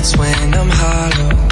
nights when I'm hollow.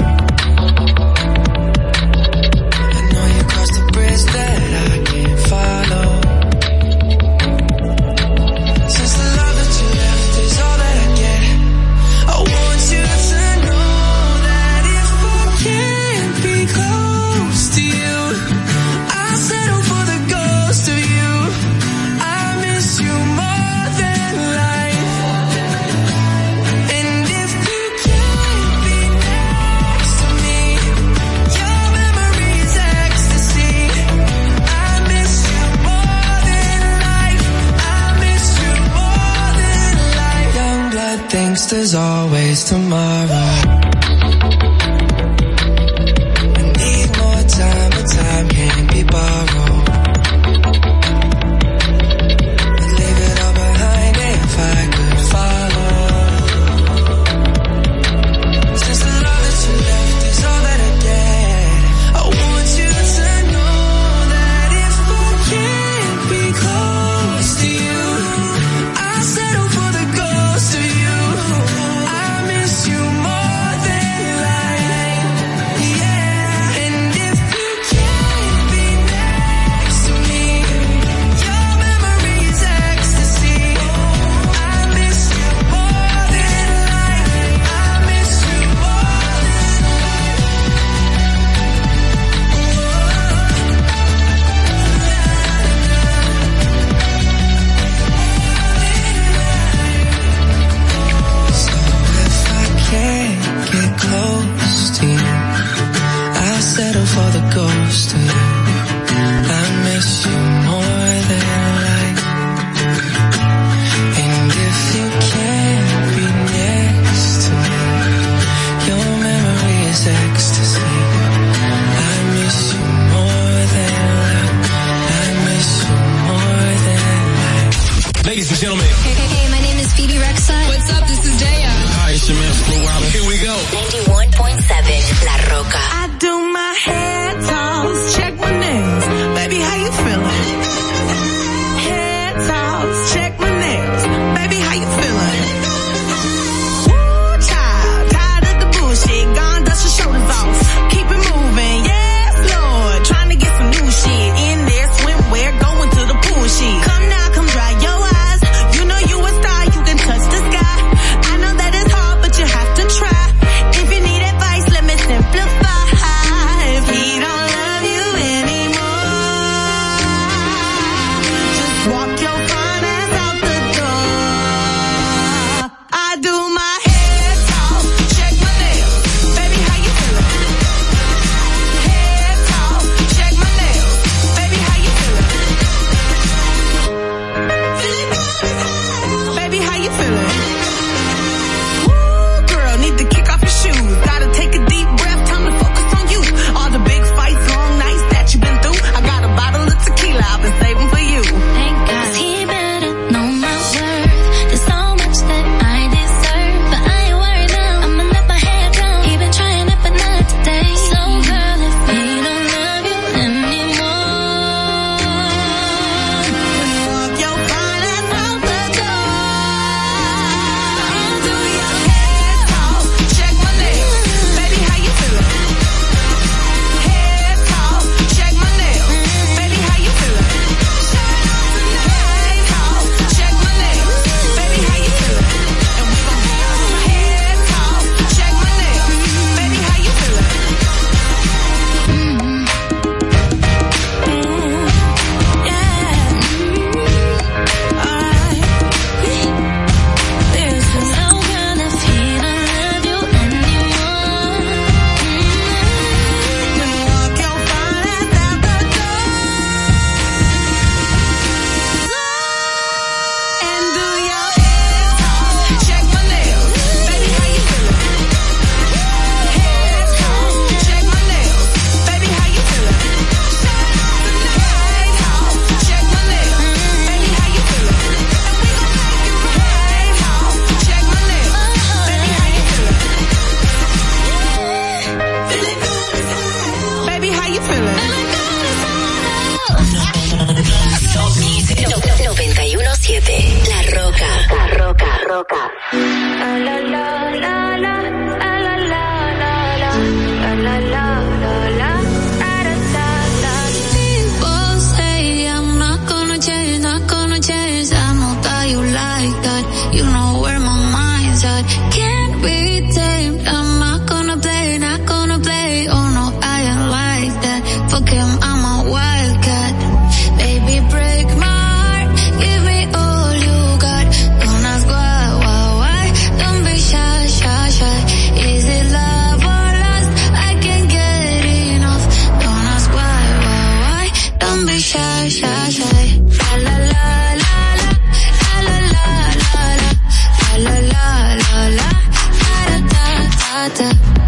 matter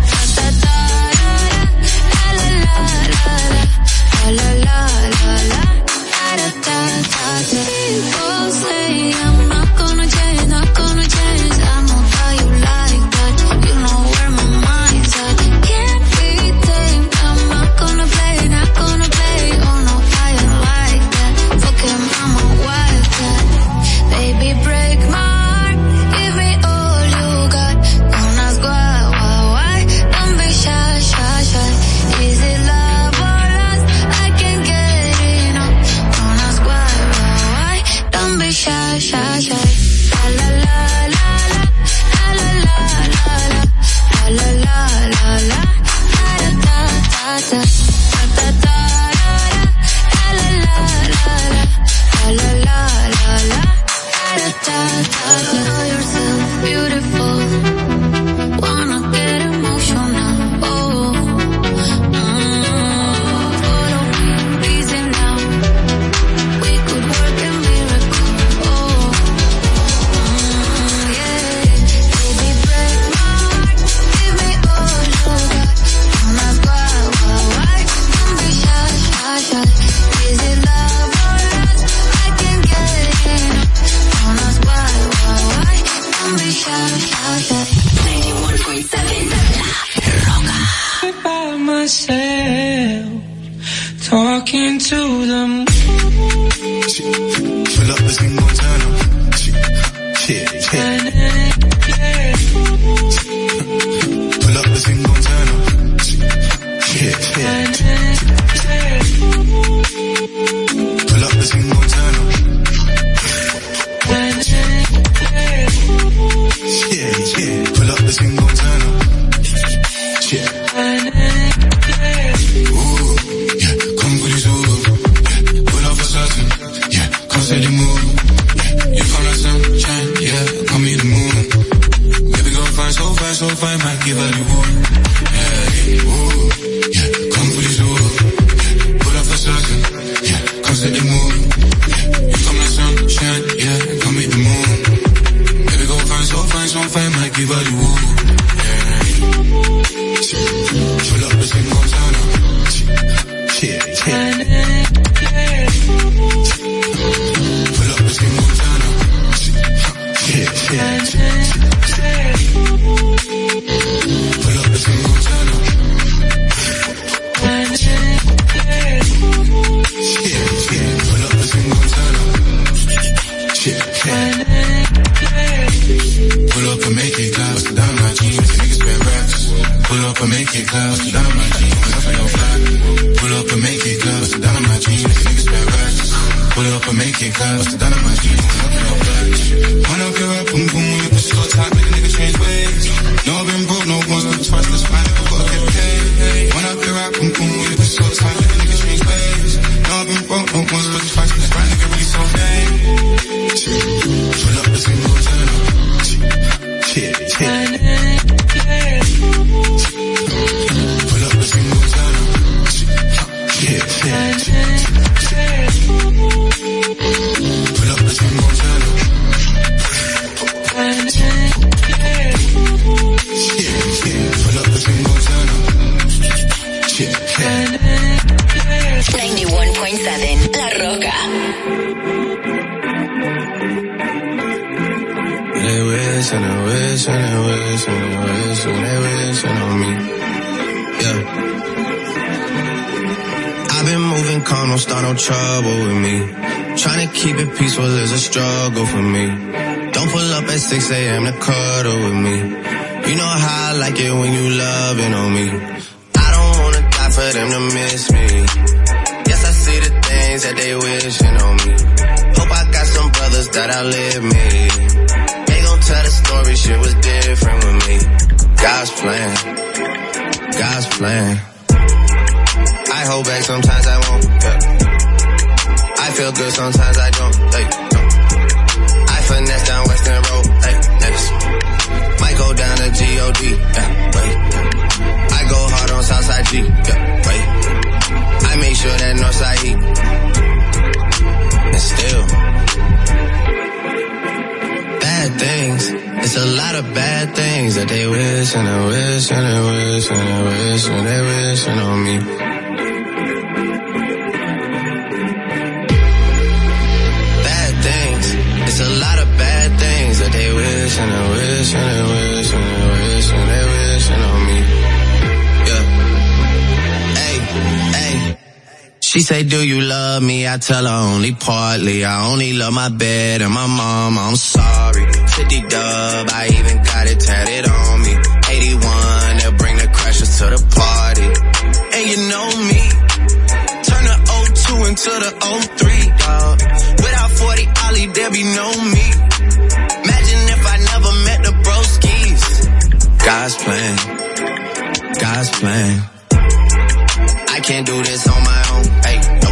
can't do this on my own. Hey, no.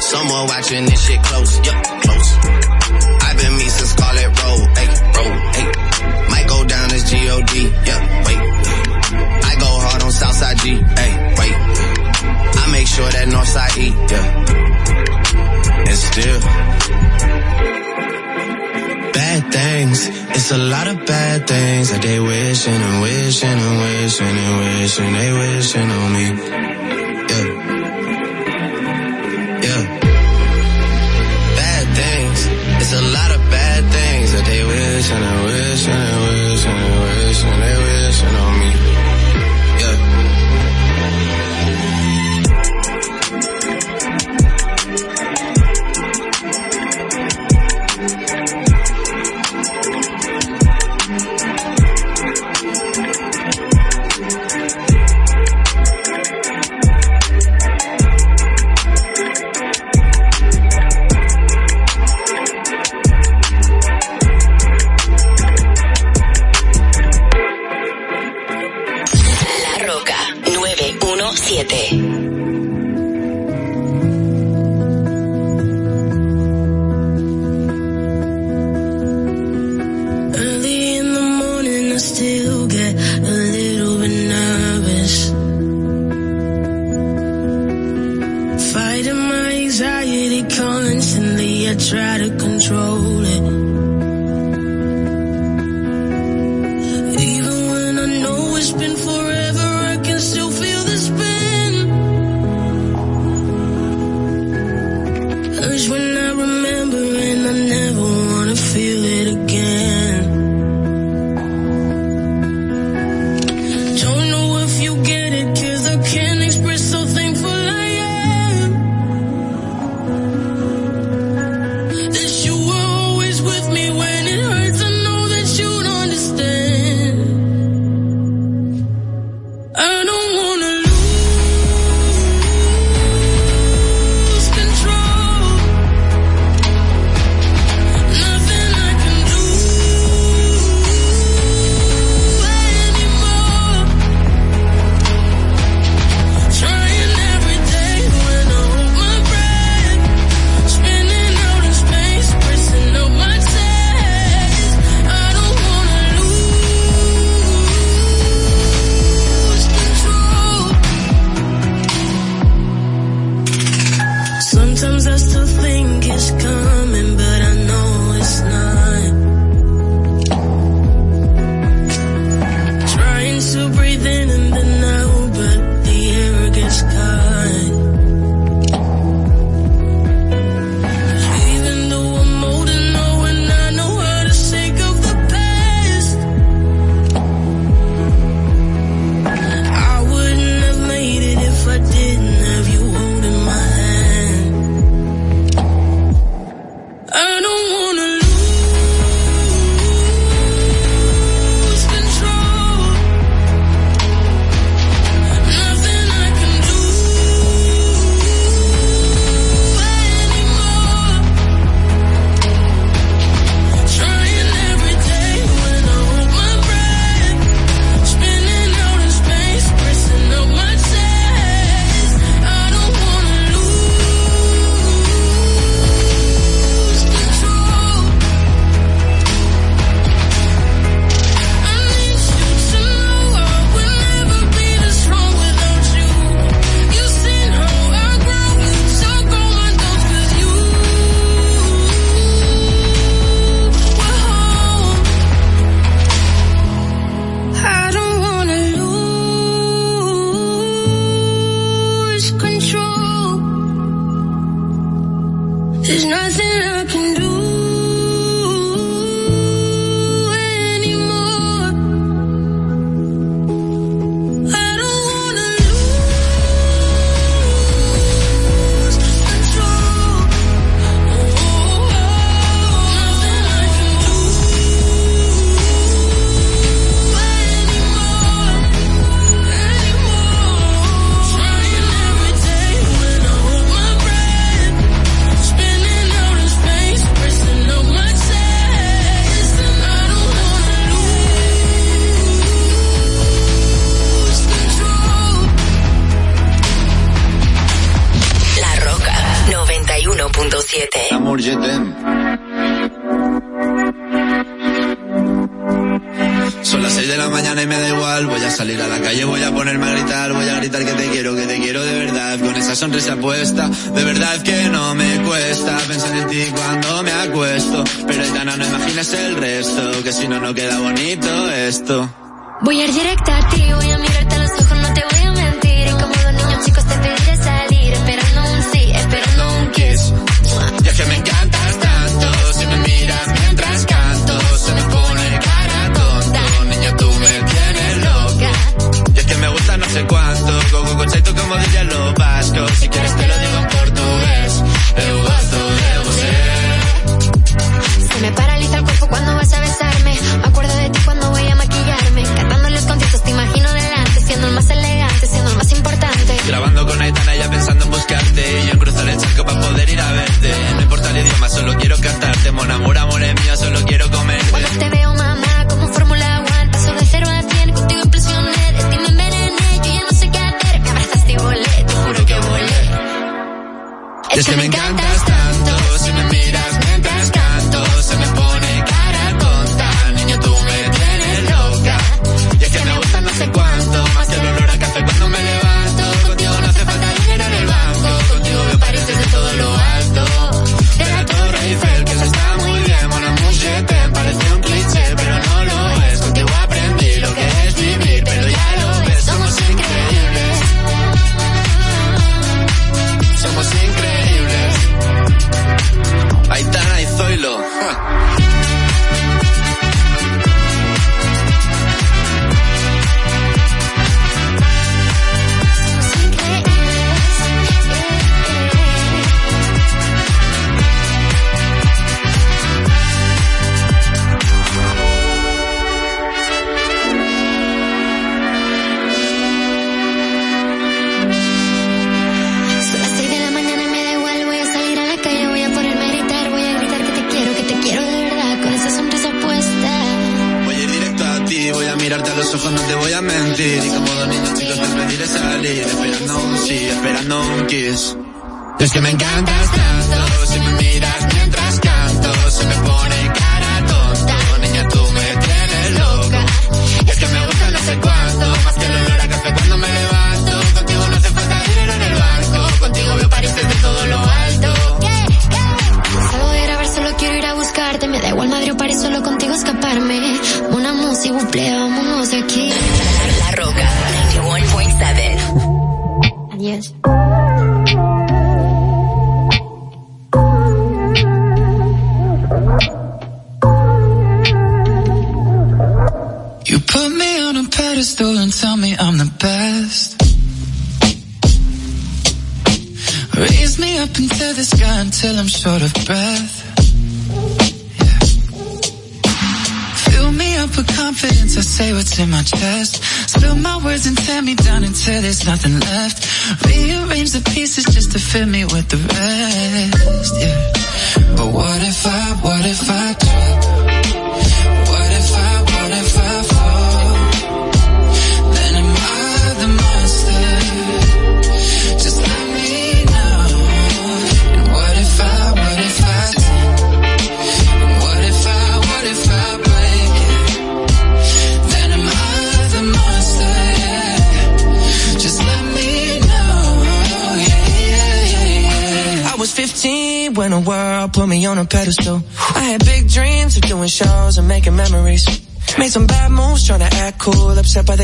Someone watching this shit close. Yup, close. I've been me since Scarlet Road. Hey, road. Hey. Might go down as G-O-D. Yup, wait. I go hard on Southside G. Hey, wait. I make sure that Northside E. Yeah. And still. Bad things. It's a lot of bad things that they wish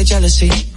jealousy.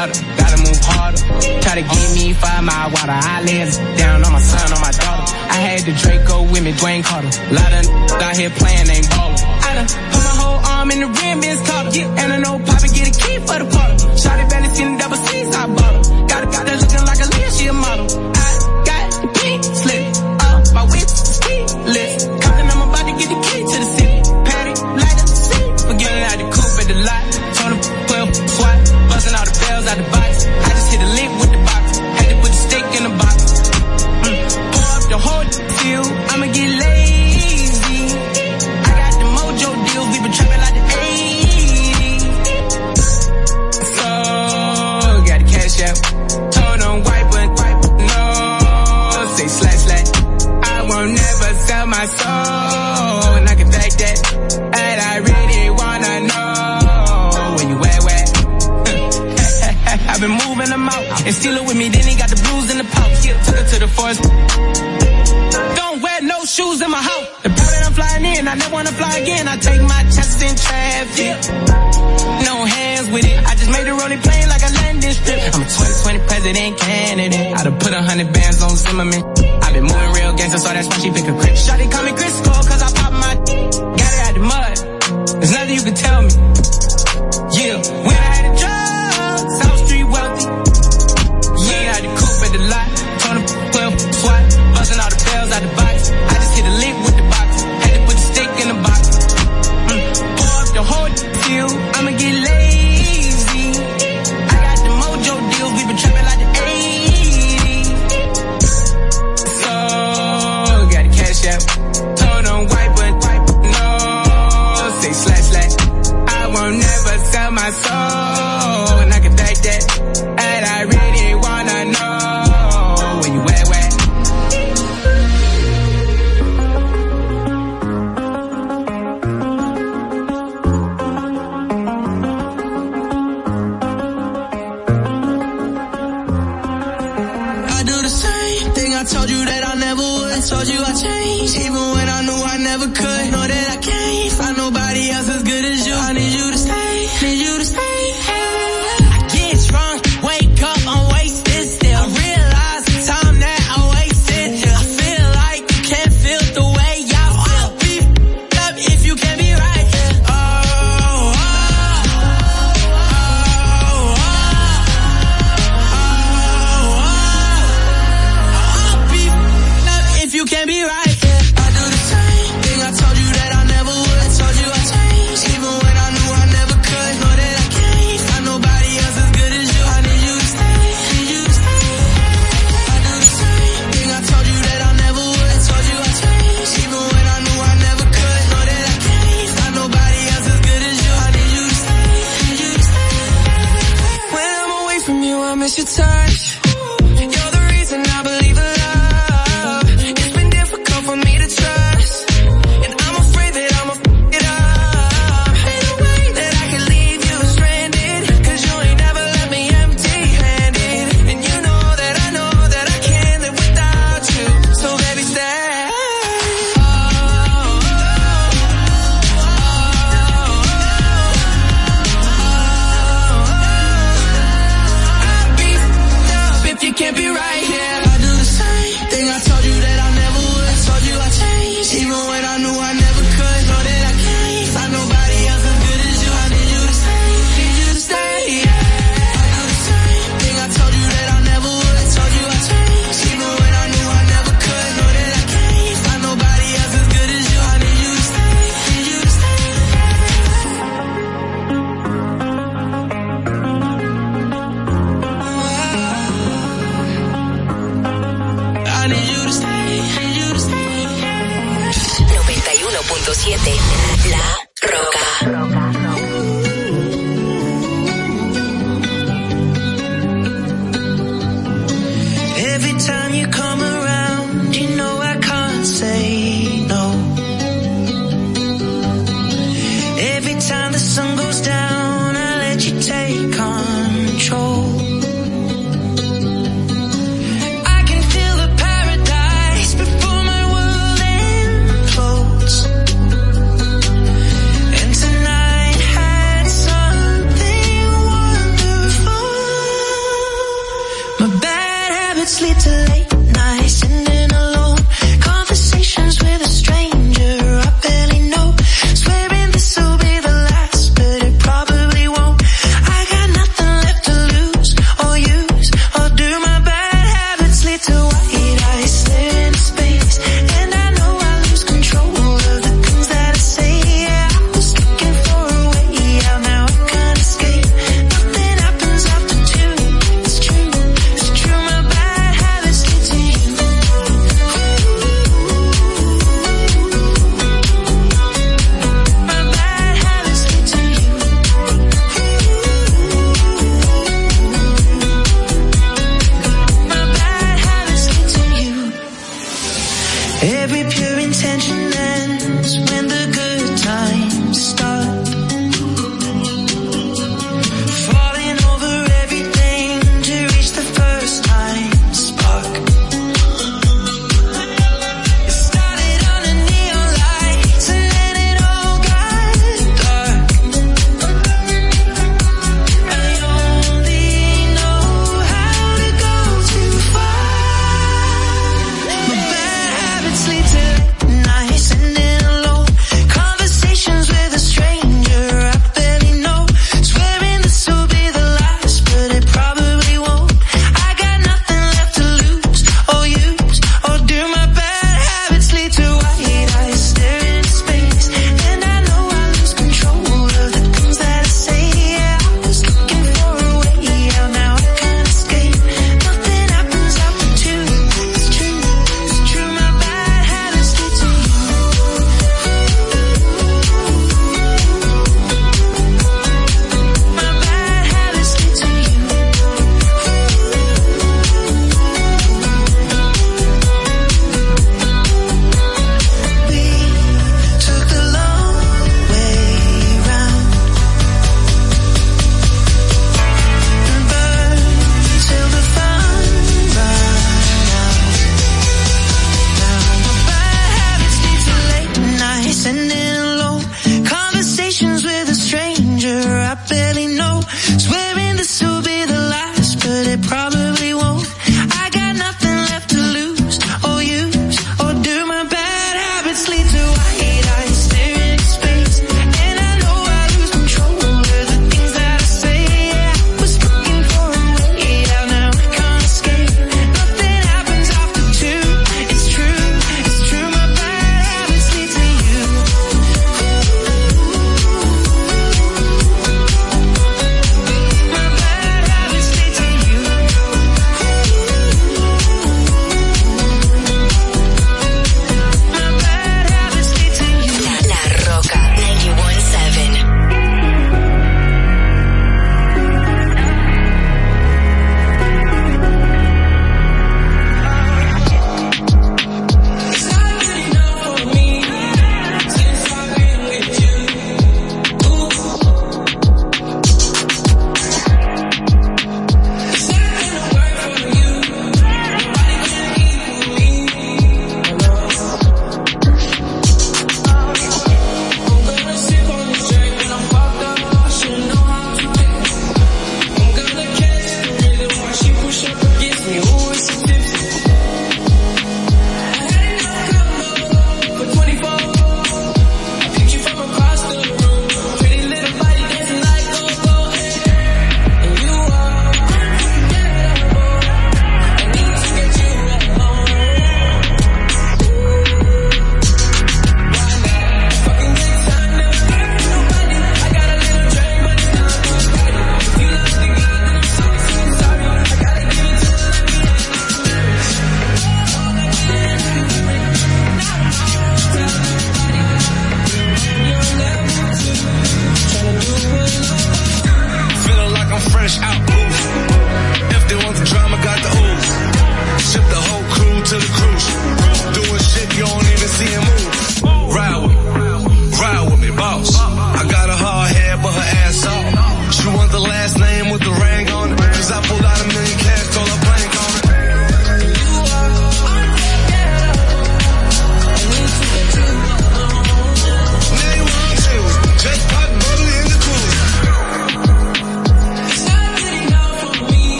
smarter, gotta move harder. Try to give me five mile water. I lay down on my son, on my daughter. I had the Draco with me, Dwayne Carter. Lot of out here playing, ain't ballin'. I done put my whole arm in the rim, it's caught Yeah, and I know Papa get a key for the bottle. Shot it, balance the double C's, I bought her. Got a guy that looking like a leash, she a model. I I never wanna fly again. I take my chest in traffic. No hands with it. I just made a rolling plane like a landing strip. I'm a 2020 president candidate. I done put a hundred bands on Zimmerman. i been moving real gangsta, so that's why she pick a crib. Shotty call me Crisco, cause I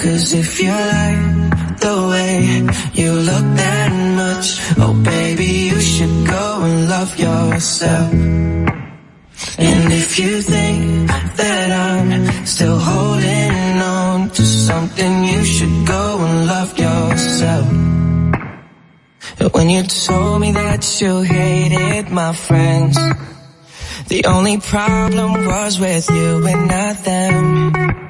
cause if you like the way you look that much, oh baby, you should go and love yourself. And if you think that I'm still holding on to something, you should go and love yourself. When you told me that you hated my friends, the only problem was with you and not them.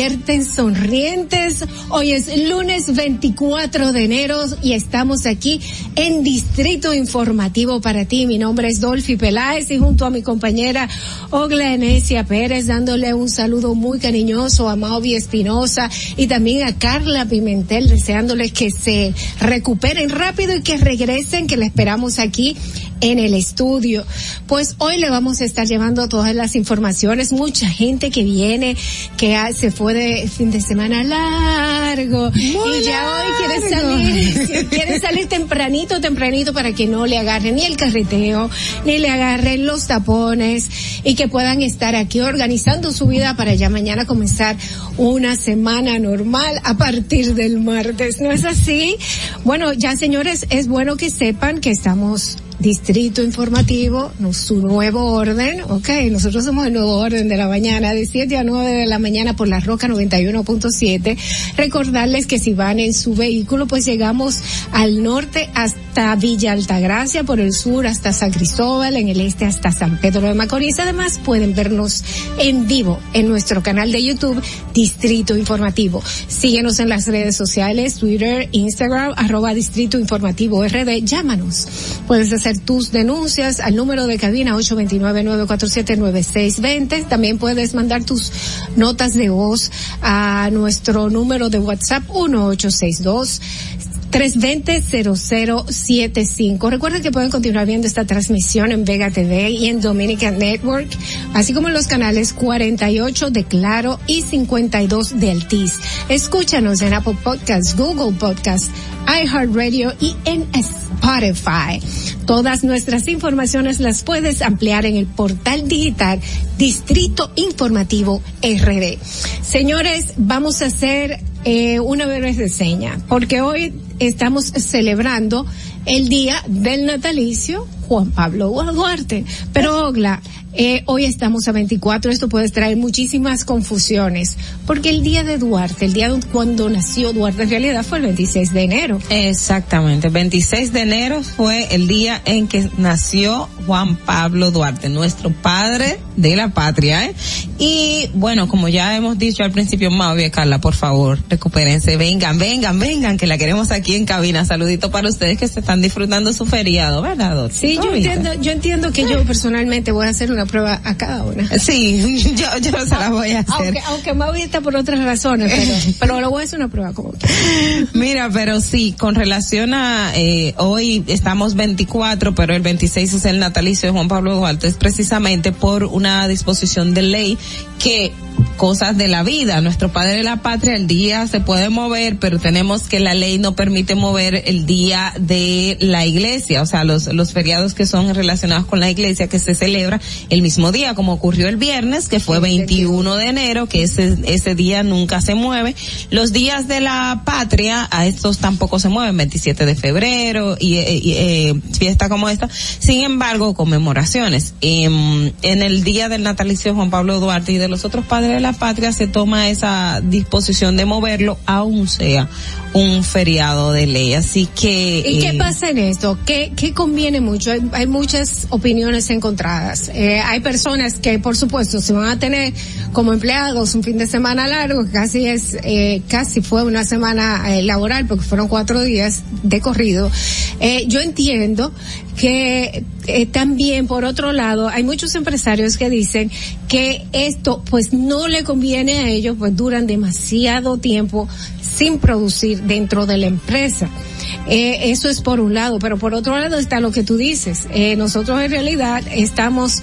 despierten sonrientes. Hoy es lunes 24 de enero y estamos aquí en Distrito Informativo para ti. Mi nombre es Dolphy Peláez y junto a mi compañera Ogla Enesia Pérez dándole un saludo muy cariñoso a Mauvi Espinosa y también a Carla Pimentel deseándoles que se recuperen rápido y que regresen, que la esperamos aquí en el estudio. Pues hoy le vamos a estar llevando todas las informaciones. Mucha gente que viene, que se fue de fin de semana largo y ya hoy quiere salir, quiere salir tempranito, tempranito para que no le agarren ni el carreteo, ni le agarren los tapones y que puedan estar aquí organizando su vida para ya mañana comenzar una semana normal a partir del martes. ¿No es así? Bueno, ya señores, es bueno que sepan que estamos Distrito Informativo, su nuevo orden, ok, nosotros somos el nuevo orden de la mañana, de 7 a 9 de la mañana por la Roca 91.7. Recordarles que si van en su vehículo, pues llegamos al norte hasta Villa Altagracia, por el sur hasta San Cristóbal, en el este hasta San Pedro de Macorís. Además, pueden vernos en vivo en nuestro canal de YouTube, Distrito Informativo. Síguenos en las redes sociales, Twitter, Instagram, arroba Distrito Informativo RD. Llámanos. Puedes hacer tus denuncias al número de cabina 829-947-9620. También puedes mandar tus notas de voz a nuestro número de WhatsApp 1862 320-0075. Recuerden que pueden continuar viendo esta transmisión en Vega TV y en Dominican Network, así como en los canales 48 de Claro y 52 de Altiz. Escúchanos en Apple Podcasts, Google Podcasts, iHeartRadio y en Spotify. Todas nuestras informaciones las puedes ampliar en el portal digital Distrito Informativo RD. Señores, vamos a hacer eh, una breve reseña, porque hoy estamos celebrando el día del natalicio Juan Pablo Duarte. Pero Ogla, eh, hoy estamos a 24, esto puede traer muchísimas confusiones, porque el día de Duarte, el día de cuando nació Duarte en realidad fue el 26 de enero. Exactamente, 26 de enero fue el día en que nació Juan Pablo Duarte, nuestro padre de la patria. ¿eh? Y bueno, como ya hemos dicho al principio, Mavi Carla, por favor, recupérense, vengan, vengan, vengan, que la queremos aquí en cabina. Saludito para ustedes que se están disfrutando su feriado, ¿verdad, Dot? Sí, yo entiendo, yo entiendo que yo personalmente voy a hacer una prueba a cada una. Sí, yo, yo se la voy a hacer. Aunque, aunque Mavi está por otras razones, pero, pero lo voy a hacer una prueba como que. Mira, pero sí, con relación a eh, hoy estamos 24, pero el 26 es el natalicio de Juan Pablo Duarte, es precisamente por una disposición de ley que cosas de la vida. Nuestro padre de la patria, el día se puede mover, pero tenemos que la ley no permite mover el día de la iglesia, o sea, los, los feriados que son relacionados con la iglesia que se celebra el mismo día, como ocurrió el viernes, que fue 21 de enero, que ese, ese día nunca se mueve. Los días de la patria, a estos tampoco se mueven, 27 de febrero y, eh, y, eh, fiesta como esta. Sin embargo, conmemoraciones. Em, en el día del natalicio de Juan Pablo Duarte y de los otros padres de la patria se toma esa disposición de moverlo, aun sea un feriado de ley. Así que... ¿Y qué eh, pasa en esto? ¿Qué, qué conviene mucho? Hay, hay muchas opiniones encontradas. Eh, hay personas que, por supuesto, se van a tener como empleados un fin de semana largo, que casi es, eh, casi fue una semana eh, laboral, porque fueron cuatro días de corrido. Yo entiendo que también por otro lado hay muchos empresarios que dicen que esto pues no le conviene a ellos pues duran demasiado tiempo sin producir dentro de la empresa. Eh, eso es por un lado, pero por otro lado está lo que tú dices. Eh, nosotros en realidad estamos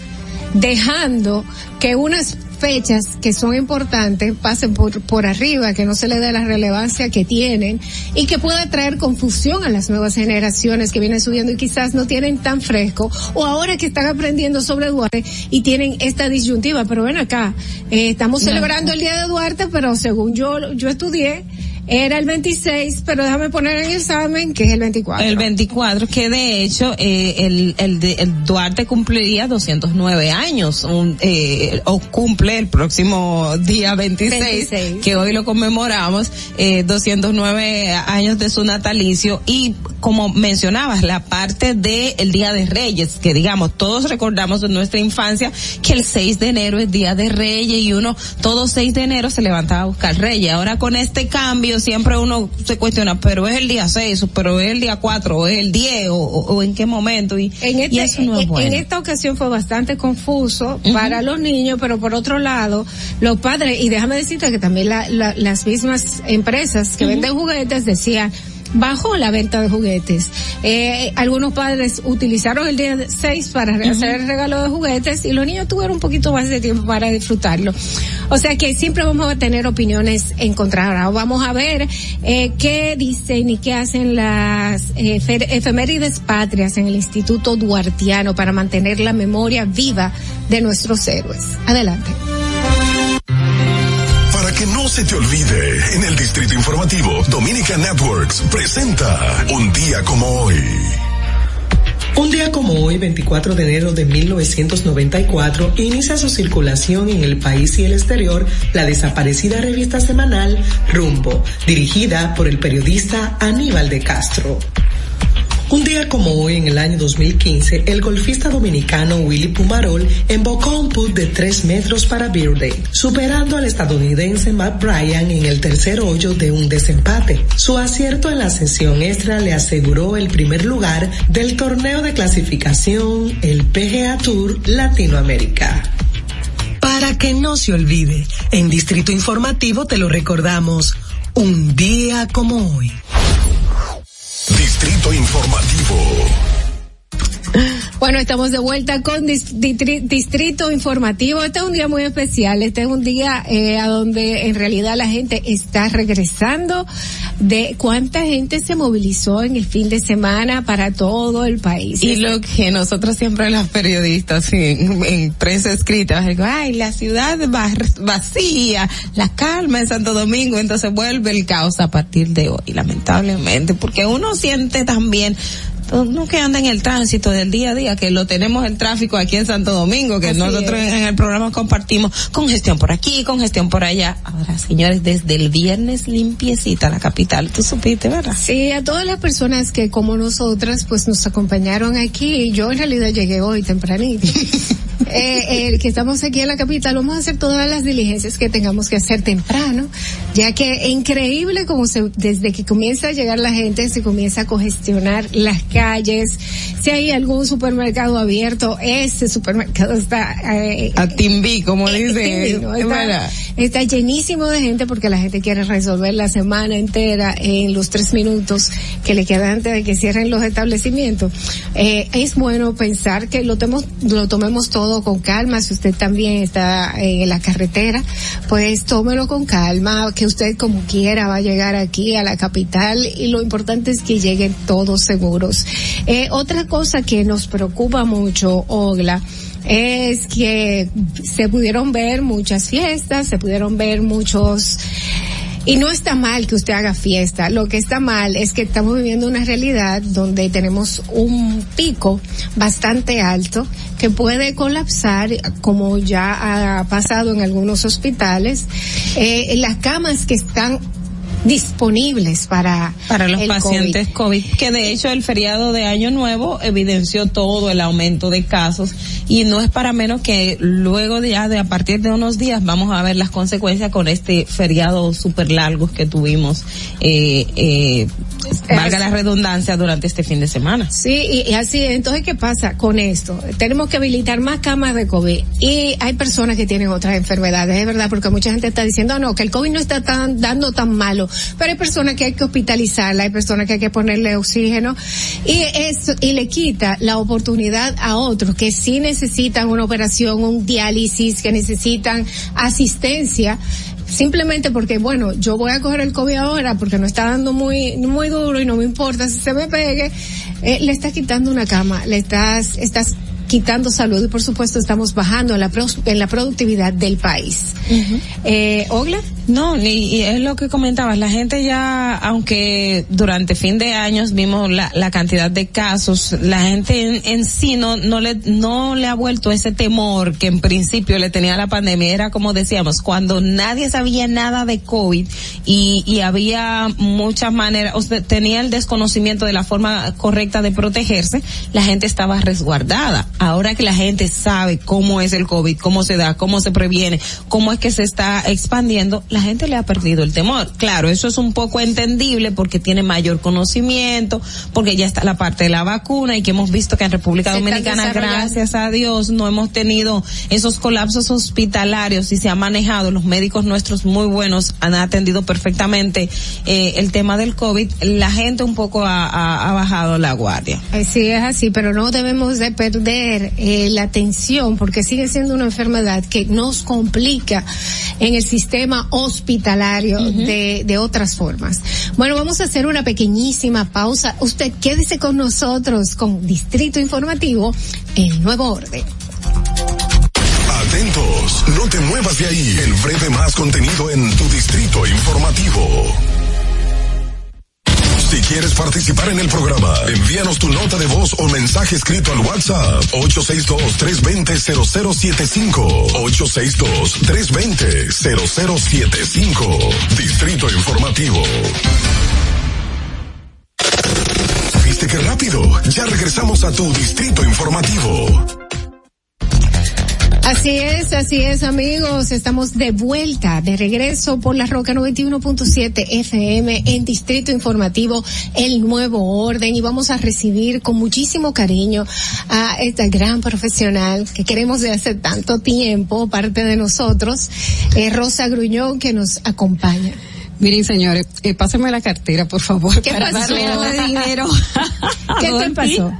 dejando que unas fechas que son importantes pasen por, por arriba, que no se le dé la relevancia que tienen y que pueda traer confusión a las nuevas generaciones que vienen subiendo y quizás no tienen tan fresco o ahora que están aprendiendo sobre Duarte y tienen esta disyuntiva. Pero ven acá, eh, estamos No. celebrando el Día de Duarte, pero según yo, yo estudié, era el 26, pero déjame poner en el examen que es el 24. El 24, que de hecho eh, el, el, de- el Duarte cumpliría 209 años, un, eh, o cumple el próximo día 26, 26. que hoy lo conmemoramos, eh, 209 años de su natalicio y como mencionabas, la parte del el Día de Reyes, que digamos, todos recordamos de nuestra infancia que el 6 de enero es Día de Reyes y uno todo 6 de enero se levantaba a buscar Reyes. Ahora con este cambio siempre uno se cuestiona, pero es el día 6, o pero es el día 4, o es el 10, o, en qué momento. Y, En, este- y eso no es en- bueno. en esta ocasión fue bastante confuso para los niños, pero por otro lado, los padres, y déjame decirte que también la- la- las mismas empresas que venden juguetes decían, bajó la venta de juguetes. Eh, algunos padres utilizaron el día 6 para hacer el regalo de juguetes y los niños tuvieron un poquito más de tiempo para disfrutarlo. O sea que siempre vamos a tener opiniones encontradas. Vamos a ver eh, qué dicen y qué hacen las eh, efemérides patrias en el Instituto Duartiano para mantener la memoria viva de nuestros héroes. Adelante. No se te olvide, en el Distrito Informativo, Dominica Networks presenta Un día como hoy. Un día como hoy, 24 de enero de 1994, inicia su circulación en el país y el exterior la desaparecida revista semanal Rumbo, dirigida por el periodista Aníbal de Castro. Un día como hoy, en el año 2015, el golfista dominicano Willy Pumarol embocó un put de 3 metros para Birthday, superando al estadounidense Matt Bryan en el tercer hoyo de un desempate. Su acierto en la sesión extra le aseguró el primer lugar del torneo de clasificación, el PGA Tour Latinoamérica. Para que no se olvide, en Distrito Informativo te lo recordamos, un día como hoy. Distrito Informativo. Bueno, estamos de vuelta con Distrito Informativo. Este es un día muy especial. Este es un día eh, a donde en realidad la gente está regresando de cuánta gente se movilizó en el fin de semana para todo el país. Y lo que nosotros siempre las periodistas en, en prensa escrita, ay, la ciudad va- vacía, la calma en Santo Domingo, entonces vuelve el caos a partir de hoy, lamentablemente, porque uno siente también uno que anda en el tránsito del día a día, que lo tenemos el tráfico aquí en Santo Domingo, que Así nosotros es. en el programa compartimos congestión por aquí, congestión por allá. Ahora, señores, desde el viernes limpiecita la capital, tú supiste, ¿verdad? Sí, a todas las personas que como nosotras pues nos acompañaron aquí, yo en realidad llegué hoy tempranito. eh, eh, que estamos aquí en la capital, vamos a hacer todas las diligencias que tengamos que hacer temprano, ya que increíble como se, desde que comienza a llegar la gente se comienza a congestionar las calles, si hay algún supermercado abierto, ese supermercado está eh, A Timbi, como dice, no, es está, llenísimo de gente porque la gente quiere resolver la semana entera en los tres minutos que le quedan antes de que cierren los establecimientos. Eh, es bueno pensar que lo, temos- lo tomemos todo con calma. Si usted también está en la carretera, pues tómelo con calma, que usted como quiera va a llegar aquí a la capital y lo importante es que lleguen todos seguros. Eh, otra cosa que nos preocupa mucho, Ogla, es que se pudieron ver muchas fiestas, se pudieron ver muchos y no está mal que usted haga fiesta. Lo que está mal es que estamos viviendo una realidad donde tenemos un pico bastante alto que puede colapsar, como ya ha pasado en algunos hospitales. Eh, las camas que están disponibles para para los el pacientes COVID. que de hecho el feriado de Año Nuevo evidenció todo el aumento de casos y no es para menos que luego de ya de a partir de unos días vamos a ver las consecuencias con este feriado súper largo que tuvimos, eh, eh, valga la redundancia, durante este fin de semana. Sí, y, y así, entonces, ¿qué pasa con esto? Tenemos que habilitar más camas de COVID y hay personas que tienen otras enfermedades, es verdad, porque mucha gente está diciendo, "Ah, no, que el COVID no está tan, dando tan malo, pero hay personas que hay que hospitalizarla, hay personas que hay que ponerle oxígeno. Y eso, y le quita la oportunidad a otros que sí necesitan una operación, un diálisis, que necesitan asistencia simplemente porque bueno yo voy a coger el COVID ahora porque no está dando muy muy duro y no me importa si se me pegue eh, le estás quitando una cama le estás estás quitando salud y por supuesto estamos bajando en la, pro- en la productividad del país. eh, Ogla? No, y, y es lo que comentabas, la gente ya, aunque durante fin de años vimos la, la cantidad de casos, la gente en, en sí no, no le, no le ha vuelto ese temor que en principio le tenía la pandemia, era como decíamos, cuando nadie sabía nada de COVID y, y había muchas maneras, o sea, tenía el desconocimiento de la forma correcta de protegerse, la gente estaba resguardada. Ahora que la gente sabe cómo es el COVID, cómo se da, cómo se previene, cómo es que se está expandiendo, la gente le ha perdido el temor. Claro, eso es un poco entendible porque tiene mayor conocimiento, porque ya está la parte de la vacuna y que hemos visto que en República Se Dominicana, gracias a Dios, no hemos tenido esos colapsos hospitalarios y se ha manejado. Los médicos nuestros muy buenos han atendido perfectamente eh, el tema del COVID. La gente un poco ha, ha- ha bajado la guardia. Sí, es así, pero no debemos de perder eh, la atención porque sigue siendo una enfermedad que nos complica en el sistema hospitalario de, de otras formas. Bueno, vamos a hacer una pequeñísima pausa. Usted quédese con nosotros con Distrito Informativo, el nuevo orden. Atentos, no te muevas de ahí. El breve más contenido en tu distrito informativo. Si quieres participar en el programa, envíanos tu nota de voz o mensaje escrito al WhatsApp 862-320-0075. 862-320-0075. Distrito Informativo. ¿Viste qué rápido? Ya regresamos a tu Distrito Informativo. Así es, así es amigos, estamos de vuelta, de regreso por la Roca 91.7 FM en Distrito Informativo El Nuevo Orden y vamos a recibir con muchísimo cariño a esta gran profesional que queremos de hace tanto tiempo, parte de nosotros, eh, Rosa Gruñón que nos acompaña. Miren, señores, eh, pásenme la cartera, por favor. ¿Qué para pasó? darle dinero. ¿Qué te pasó?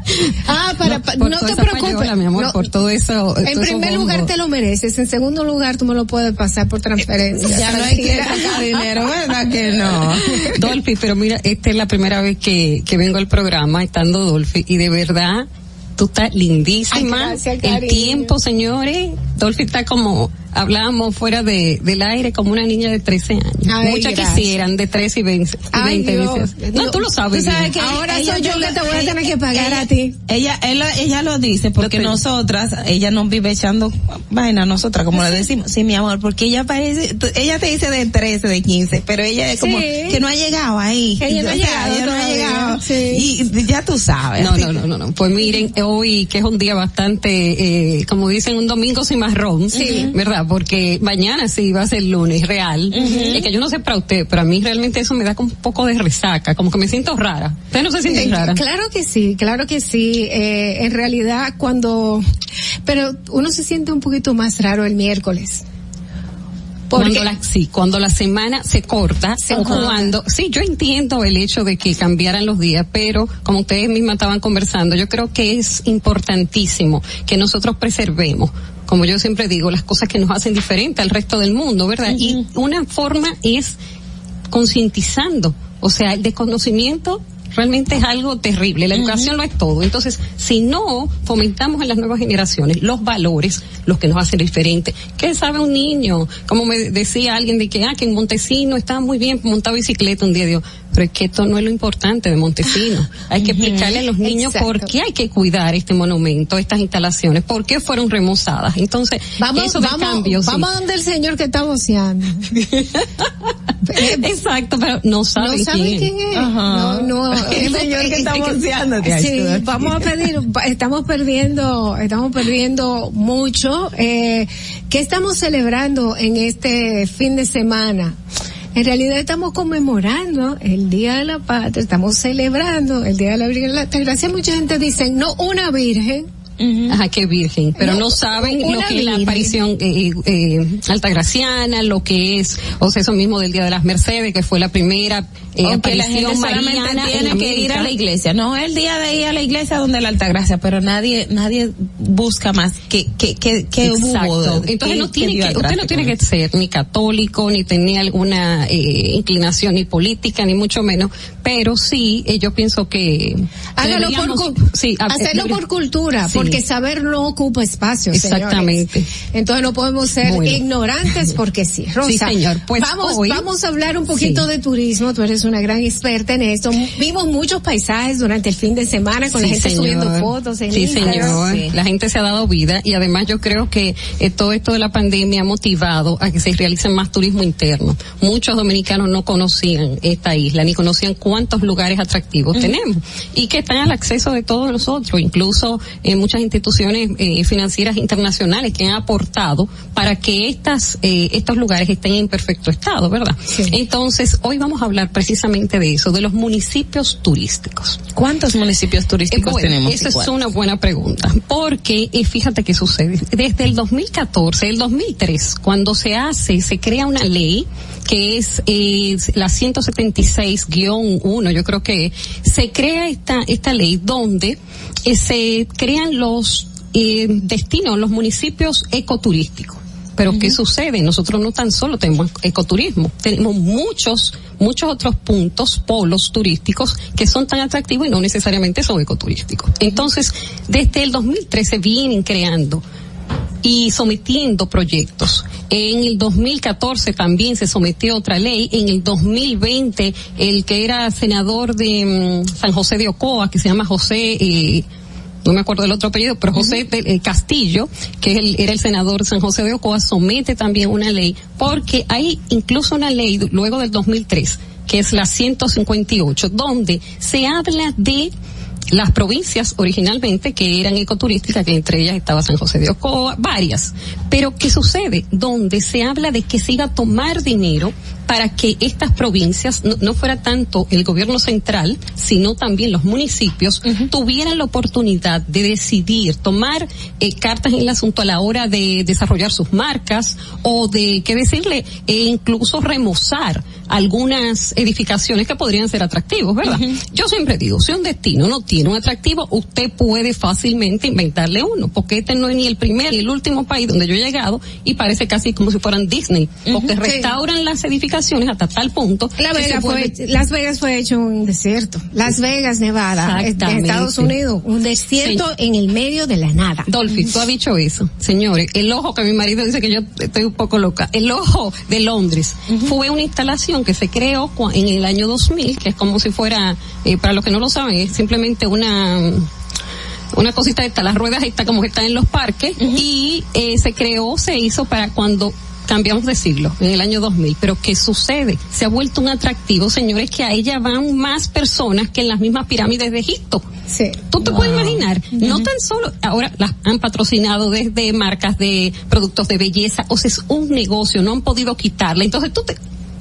Ah, para, pa- no toda te preocupes. payola, mi amor, No, por todo eso. en todo primer lugar te lo mereces, en segundo lugar tú me lo puedes pasar por transferencia. Ya no hay que sacar dinero, ¿verdad que no? Dolphy, pero mira, esta es la primera vez que, que vengo al programa estando Dolphy y de verdad tú estás lindísima. Ay, gracias, el tiempo, señores. Dolphy está como, hablábamos fuera de, del aire, como una niña de 13 años. Ay, Muchas gracias. quisieran de 13 y 20. y Ay, 20 Dios, veces. No, tú lo sabes. Tú sabes que Ahora ella soy yo que te voy a tener que pagar ella- a ti. Ella, ella, ella lo dice porque nosotras, ella nos vive echando vaina a nosotras, como le decimos. Sí, mi amor, porque ella parece, ella te dice de 13, de 15, pero ella es como Sí. que no ha llegado ahí. Que ella no ha llegado ella no ha llegado. sí. Y ya tú sabes. No, no, no, no, no. Pues miren, hoy que es un día bastante, eh, como dicen, un domingo sin marrón, Sí. ¿verdad? Porque mañana sí va a ser lunes real. Es que yo no sé para usted, pero a mí realmente eso me da como un poco de resaca, como que me siento rara. ¿Usted no se siente Eh, rara? Claro que sí, claro que sí. Eh, en realidad cuando, pero uno se siente un poquito más raro el miércoles. Cuando la, sí, cuando la semana se corta, o corta. cuando, sí, yo entiendo el hecho de que cambiaran los días, pero como ustedes mismas estaban conversando, yo creo que es importantísimo que nosotros preservemos, como yo siempre digo, las cosas que nos hacen diferente al resto del mundo, ¿verdad? Y una forma es concientizando, o sea, el desconocimiento realmente es algo terrible. La educación no es todo. Entonces, si no fomentamos en las nuevas generaciones los valores, los que nos hacen diferentes, ¿qué sabe un niño? Como me decía alguien de que, ah, que en Montesino estaba muy bien montado bicicleta un día, digo, pero es que esto no es lo importante de Montesino. Hay que explicarle a los niños por qué hay que cuidar este monumento, estas instalaciones, por qué fueron remozadas. Entonces, Vamos, eso del vamos, cambio, sí. vamos a donde el señor que está voceando. Exacto, pero no saben no saben quién, quién es. Ajá. No, no. El señor que está voceando, Sí, vamos a pedir, estamos perdiendo, estamos perdiendo mucho. Eh, ¿Qué estamos celebrando en este fin de semana? En realidad estamos conmemorando el Día de la Patria, estamos celebrando el Día de la Virgen. De la Gracia. Mucha gente dice, no una virgen, Ajá, qué virgen, pero no, No, saben lo que es la aparición eh, eh, altagraciana, lo que es, o sea, eso mismo del Día de las Mercedes, que fue la primera eh, Aunque la gente solamente tiene que ir a la iglesia. No es el día de ir a la iglesia donde la altagracia, pero nadie nadie busca más que que que, que hubo. Entonces no tiene que, usted no tiene que ser ni católico, ni tener alguna eh, inclinación ni política, ni mucho menos, pero sí, eh, yo pienso que Hágalo por, sí, a- hacerlo eh, por cultura, sí. porque saber no ocupa espacio. señores. Exactamente. Entonces no podemos ser Bueno. ignorantes porque sí. Rosa, Sí, señor. Pues vamos, hoy- vamos a hablar un poquito de turismo. Tú eres una gran experta en esto. Vimos muchos paisajes durante el fin de semana con la gente señor. subiendo fotos en Sí, Instagram. señor. Sí. La gente se ha dado vida y además yo creo que eh, todo esto de la pandemia ha motivado a que se realice más turismo interno. Muchos dominicanos no conocían esta isla ni conocían cuántos lugares atractivos tenemos y que están al acceso de todos nosotros, incluso eh, muchas instituciones eh, financieras internacionales que han aportado para que estas eh, estos lugares estén en perfecto estado, ¿verdad? Entonces, hoy vamos a hablar precisamente de eso, de los municipios turísticos. ¿Cuántos municipios turísticos Eh, bueno, tenemos? Esa es una buena pregunta, porque eh, fíjate qué sucede. Desde el 2014, el 2003, cuando se hace, se crea una ley que es eh, la 176-1, yo creo que se crea esta esta ley donde eh, se crean los eh, destinos, los municipios ecoturísticos. Pero ¿qué sucede? Nosotros no tan solo tenemos ecoturismo, tenemos muchos, muchos otros puntos, polos turísticos que son tan atractivos y no necesariamente son ecoturísticos. Entonces, desde el 2013 vienen creando y sometiendo proyectos. En el 2014 también se sometió otra ley. En el 2020 el que era senador de mm, San José de Ocoa, que se llama José eh, no me acuerdo del otro apellido, pero José eh, Castillo, que el- era el senador San José de Ocoa, somete también una ley, porque hay incluso una ley luego del 2003, que es la 158, donde se habla de las provincias originalmente que eran ecoturísticas, que entre ellas estaba San José de Ocoa, varias. Pero ¿qué sucede? Donde se habla de que se iba a tomar dinero para que estas provincias, no, no fuera tanto el gobierno central, sino también los municipios, tuvieran la oportunidad de decidir, tomar eh, cartas en el asunto a la hora de desarrollar sus marcas o de, qué decirle, e incluso remozar algunas edificaciones que podrían ser atractivos, ¿verdad? Yo siempre digo, si un destino no tiene un atractivo, usted puede fácilmente inventarle uno, porque este no es ni el primer ni el último país donde yo he llegado y parece casi como si fueran Disney, porque restauran las edificaciones hasta tal punto. La vuelve- fue, Las Vegas fue hecho un desierto. Las Vegas, Nevada, en Exactamente. Estados Unidos, un desierto en el medio de la nada. Dolphy, tú has dicho eso. Señores, el ojo que mi marido dice que yo estoy un poco loca, el ojo de Londres fue una instalación que se creó en el año 2000, que es como si fuera, eh, para los que no lo saben, es simplemente una una cosita esta, las ruedas estas como que están en los parques y eh, se creó, se hizo para cuando cambiamos de siglo, en el año 2000. Pero ¿qué sucede? Se ha vuelto un atractivo, señores, que a ella van más personas que en las mismas pirámides de Egipto. Sí. Tú te puedes imaginar, no tan solo, ahora las han patrocinado desde marcas de productos de belleza, o sea, es un negocio, no han podido quitarla. Entonces tú te,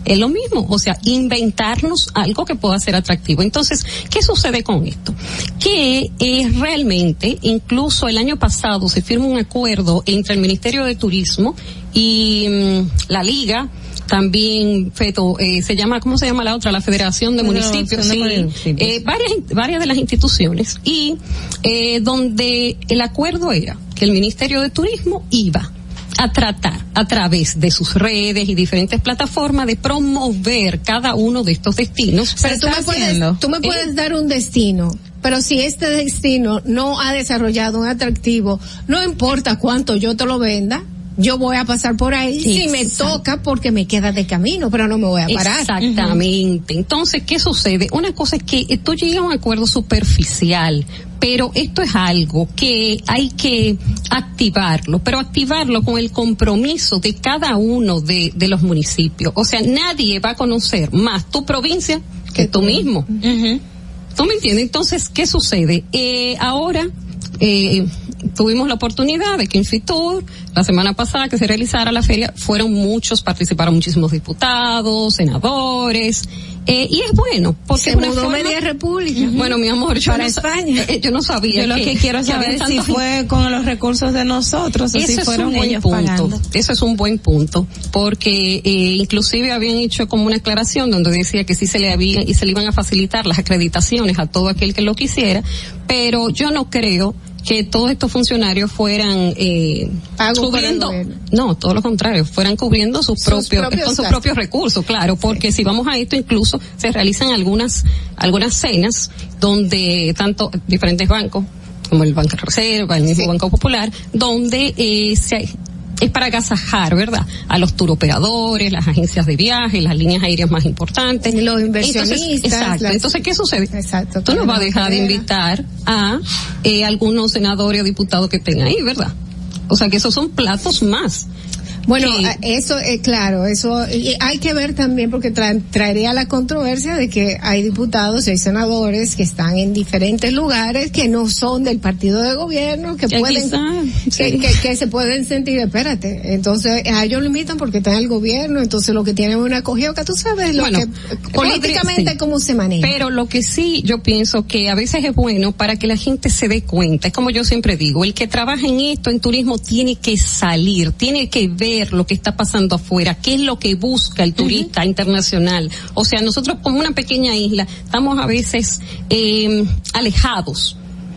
Es lo mismo, o sea, inventarnos algo que pueda ser atractivo. Entonces, ¿qué sucede con esto? Que eh, realmente, incluso el año pasado se firma un acuerdo entre el Ministerio de Turismo y mm, la Liga, también Feto, eh, se llama, ¿cómo se llama la otra? La Federación de Municipios, sí, Municipios. eh, varias, varias de las instituciones y eh, donde el acuerdo era que el Ministerio de Turismo iba a tratar a través de sus redes y diferentes plataformas de promover cada uno de estos destinos. Pero tú me, puedes, tú me puedes dar un destino, pero si este destino no ha desarrollado un atractivo, no importa cuánto yo te lo venda, yo voy a pasar por ahí si me Exacto. toca porque me queda de camino, pero no me voy a parar. Exactamente. Entonces, ¿qué sucede? Una cosa es que tú llegas a un acuerdo superficial, pero esto es algo que hay que activarlo, pero activarlo con el compromiso de cada uno de, de los municipios. O sea, nadie va a conocer más tu provincia que tú mismo. ¿Tú me entiendes? Entonces, ¿qué sucede? Eh, ahora, eh, tuvimos la oportunidad de que en Fitur, la semana pasada que se realizara la feria, fueron muchos, participaron muchísimos diputados, senadores, eh, y es bueno, porque Se es una mudó forma- media república. Bueno, mi amor, yo Para no, España. eh, yo no sabía. Yo lo que quiero saber es si fue con los recursos de nosotros o si es un buen punto. pagando. Eso es un buen punto, porque eh, inclusive habían hecho como una aclaración donde decía que sí se le había y se le iban a facilitar las acreditaciones a todo aquel que lo quisiera, pero yo no creo que todos estos funcionarios fueran eh, cubriendo, no, todo lo contrario, fueran cubriendo sus, Sus propios, propios con sus gastos. propios recursos, claro, porque si vamos a esto incluso se realizan algunas algunas cenas donde tanto diferentes bancos como el Banco de Reserva, el mismo Banco Popular, donde eh, se es para agasajar, ¿verdad? A los turoperadores, las agencias de viaje, las líneas aéreas más importantes. Los Entonces, inversionistas, exacto. las- Entonces, ¿qué sucede? Exacto. Tú no vas a dejar de invitar a eh, algunos senadores o diputados que estén ahí, ¿verdad? O sea que esos son platos más. Bueno, eso, eh, claro, eso y hay que ver también porque tra- traería la controversia de que hay diputados y hay senadores que están en diferentes lugares que no son del partido de gobierno, que Que pueden, quizá, que, sí. que- que se pueden sentir, espérate, entonces a ellos lo invitan porque están en el gobierno, entonces lo que tienen es una acogida que tú sabes lo Bueno, que políticamente sí. cómo se maneja. Pero lo que sí yo pienso que a veces es bueno para que la gente se dé cuenta, es como yo siempre digo, el que trabaja en esto, en turismo, tiene que salir, tiene que ver lo que está pasando afuera, qué es lo que busca el turista internacional. O sea, nosotros como una pequeña isla estamos a veces eh, alejados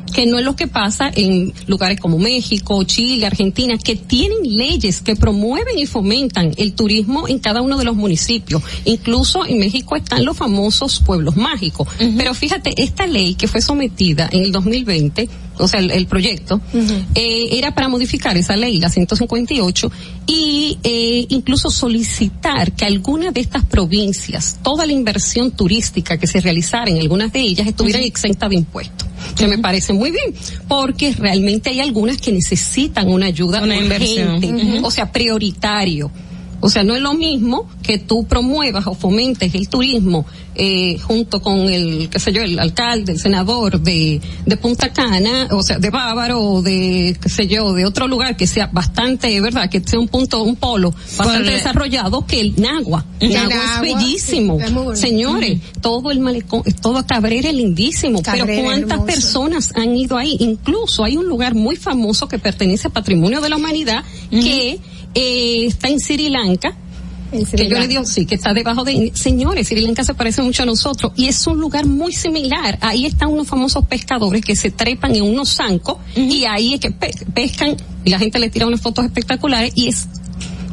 que no es lo que pasa en lugares como México, Chile, Argentina, que tienen leyes que promueven y fomentan el turismo en cada uno de los municipios. Incluso en México están los famosos pueblos mágicos. Pero fíjate, esta ley que fue sometida en el 2020, o sea, el, el proyecto, eh, era para modificar esa ley, la 158, y eh, incluso solicitar que alguna de estas provincias, toda la inversión turística que se realizara en algunas de ellas, estuvieran exenta de impuestos. Que me parece muy bien, porque realmente hay algunas que necesitan una ayuda Una inversión. urgente, o sea, prioritario. O sea, no es lo mismo que tú promuevas o fomentes el turismo eh, junto con el, qué sé yo, el alcalde, el senador de, de Punta Cana, o sea, de Bávaro o de, qué sé yo, de otro lugar que sea bastante, ¿verdad? Que sea un punto, un polo bastante desarrollado que el Nagua. El Nagua es bellísimo. Señores, todo el malecón, todo Cabrera es lindísimo. Cabrera pero ¿cuántas hermoso. personas han ido ahí? Incluso hay un lugar muy famoso que pertenece a Patrimonio de la Humanidad que eh, está en Sri Lanka. En Sri Que yo le digo, sí, que está debajo de... Señores, Sri Lanka se parece mucho a nosotros y es un lugar muy similar. Ahí están unos famosos pescadores que se trepan en unos zancos y ahí es que pe- pescan y la gente le tira unas fotos espectaculares y es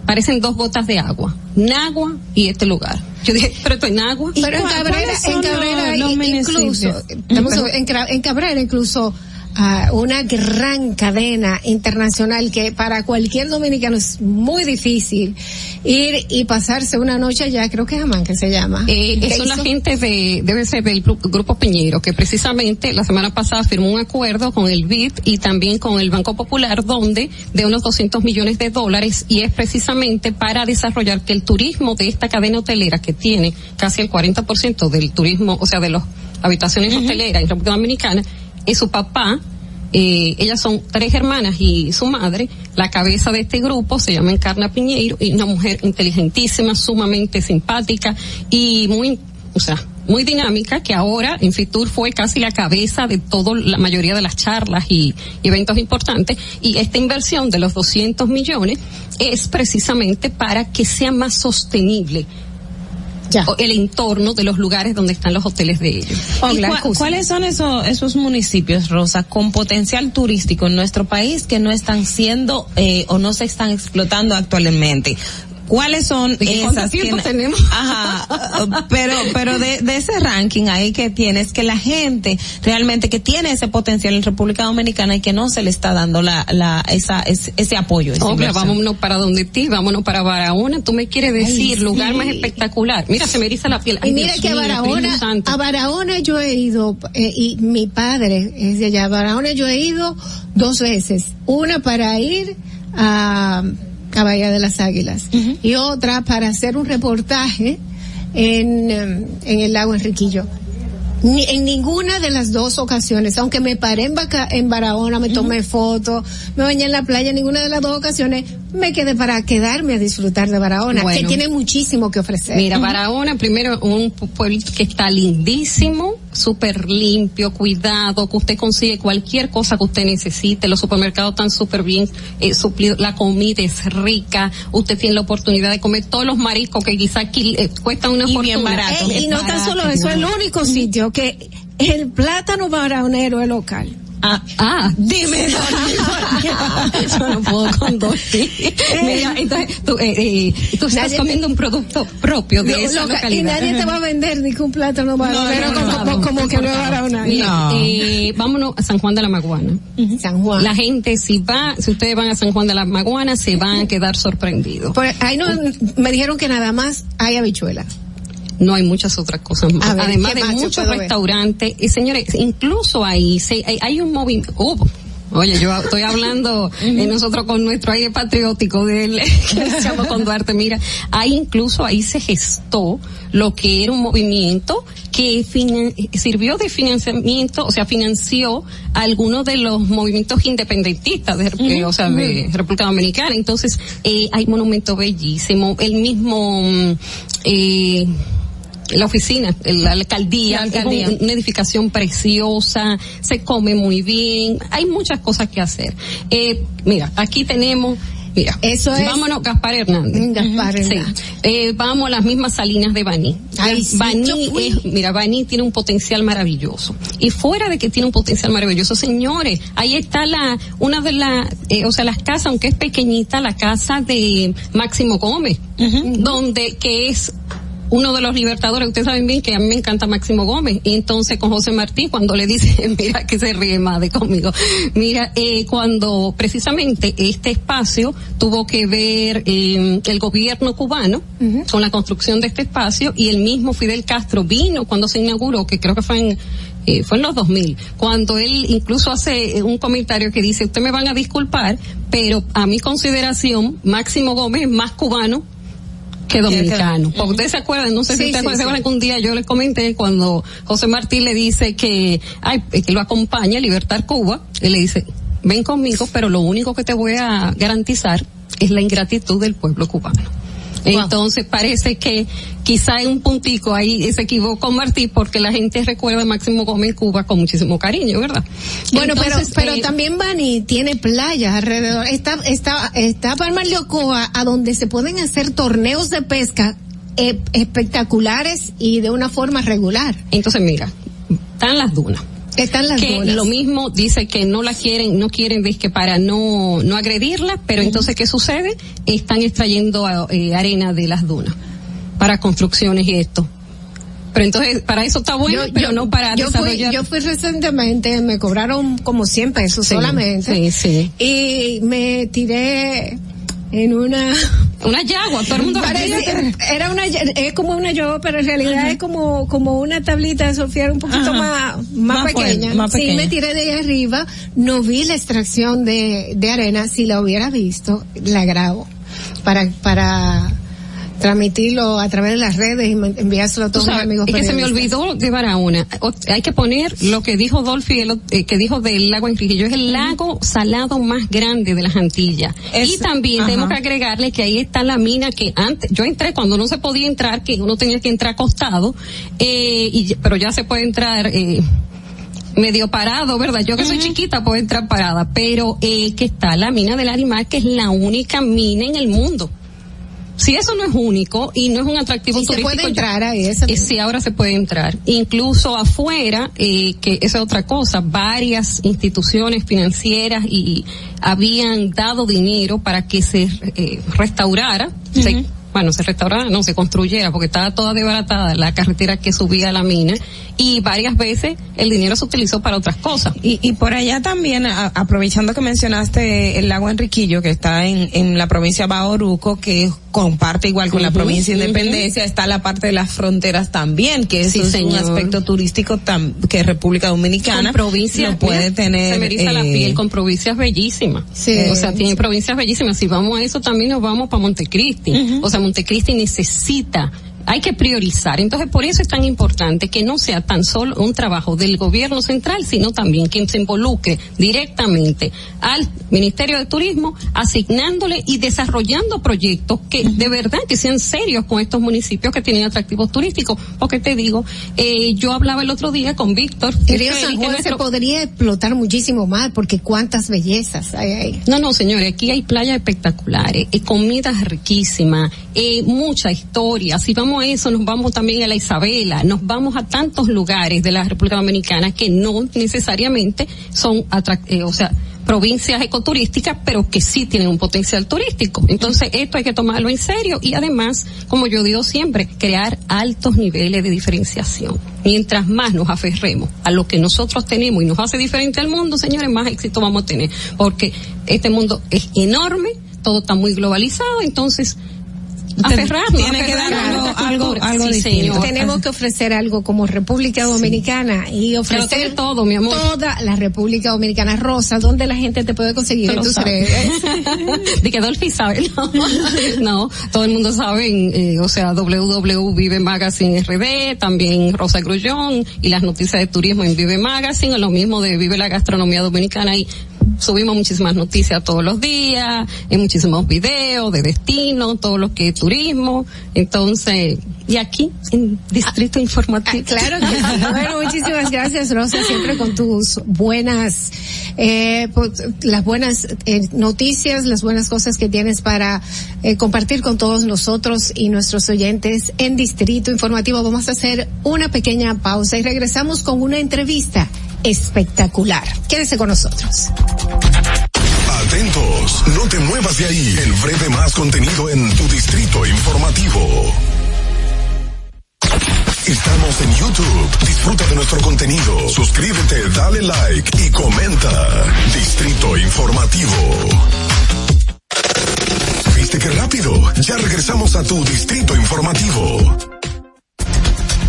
parecen dos gotas de agua. Nagua y este lugar. Yo dije, pero esto es Nagua. Pero en Cabrera, en Cabrera los- los incluso, estamos en, en Cabrera incluso ah, una gran cadena internacional que para cualquier dominicano es muy difícil ir y pasarse una noche allá, creo que es Amán que se llama. Eh, Que son la hizo- gente de, debe ser del gru- Grupo Piñero, que precisamente la semana pasada firmó un acuerdo con el BID y también con el Banco Popular, donde de unos 200 millones de dólares y es precisamente para desarrollar que el turismo de esta cadena hotelera que tiene casi el 40% del turismo, o sea, de las habitaciones hoteleras en República Dominicana, es su papá, eh, ellas son tres hermanas y su madre. La cabeza de este grupo se llama Encarna Piñeiro y una mujer inteligentísima, sumamente simpática y muy, o sea, muy dinámica que ahora en Fitur fue casi la cabeza de toda la mayoría de las charlas y, y eventos importantes y esta inversión de los 200 millones es precisamente para que sea más sostenible o el entorno de los lugares donde están los hoteles de ellos. ¿Y cua- ¿Cuáles son esos, esos municipios, Rosa, con potencial turístico en nuestro país que no están siendo eh, o no se están explotando actualmente? ¿Cuáles son ¿De cuánto esas que tenemos? Ajá, pero pero de, de ese ranking ahí que tienes que la gente realmente que tiene ese potencial en República Dominicana y que no se le está dando la la esa ese, ese apoyo. esa Obvio, inversión. vámonos para donde ti, vámonos para Barahona. Tú me quieres decir Ay, lugar más espectacular. Mira, se me eriza la piel. Ay, Y mira Dios que a Barahona, a Barahona yo he ido, eh, y mi padre es de allá, a Barahona yo he ido dos veces. Una para ir a, a Bahía de las Águilas. Y otra para hacer un reportaje en, em, en el lago Enriquillo. Ni- en ninguna de las dos ocasiones, aunque me paré en, Baca- en Barahona, me tomé fotos, me bañé en la playa, en ninguna de las dos ocasiones me quedé para quedarme a disfrutar de Barahona, Bueno. que tiene muchísimo que ofrecer. Mira, Barahona, primero un pu- pueblito que está lindísimo, súper limpio, cuidado, que usted consigue cualquier cosa que usted necesite, los supermercados están súper bien eh, suplidos, la comida es rica, usted tiene la oportunidad de comer todos los mariscos que quizá aquí eh, cuestan una Y fortuna. bien barato. Eh, y no tan solo eso, es el único sitio que el plátano barahonero es local. Ah, ah, dime, Yo no puedo con dos. Mira, entonces, tú, eh, eh, tú estás Nadie- comiendo un producto propio de Lo- esa loca- y localidad. nadie te va a vender ni que un plátano no, como, no, como- como que no es barahona. Mira, eh, vámonos a San Juan de la Maguana. San Juan. La gente, si va, si ustedes van a San Juan de la Maguana, se van a quedar sorprendidos. Por ahí no, me dijeron que nada más hay habichuelas. No hay muchas otras cosas más. Ver, Además ¿qué de muchos ver? restaurantes. Y señores, incluso ahí se, hay, hay un movimiento. oh, Oye, yo estoy hablando eh, nosotros con nuestro aire patriótico del que con Duarte. Mira, ahí incluso ahí se gestó lo que era un movimiento que sirvió de financiamiento, o sea, financió algunos de los movimientos independentistas, de, eh, o sea, de República Dominicana. Entonces, eh, hay monumentos bellísimos, el mismo, mm, eh, la oficina, la alcaldía, La alcaldía. es un- una edificación preciosa, se come muy bien, hay muchas cosas que hacer. Eh, mira, aquí tenemos, mira, Eso es- vámonos Gaspar Hernández. Gaspar Sí. Hernández. Eh, vamos a las mismas salinas de Baní. Ay, sí, Baní es, mira, Baní tiene un potencial maravilloso. Y fuera de que tiene un potencial maravilloso, señores, ahí está la, una de las, eh, o sea, las casas, aunque es pequeñita, la casa de Máximo Gómez, donde, que es uno de los libertadores, ustedes saben bien que a mí me encanta Máximo Gómez, y entonces con José Martí, cuando le dice, mira que se ríe más de conmigo, mira, eh, cuando precisamente este espacio tuvo que ver eh, el gobierno cubano con la construcción de este espacio, y el mismo Fidel Castro vino cuando se inauguró, que creo que fue en eh, fue en los 2000, cuando él incluso hace eh, un comentario que dice, ustedes me van a disculpar, pero a mi consideración, Máximo Gómez es más cubano que dominicano. Porque ustedes se acuerdan, no sé si ustedes sí, se sí. acuerdan que un día yo les comenté cuando José Martí le dice que, ay, que lo acompaña a Libertar Cuba, y le dice, ven conmigo, pero lo único que te voy a garantizar es la ingratitud del pueblo cubano. Entonces parece que quizá en un puntico ahí se equivocó Martí porque la gente recuerda a Máximo Gómez en Cuba con muchísimo cariño, ¿verdad? Bueno, Entonces, pero, pero eh, también Bani tiene playas alrededor. Está, está, está Palmar de Ocoa, a donde se pueden hacer torneos de pesca eh, espectaculares y de una forma regular. Entonces mira, están las dunas. Están las que lo mismo dice que no la quieren, no quieren que para no no agredirla, pero entonces qué sucede? Están extrayendo eh, arena de las dunas para construcciones y esto. Pero entonces para eso está bueno, pero no para yo fui, desarrollar. yo fui recientemente, me cobraron como 100 pesos Sí, solamente. sí, sí. Y me tiré en una una yagua, todo el mundo Parece- era una es como una yo pero en realidad es como como una tablita de Sofía un poquito más más, Más fuerte, pequeña. más sí pequeña. me tiré de ahí arriba no vi la extracción de, de arena. Si la hubiera visto la grabo para para transmitirlo a través de las redes y enviárselo a todos mis amigos es que se me olvidó llevar a una. O- Hay que poner lo que dijo Dolphy, el eh, que dijo del lago Enriquillo. Es el lago salado más grande de las Antillas. y también ajá. tenemos que agregarle que ahí está la mina que antes, yo entré cuando no se podía entrar, que uno tenía que entrar acostado, eh, y, pero ya se puede entrar, eh, medio parado, ¿verdad? Yo que soy chiquita puedo entrar parada, pero eh, que está la mina del animal, que es la única mina en el mundo. Si eso no es único y no es un atractivo se turístico, puede yo- entrar ahí, esa- eh, sí, ahora se puede entrar. Incluso afuera, eh, que esa es otra cosa, varias instituciones financieras y habían dado dinero para que se eh, restaurara, se- bueno, se restaurara, no, se construyera, porque estaba toda desbaratada la carretera que subía a la mina y varias veces el dinero se utilizó para otras cosas. Y, y por allá también, a- aprovechando que mencionaste el lago Enriquillo, que está en, en la provincia de Bauruco, que comparte igual con la provincia de. Independencia, está la parte de las fronteras también, que Sí, es un señor. aspecto turístico tam- que República Dominicana con provincias lo puede tener. se me eriza la eh, piel con provincias bellísimas o sea tiene provincias bellísimas si vamos a eso también nos vamos para Montecristi o sea Montecristi necesita hay que priorizar. Entonces, por eso es tan importante que no sea tan solo un trabajo del gobierno central, sino también quien se involucre directamente al Ministerio de Turismo, asignándole y desarrollando proyectos que de verdad que sean serios con estos municipios que tienen atractivos turísticos. Porque te digo, eh, yo hablaba el otro día con Víctor. Félix, San que Juan nuestro- se podría explotar muchísimo más porque cuántas bellezas hay ahí. no, no, señores, aquí hay playas espectaculares, eh, comidas riquísimas, eh, mucha historia. Si vamos a eso, nos vamos también a la Isabela, nos vamos a tantos lugares de la República Dominicana que no necesariamente son, eh, o sea, provincias ecoturísticas, pero que sí tienen un potencial turístico. Entonces, esto hay que tomarlo en serio y además, como yo digo siempre, crear altos niveles de diferenciación. Mientras más nos aferremos a lo que nosotros tenemos y nos hace diferente al mundo, señores, más éxito vamos a tener. Porque este mundo es enorme, todo está muy globalizado, entonces aferrarnos. tiene que dar aferrarnos algo- algo Sí, distinto. señor. Tenemos que ofrecer algo como República Dominicana y ofrecer todo, mi amor. toda la República Dominicana rosa, donde la gente te puede conseguir en tus sabes. redes. de que Dolphy sabe, no, no, todo el mundo sabe, eh, o sea, www Vive Magazine RD, también Rosa Grullón y las noticias de turismo en Vive Magazine, lo mismo de Vive la Gastronomía Dominicana y subimos muchísimas noticias todos los días, en muchísimos videos de destino, todo lo que es turismo, entonces, y aquí, en Distrito Informativo. Claro que sí. Bueno, muchísimas gracias, Rosa, siempre con tus buenas, eh, pues, las buenas eh, noticias, las buenas cosas que tienes para eh, compartir con todos nosotros y nuestros oyentes en Distrito Informativo. Vamos a hacer una pequeña pausa y regresamos con una entrevista espectacular. Quédese con nosotros. Atentos, no te muevas de ahí. El breve más contenido en tu distrito informativo. Estamos en YouTube. Disfruta de nuestro contenido. Suscríbete, dale like y comenta. Distrito Informativo. ¿Viste qué rápido? Ya regresamos a tu Distrito Informativo.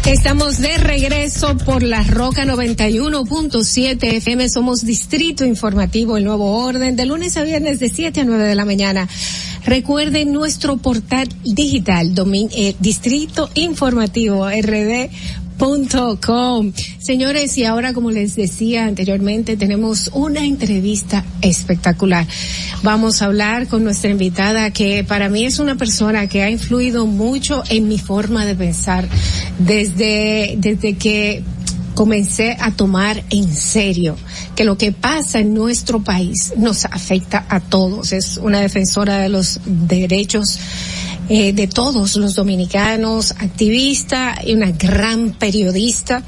Estamos de regreso por la Roca 91.7 FM. Somos Distrito Informativo, el nuevo orden, de lunes a viernes de 7 a 9 de la mañana. Recuerden nuestro portal digital, domin- eh, Distrito Informativo, RD. Com. Señores, y ahora como les decía anteriormente, tenemos una entrevista espectacular. Vamos a hablar con nuestra invitada que para mí es una persona que ha influido mucho en mi forma de pensar desde, desde que comencé a tomar en serio que lo que pasa en nuestro país nos afecta a todos. Es una defensora de los derechos eh, de todos los dominicanos, activista y una gran periodista.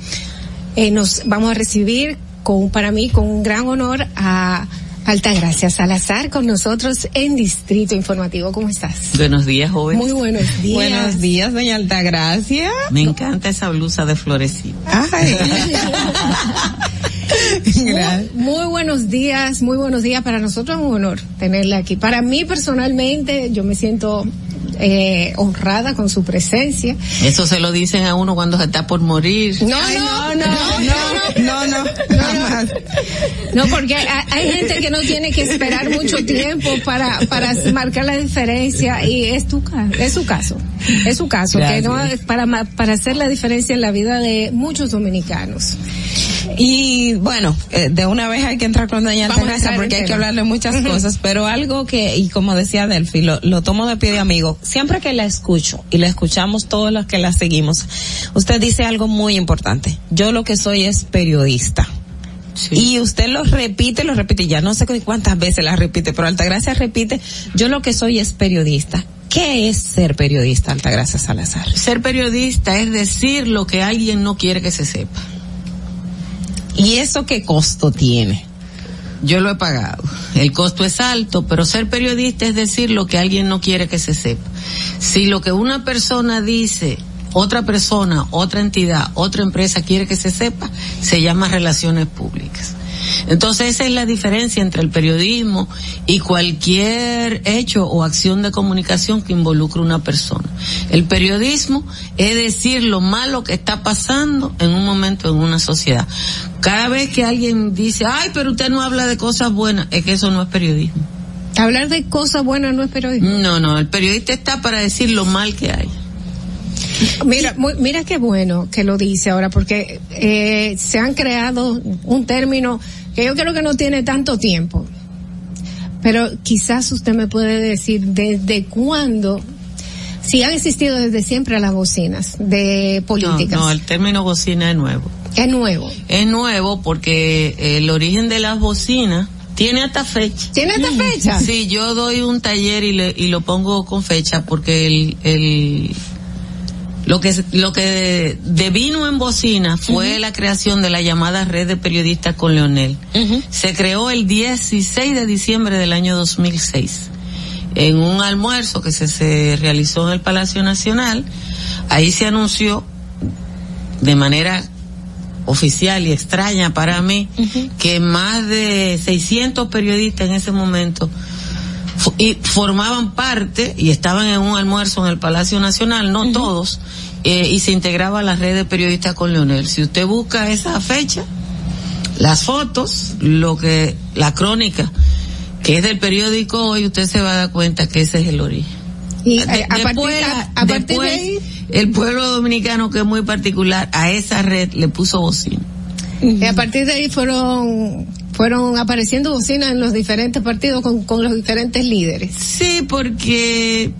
Eh, nos vamos a recibir con, para mí, con un gran honor a Altagracia Salazar con nosotros en Distrito Informativo. ¿Cómo estás? Buenos días, joven. Muy buenos días. Buenos días, doña Altagracia. Me encanta esa blusa de florecita. Ay. Muy, muy buenos días, muy buenos días. Para nosotros es un honor tenerla aquí. Para mí personalmente, yo me siento eh, honrada con su presencia. Eso se lo dicen a uno cuando se está por morir. No, no, no, no, no, no, jamás. No, porque hay, hay gente que no tiene que esperar mucho tiempo para, para marcar la diferencia y es tu ca- es su caso. Es su caso, que no para, para hacer la diferencia en la vida de muchos dominicanos. Y bueno, eh, de una vez hay que entrar con doña Vamos a Altagracia entrar en porque hay que hablarle muchas cosas, pero algo que, y como decía Delphi, lo, lo tomo de pie de amigo, siempre que la escucho, y la escuchamos todos los que la seguimos, usted dice algo muy importante, yo lo que soy es periodista. Y usted lo repite, lo repite, ya no sé cuántas veces la repite, pero Altagracia repite, yo lo que soy es periodista. ¿Qué es ser periodista, Altagracia Salazar? Ser periodista es decir lo que alguien no quiere que se sepa. ¿Y eso qué costo tiene? Yo lo he pagado. El costo es alto, pero ser periodista es decir lo que alguien no quiere que se sepa. Si lo que una persona dice, otra persona, otra entidad, otra empresa quiere que se sepa, se llama relaciones públicas. Entonces esa es la diferencia entre el periodismo y cualquier hecho o acción de comunicación que involucre una persona. El periodismo es decir lo malo que está pasando en un momento en una sociedad. Cada vez que alguien dice, ay, pero usted no habla de cosas buenas, es que eso no es periodismo. Hablar de cosas buenas no es periodismo. No, no, el periodista está para decir lo mal que hay. Mira, muy- mira qué bueno que lo dice ahora, porque eh, se han creado un término que yo creo que no tiene tanto tiempo. Pero quizás usted me puede decir desde cuándo, si han existido desde siempre las bocinas de No, políticas. no, el término bocina es nuevo. Es nuevo. Es nuevo porque el origen de las bocinas tiene hasta fecha. ¿Tiene hasta fecha? Sí, yo doy un taller y, le- y lo pongo con fecha porque el, el lo que lo que devino en bocina fue la creación de la llamada red de periodistas con Leonel. Se creó el 16 de diciembre del año 2006 en un almuerzo que se, se realizó en el Palacio Nacional. Ahí se anunció de manera oficial y extraña para mí que más de 600 periodistas en ese momento y formaban parte y estaban en un almuerzo en el Palacio Nacional, no todos, eh, y se integraba a la red de periodistas con Leonel. Si usted busca esa fecha, las fotos, lo que, la crónica, que es del periódico hoy, usted se va a dar cuenta que ese es el origen. Y De- eh, a, partir, después, a, a partir de después, ahí, el pueblo dominicano, que es muy particular, a esa red le puso bocina. y a partir de ahí fueron fueron apareciendo bocinas en los diferentes partidos con, con los diferentes líderes. Sí, porque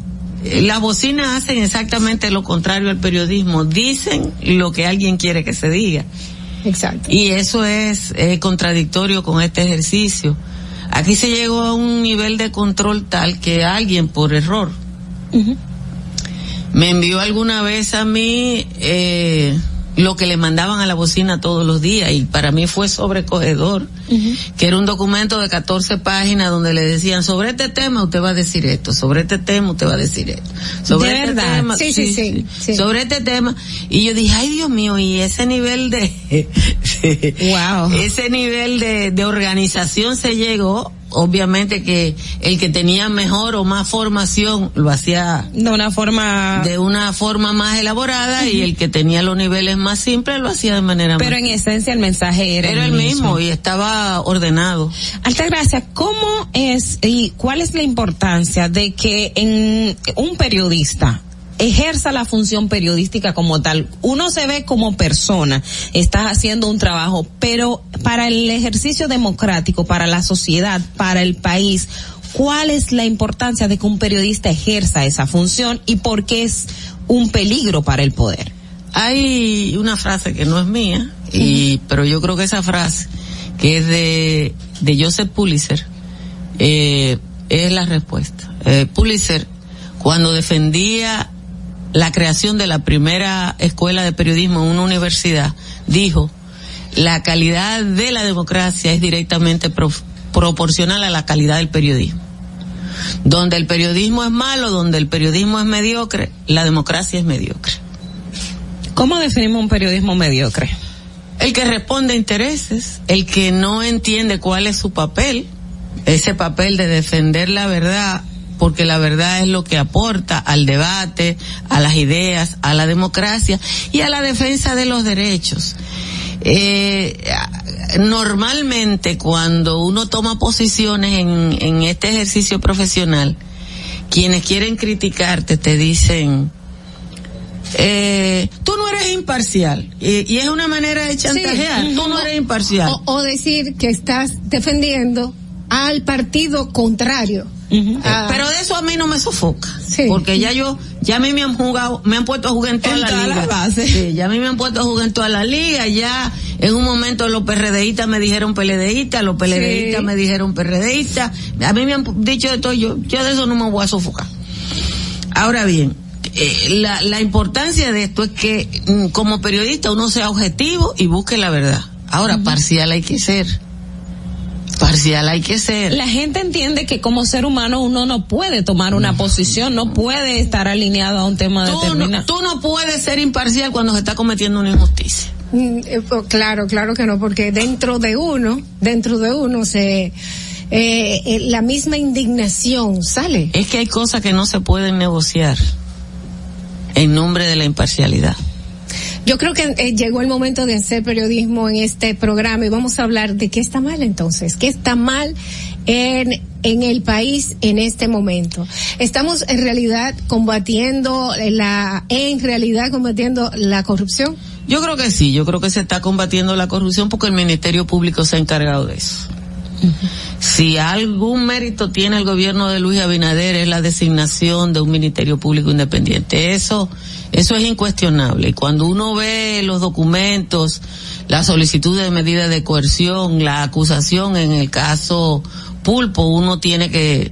eh, las bocinas hacen exactamente lo contrario al periodismo. Dicen lo que alguien quiere que se diga. Exacto. Y eso es eh, contradictorio con este ejercicio. Aquí se llegó a un nivel de control tal que alguien por error me envió alguna vez a mí eh, lo que le mandaban a la bocina todos los días y para mí fue sobrecogedor, que era un documento de 14 páginas donde le decían sobre este tema usted va a decir esto, sobre este tema usted va a decir esto, sobre ¿De este verdad? tema, Sí, sí, sí, sí. sobre este tema y yo dije ay Dios mío y ese nivel de Wow. ese nivel de, de organización se llegó obviamente que el que tenía mejor o más formación lo hacía De una forma... de una forma más elaborada y el que tenía los niveles más simples lo hacía de manera Pero más en esencia el mensaje era, era el mismo y estaba ordenado. Altagracia, ¿cómo es y cuál es la importancia de que en un periodista ejerza la función periodística como tal? Uno se ve como persona, estás haciendo un trabajo, pero para el ejercicio democrático, para la sociedad, para el país, ¿cuál es la importancia de que un periodista ejerza esa función y por qué es un peligro para el poder? Hay una frase que no es mía, y, pero yo creo que esa frase, que es de, de Joseph Pulitzer, eh, es la respuesta. Eh, Pulitzer, cuando defendía la creación de la primera escuela de periodismo en una universidad, dijo, la calidad de la democracia es directamente pro- proporcional a la calidad del periodismo. Donde el periodismo es malo, donde el periodismo es mediocre, la democracia es mediocre. ¿Cómo definimos un periodismo mediocre? El que responde a intereses, el que no entiende cuál es su papel, ese papel de defender la verdad porque la verdad es lo que aporta al debate, a las ideas, a la democracia y a la defensa de los derechos. Eh, normalmente cuando uno toma posiciones en, en este ejercicio profesional, quienes quieren criticarte te dicen, eh, tú no eres imparcial. Y, y es una manera de chantajear. Sí. Tú no eres imparcial. O, o decir que estás defendiendo al partido contrario. Ah, Pero de eso a mí no me sofoca. Porque ya yo, ya a mí me han jugado, me han puesto a jugar en todas En bases. Sí, ya a mí me han puesto a jugar en todas las ligas. Ya en un momento los PRDistas me dijeron PLDistas, los PLDistas Sí. me dijeron PRDistas. A mí me han dicho de todo, yo, yo de eso no me voy a sofocar. Ahora bien, eh, la, la importancia de esto es que mm, como periodista uno sea objetivo y busque la verdad. Ahora, parcial hay que ser. Parcial hay que ser. La gente entiende que como ser humano uno no puede tomar una posición, no puede estar alineado a un tema Tú no, determinado. tú no puedes ser imparcial cuando se está cometiendo una injusticia. Mm, eh, pues, Claro, claro que no, porque dentro de uno, dentro de uno se, eh, eh, la misma indignación sale. Es que hay cosas que no se pueden negociar en nombre de la imparcialidad. Yo creo que eh, llegó el momento de hacer periodismo en este programa y vamos a hablar de qué está mal entonces, qué está mal en, en el país en este momento. Estamos en realidad combatiendo la, en realidad combatiendo la corrupción. Yo creo que sí, yo creo que se está combatiendo la corrupción porque el Ministerio Público se ha encargado de eso. Si algún mérito tiene el gobierno de Luis Abinader es la designación de un Ministerio Público Independiente. Eso, eso es incuestionable. Cuando uno ve los documentos, la solicitud de medida de coerción, la acusación en el caso Pulpo, uno tiene que,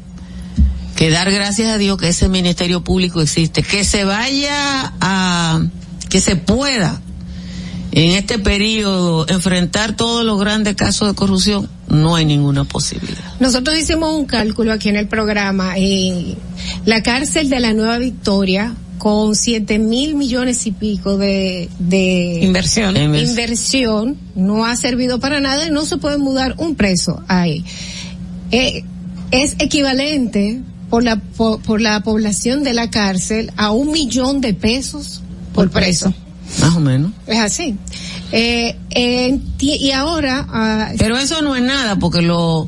que dar gracias a Dios que ese Ministerio Público existe. Que se vaya a, que se pueda en este periodo enfrentar todos los grandes casos de corrupción, no hay ninguna posibilidad. Nosotros hicimos un cálculo aquí en el programa y la cárcel de la Nueva Victoria con siete mil millones y pico de, de Inversión. inversión no ha servido para nada y no se puede mudar un preso ahí. Eh, es equivalente por la, por, por la población de la cárcel a un millón de pesos por preso. Más o menos. Es así. Eh, eh, y ahora, ah, Pero eso no es nada porque lo,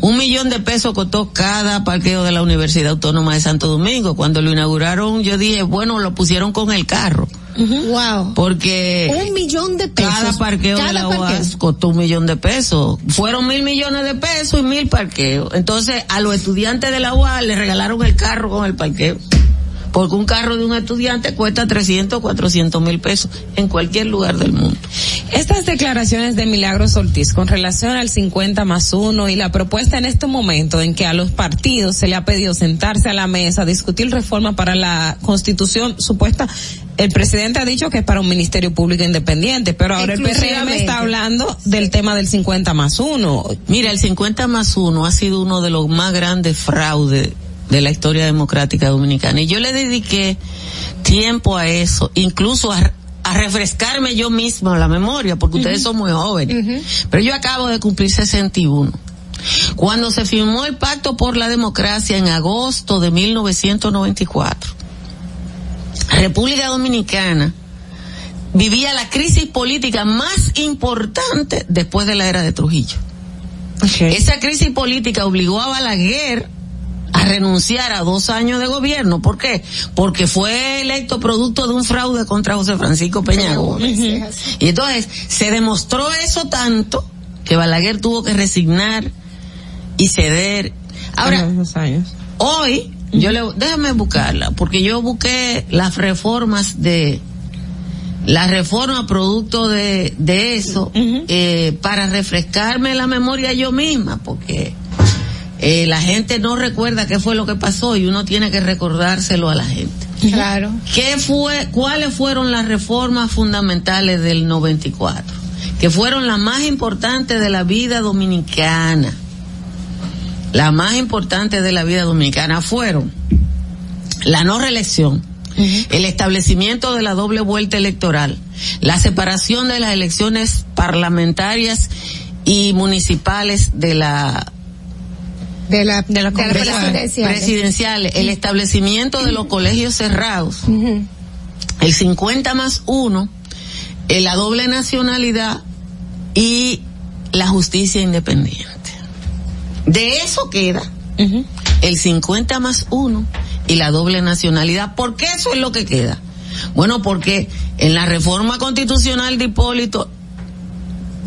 un millón de pesos costó cada parqueo de la Universidad Autónoma de Santo Domingo. Cuando lo inauguraron yo dije, bueno, lo pusieron con el carro. wow. Porque Un millón de pesos. cada parqueo de la parqueo. UAS costó un millón de pesos. Fueron mil millones de pesos y mil parqueos. Entonces, a los estudiantes de la UAS le regalaron el carro con el parqueo. Porque un carro de un estudiante cuesta 300, 400 mil pesos en cualquier lugar del mundo. Estas declaraciones de Milagros Ortiz con relación al 50 más uno y la propuesta en este momento en que a los partidos se le ha pedido sentarse a la mesa, discutir reforma para la constitución supuesta, el presidente ha dicho que es para un ministerio público independiente, pero ahora el PRM está hablando del tema del 50 más uno. Mira, el 50 más uno ha sido uno de los más grandes fraudes de la historia democrática dominicana. Y yo le dediqué tiempo a eso, incluso a, a refrescarme yo misma la memoria, porque ustedes son muy jóvenes. Pero yo acabo de cumplir 61. Cuando se firmó el Pacto por la Democracia en agosto de 1994, República Dominicana vivía la crisis política más importante después de la era de Trujillo. Esa crisis política obligó a Balaguer a renunciar a dos años de gobierno. ¿Por qué? Porque fue electo producto de un fraude contra José Francisco Peña Gómez. Y entonces se demostró eso tanto que Balaguer tuvo que resignar y ceder. Ahora, hoy, yo le, déjame buscarla, porque yo busqué las reformas de, la reforma producto de, de eso, eh, para refrescarme la memoria yo misma, porque eh, la gente no recuerda qué fue lo que pasó y uno tiene que recordárselo a la gente. Claro. ¿Qué fue, cuáles fueron las reformas fundamentales del 94? Que fueron las más importantes de la vida dominicana. Las más importantes de la vida dominicana fueron la no reelección, el establecimiento de la doble vuelta electoral, la separación de las elecciones parlamentarias y municipales de la de la, de la presidencial. el establecimiento de los colegios cerrados, el 50 más 1, la doble nacionalidad y la justicia independiente. De eso queda el 50 más 1 y la doble nacionalidad. ¿Por qué eso es lo que queda? Bueno, porque en la reforma constitucional de Hipólito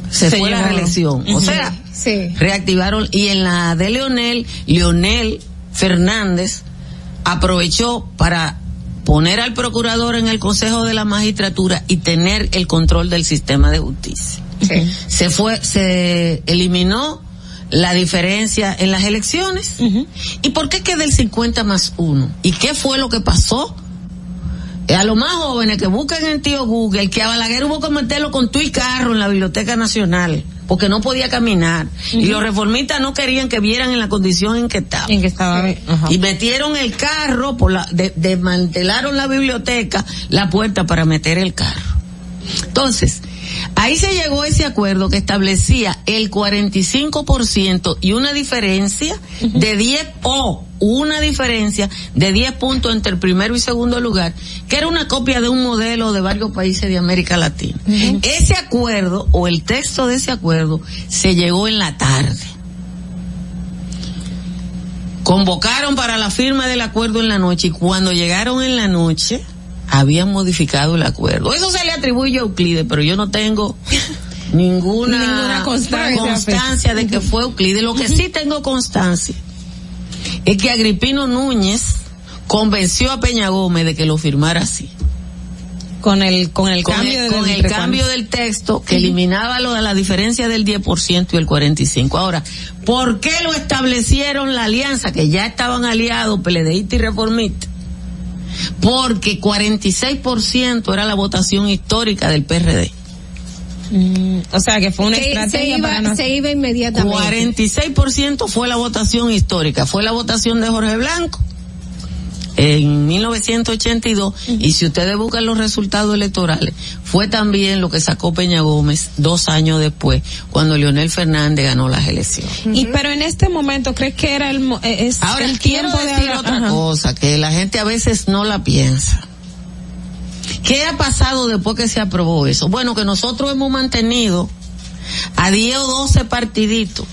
se, Se fue la reelección. O sea, Sí. reactivaron y en la de Leonel, Leonel Fernández aprovechó para poner al procurador en el Consejo de la Magistratura y tener el control del sistema de justicia. Sí. Se fue, se eliminó la diferencia en las elecciones. ¿Y por qué queda el 50 más 1? ¿Y qué fue lo que pasó? Eh, A los más jóvenes que busquen en tío Google que a Balaguer hubo que meterlo con tu y carro en la Biblioteca Nacional porque no podía caminar y los reformistas no querían que vieran en la condición en que estaba. En que estaba. Y metieron el carro, por la, de- desmantelaron la biblioteca, la puerta para meter el carro. Entonces, ahí se llegó a ese acuerdo que establecía el 45% y una diferencia de 10 o una diferencia de 10 puntos entre el primero y segundo lugar, que era una copia de un modelo de varios países de América Latina. Ese acuerdo o el texto de ese acuerdo se llegó en la tarde. Convocaron para la firma del acuerdo en la noche y cuando llegaron en la noche habían modificado el acuerdo. Eso se le atribuye a Euclides, pero yo no tengo ninguna, Ninguna constancia. constancia de que fue Euclides. Lo que sí tengo constancia es que Agripino Núñez convenció a Peña Gómez de que lo firmara así. Con el, con el Con cambio el, del- con el cambio del texto que eliminaba lo de la diferencia del 10% y el 45%. Ahora, ¿por qué lo establecieron la alianza? Que ya estaban aliados, PLDistas y reformistas. Porque 46% era la votación histórica del PRD. Mm, o sea que fue una se estrategia para iba, no se iba inmediatamente. 46% fue la votación histórica, fue la votación de Jorge Blanco en 1982 y si ustedes buscan los resultados electorales, fue también lo que sacó Peña Gómez dos años después, cuando Leonel Fernández ganó las elecciones. Y pero en este momento, ¿crees que era el, eh, es Ahora el quiero tiempo de decir hablar- otra Ajá. cosa, que la gente a veces no la piensa. ¿Qué ha pasado después que se aprobó eso? Bueno, que nosotros hemos mantenido a 10 o 12 partiditos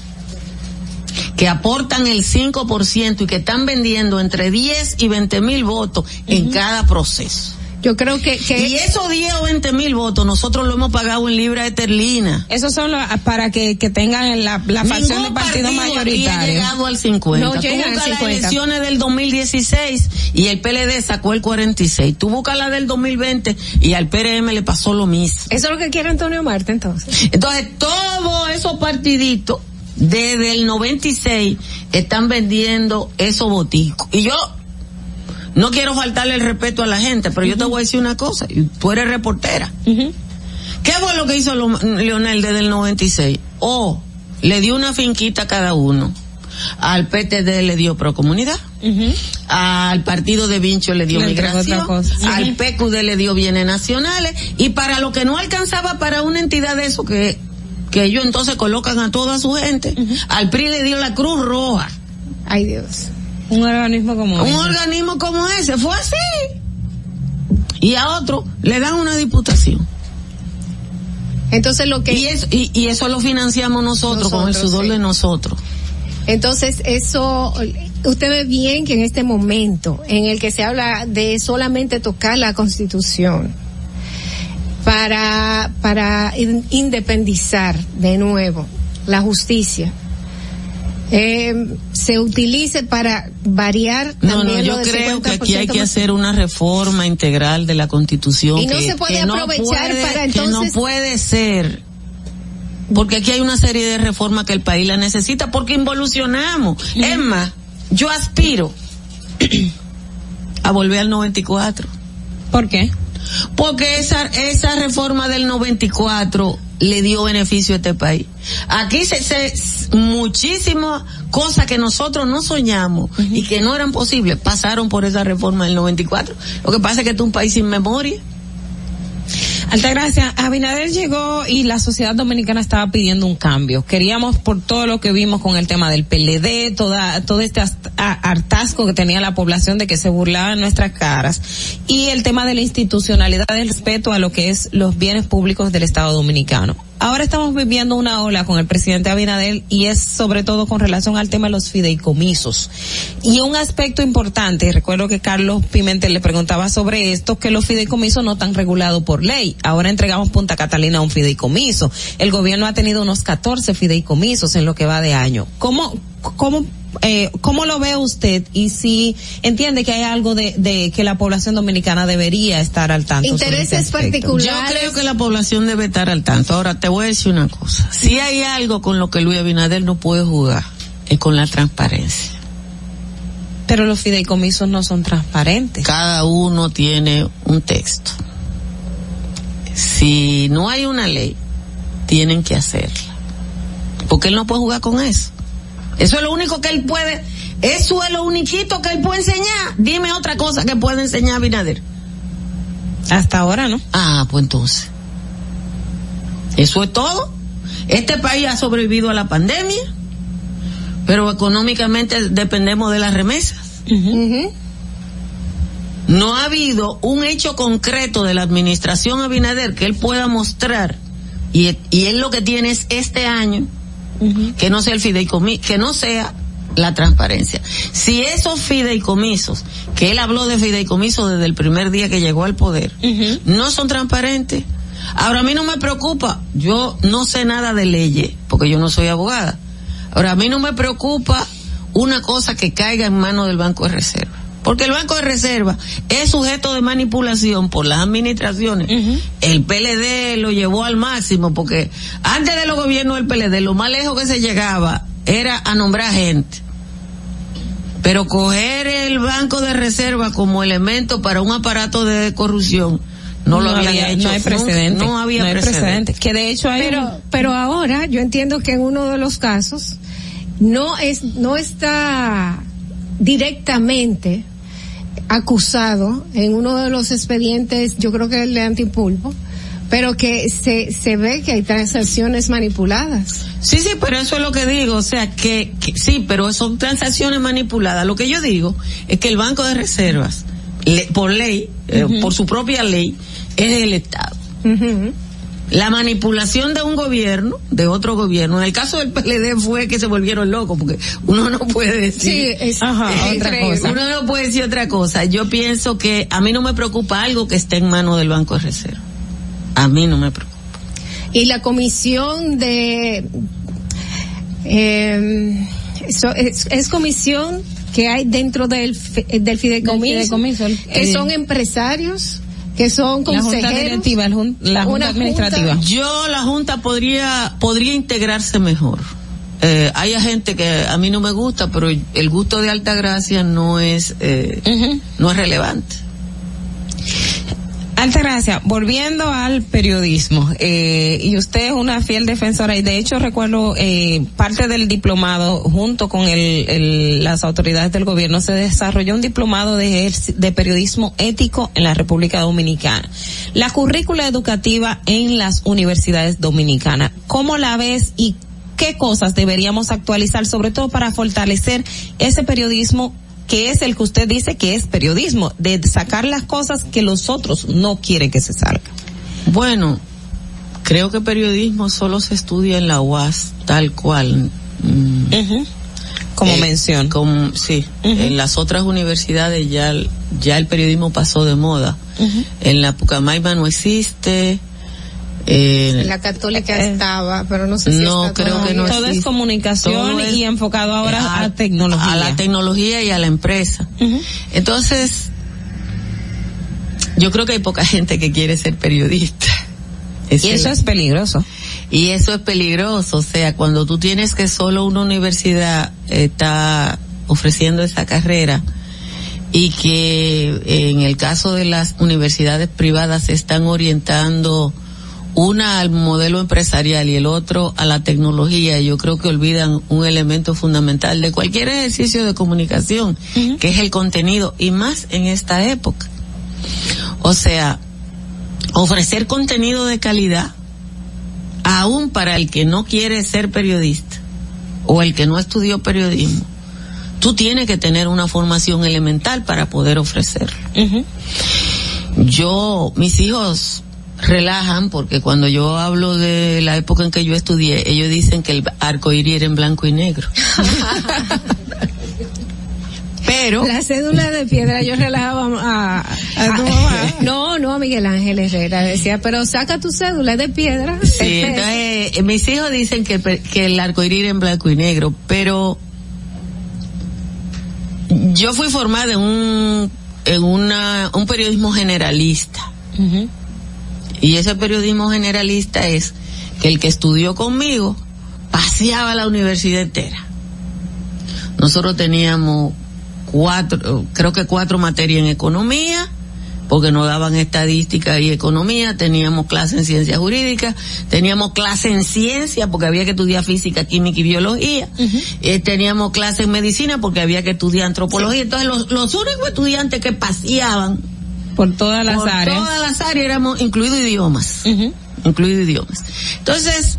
que aportan el 5% y que están vendiendo entre 10 y 20 mil votos en cada proceso. Yo creo que, que Y esos 10 o 20 mil votos nosotros lo hemos pagado en libra esterlina. Esos son los, para que, que tengan la, la facción de Ningún partido partido aquí ha mayoritario. llegado al 50. No Tú llegan al buscas las 50. elecciones del 2016 y el PLD sacó el 46. Tú buscas la del 2020 y al PRM le pasó lo mismo. eso es lo que quiere Antonio Marte entonces. Entonces, todos esos partiditos desde el 96 están vendiendo esos boticos. Y yo no quiero faltarle el respeto a la gente, pero yo te voy a decir una cosa, y tú eres reportera. ¿Qué fue lo que hizo Leonel desde el 96? O le dio una finquita a cada uno. Al PTD le dio Procomunidad. Al partido de Vincho le dio Le migración. Al. PQD le dio bienes nacionales. Y para lo que no alcanzaba para una entidad de eso que, que ellos entonces colocan a toda su gente, al PRI le dio la Cruz Roja. Ay Dios. Un organismo como Un ese. organismo como ese, fue así. Y a otro le dan una diputación. Entonces lo que Y eso, y, y eso lo financiamos nosotros, con el sudor sí. de nosotros. Entonces, eso, usted ve bien que en este momento en el que se habla de solamente tocar la constitución para, para in- independizar de nuevo la justicia, eh, se utilice para variar No, no, también yo lo del creo que aquí hay 50% que hacer una reforma integral de la constitución. Y no que- se puede no aprovechar puede- para Que no entonces- puede ser. Porque aquí hay una serie de reformas que el país la necesita porque involucionamos. Es más, yo aspiro a volver al 94. ¿Por qué? Porque esa, esa reforma del 94 le dio beneficio a este país. Aquí se, se muchísimas cosas que nosotros no soñamos y que no eran posibles pasaron por esa reforma del 94. Lo que pasa es que este es un país sin memoria. Altagracia, Abinader llegó y la sociedad dominicana estaba pidiendo un cambio. Queríamos, por todo lo que vimos con el tema del PLD, toda, todo este hartazgo que tenía la población de que se burlaban nuestras caras, y el tema de la institucionalidad del respeto a lo que es los bienes públicos del Estado dominicano. Ahora estamos viviendo una ola con el presidente Abinader y es sobre todo con relación al tema de los fideicomisos. Y un aspecto importante, recuerdo que Carlos Pimentel le preguntaba sobre esto, que los fideicomisos no están regulados por ley. Ahora entregamos Punta Catalina a un fideicomiso. El gobierno ha tenido unos 14 fideicomisos en lo que va de año. ¿Cómo, cómo, eh, cómo lo ve usted y si entiende que hay algo de, de que la población dominicana debería estar al tanto? sobre Intereses este aspecto? Yo creo que la población debe estar al tanto. Ahora te voy a decir una cosa. Si hay algo con lo que Luis Abinader no puede jugar, es con la transparencia. Pero los fideicomisos no son transparentes. Cada uno tiene un texto. Si no hay una ley, tienen que hacerla. Porque él no puede jugar con eso. Eso es lo único que él puede, eso es lo uniquito que él puede enseñar. Dime otra cosa que puede enseñar Abinader. Hasta ahora no. Ah, pues entonces. Eso es todo. Este país ha sobrevivido a la pandemia, pero económicamente dependemos de las remesas. No ha habido un hecho concreto de la administración Abinader que él pueda mostrar y, y él lo que tiene es este año que no sea el fideicomiso, que no sea la transparencia. Si esos fideicomisos, que él habló de fideicomisos desde el primer día que llegó al poder, no son transparentes, ahora a mí no me preocupa, yo no sé nada de leyes, porque yo no soy abogada. Ahora a mí no me preocupa una cosa que caiga en manos del Banco de Reserva. Porque el Banco de Reserva es sujeto de manipulación por las administraciones. El PLD lo llevó al máximo porque antes de los gobiernos del PLD lo más lejos que se llegaba era a nombrar gente. Pero coger el Banco de Reserva como elemento para un aparato de corrupción no, lo había, había- hecho. No hay nunca, precedente. No había hay precedente. Que de hecho hay pero, un- pero ahora yo entiendo que en uno de los casos no es, no está directamente acusado en uno de los expedientes, yo creo que el de antipulpo, pero que se, se ve que hay transacciones manipuladas. Sí, sí, pero eso es lo que digo, o sea, que, que sí, pero son transacciones manipuladas. Lo que yo digo es que el Banco de Reservas, le- por ley, eh, por su propia ley, es el Estado. La manipulación de un gobierno, de otro gobierno, en el caso del PLD fue que se volvieron locos, porque uno no puede decir Sí, es- Ajá, es otra cosa. Uno no puede decir otra cosa. Yo pienso que a mí no me preocupa algo que esté en manos del Banco de Reserva. A mí no me preocupa. Y la comisión de, eh, es, es comisión que hay dentro del, del fideicomiso, Del fideicomiso, el- que eh, son empresarios, que son La junta consejeros. directiva, el jun- la junta administrativa. Yo la junta podría podría integrarse mejor. Eh, hay gente que a mí no me gusta, pero el gusto de Altagracia no es eh, no es relevante. Altagracia, volviendo al periodismo, eh, y usted es una fiel defensora, y de hecho recuerdo eh, parte del diplomado, junto con el, el- las autoridades del gobierno, se desarrolló un diplomado de, de periodismo ético en la República Dominicana. La currícula educativa en las universidades dominicanas, ¿cómo la ves y qué cosas deberíamos actualizar, sobre todo para fortalecer ese periodismo que es el que usted dice que es periodismo, de sacar las cosas que los otros no quieren que se salgan. Bueno, creo que periodismo solo se estudia en la UAS tal cual. Mm, Como eh, mención. como- sí, en las otras universidades ya el- ya el periodismo pasó de moda. En la Pucamaima no existe. Eh, La católica estaba, pero no sé si No, está creo que no Todo es comunicación Todo es- y enfocado ahora a, a, tecnología. A la tecnología y a la empresa. Entonces, yo creo que hay poca gente que quiere ser periodista. y eso es peligroso. Y eso es peligroso, o sea, cuando tú tienes que solo una universidad está ofreciendo esa carrera y que en el caso de las universidades privadas se están orientando una al modelo empresarial y el otro a la tecnología, yo creo que olvidan un elemento fundamental de cualquier ejercicio de comunicación, que es el contenido, y más en esta época. O sea, ofrecer contenido de calidad, aún para el que no quiere ser periodista o el que no estudió periodismo. Tú tienes que tener una formación elemental para poder ofrecerlo. Yo, mis hijos relajan porque cuando yo hablo de la época en que yo estudié, ellos dicen que el arco iris era en blanco y negro. Pero la cédula de piedra yo relajaba a, a tu mamá. No, no a Miguel Ángel Herrera decía, pero saca tu cédula de piedra. Sí, entonces eh, mis hijos dicen que, que el arco iris era en blanco y negro, pero yo fui formada en un en una un periodismo generalista. Y ese periodismo generalista es que el que estudió conmigo paseaba la universidad entera. Nosotros teníamos cuatro, creo que cuatro materias en economía, porque nos daban estadística y economía, teníamos clase en ciencia jurídica, teníamos clase en ciencia, porque había que estudiar física, química y biología, eh, teníamos clase en medicina, porque había que estudiar antropología. Entonces, los, los únicos estudiantes que paseaban por todas las por áreas. todas las áreas éramos, incluido idiomas, incluido idiomas. Entonces,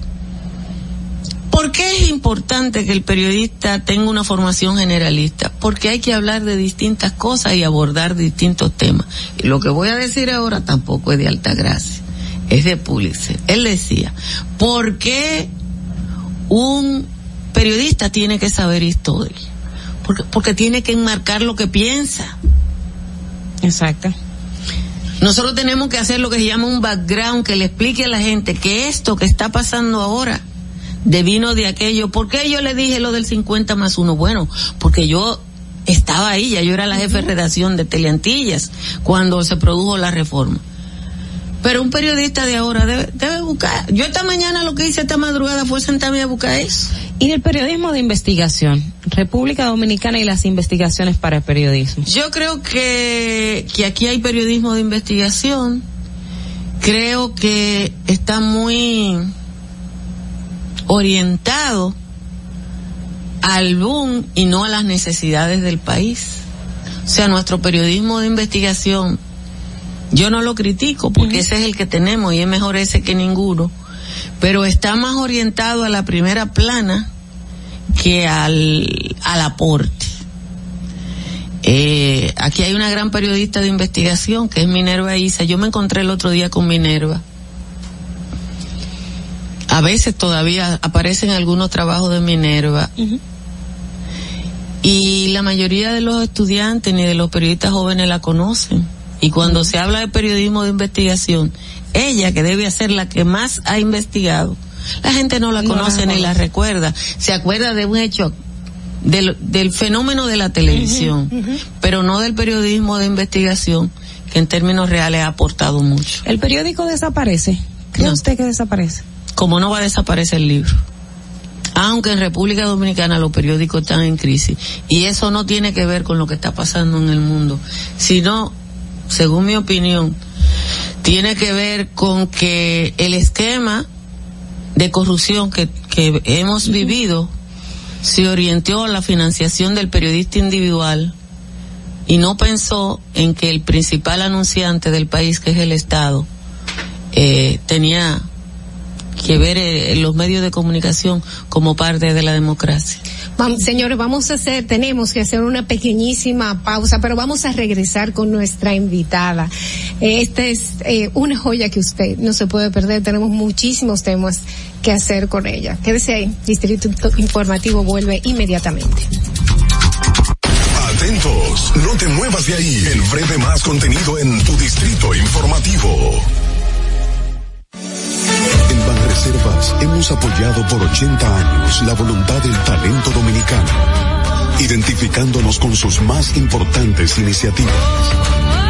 ¿Por qué es importante que el periodista tenga una formación generalista? Porque hay que hablar de distintas cosas y abordar distintos temas. Y lo que voy a decir ahora tampoco es de alta gracia, es de Pulitzer. Él decía, ¿por qué un periodista tiene que saber historia? Porque, porque tiene que enmarcar lo que piensa. Exacto. Nosotros tenemos que hacer lo que se llama un background que le explique a la gente que esto que está pasando ahora de vino de aquello. ¿Por qué yo le dije lo del 50 más uno? Bueno, porque yo estaba ahí, ya yo era la jefe de redacción de Teleantillas cuando se produjo la reforma. Pero un periodista de ahora debe, debe buscar. Yo esta mañana lo que hice esta madrugada fue sentarme a buscar eso. Y del periodismo de investigación, República Dominicana y las investigaciones para el periodismo. Yo creo que, que aquí hay periodismo de investigación. Creo que está muy orientado al boom y no a las necesidades del país. O sea, nuestro periodismo de investigación, yo no lo critico porque ese es el que tenemos y es mejor ese que ninguno, pero está más orientado a la primera plana que al, al aporte. Eh, aquí hay una gran periodista de investigación que es Minerva Isa. Yo me encontré el otro día con Minerva. A veces todavía aparecen algunos trabajos de Minerva. Y la mayoría de los estudiantes ni de los periodistas jóvenes la conocen. Y cuando se habla de periodismo de investigación, ella que debe ser la que más ha investigado, la gente no la No la conoce ni la recuerda. Se acuerda de un hecho del, del fenómeno de la televisión, pero no del periodismo de investigación, que en términos reales ha aportado mucho. ¿El periódico desaparece? ¿Cree No. usted que desaparece? Como no va a desaparecer el libro. Aunque en República Dominicana los periódicos están en crisis. Y eso no tiene que ver con lo que está pasando en el mundo, sino, según mi opinión, tiene que ver con que el esquema de corrupción que, que hemos vivido se orientó a la financiación del periodista individual y no pensó en que el principal anunciante del país, que es el Estado, eh, tenía que ver eh, los medios de comunicación como parte de la democracia. Señores, vamos a hacer, tenemos que hacer una pequeñísima pausa, pero vamos a regresar con nuestra invitada. Esta es eh, una joya que usted no se puede perder. Tenemos muchísimos temas que hacer con ella. Quédese ahí. Distrito Informativo vuelve inmediatamente. Atentos, no te muevas de ahí. El breve más contenido en tu distrito informativo. En Banreservas hemos apoyado por 80 años la voluntad del talento dominicano, identificándonos con sus más importantes iniciativas,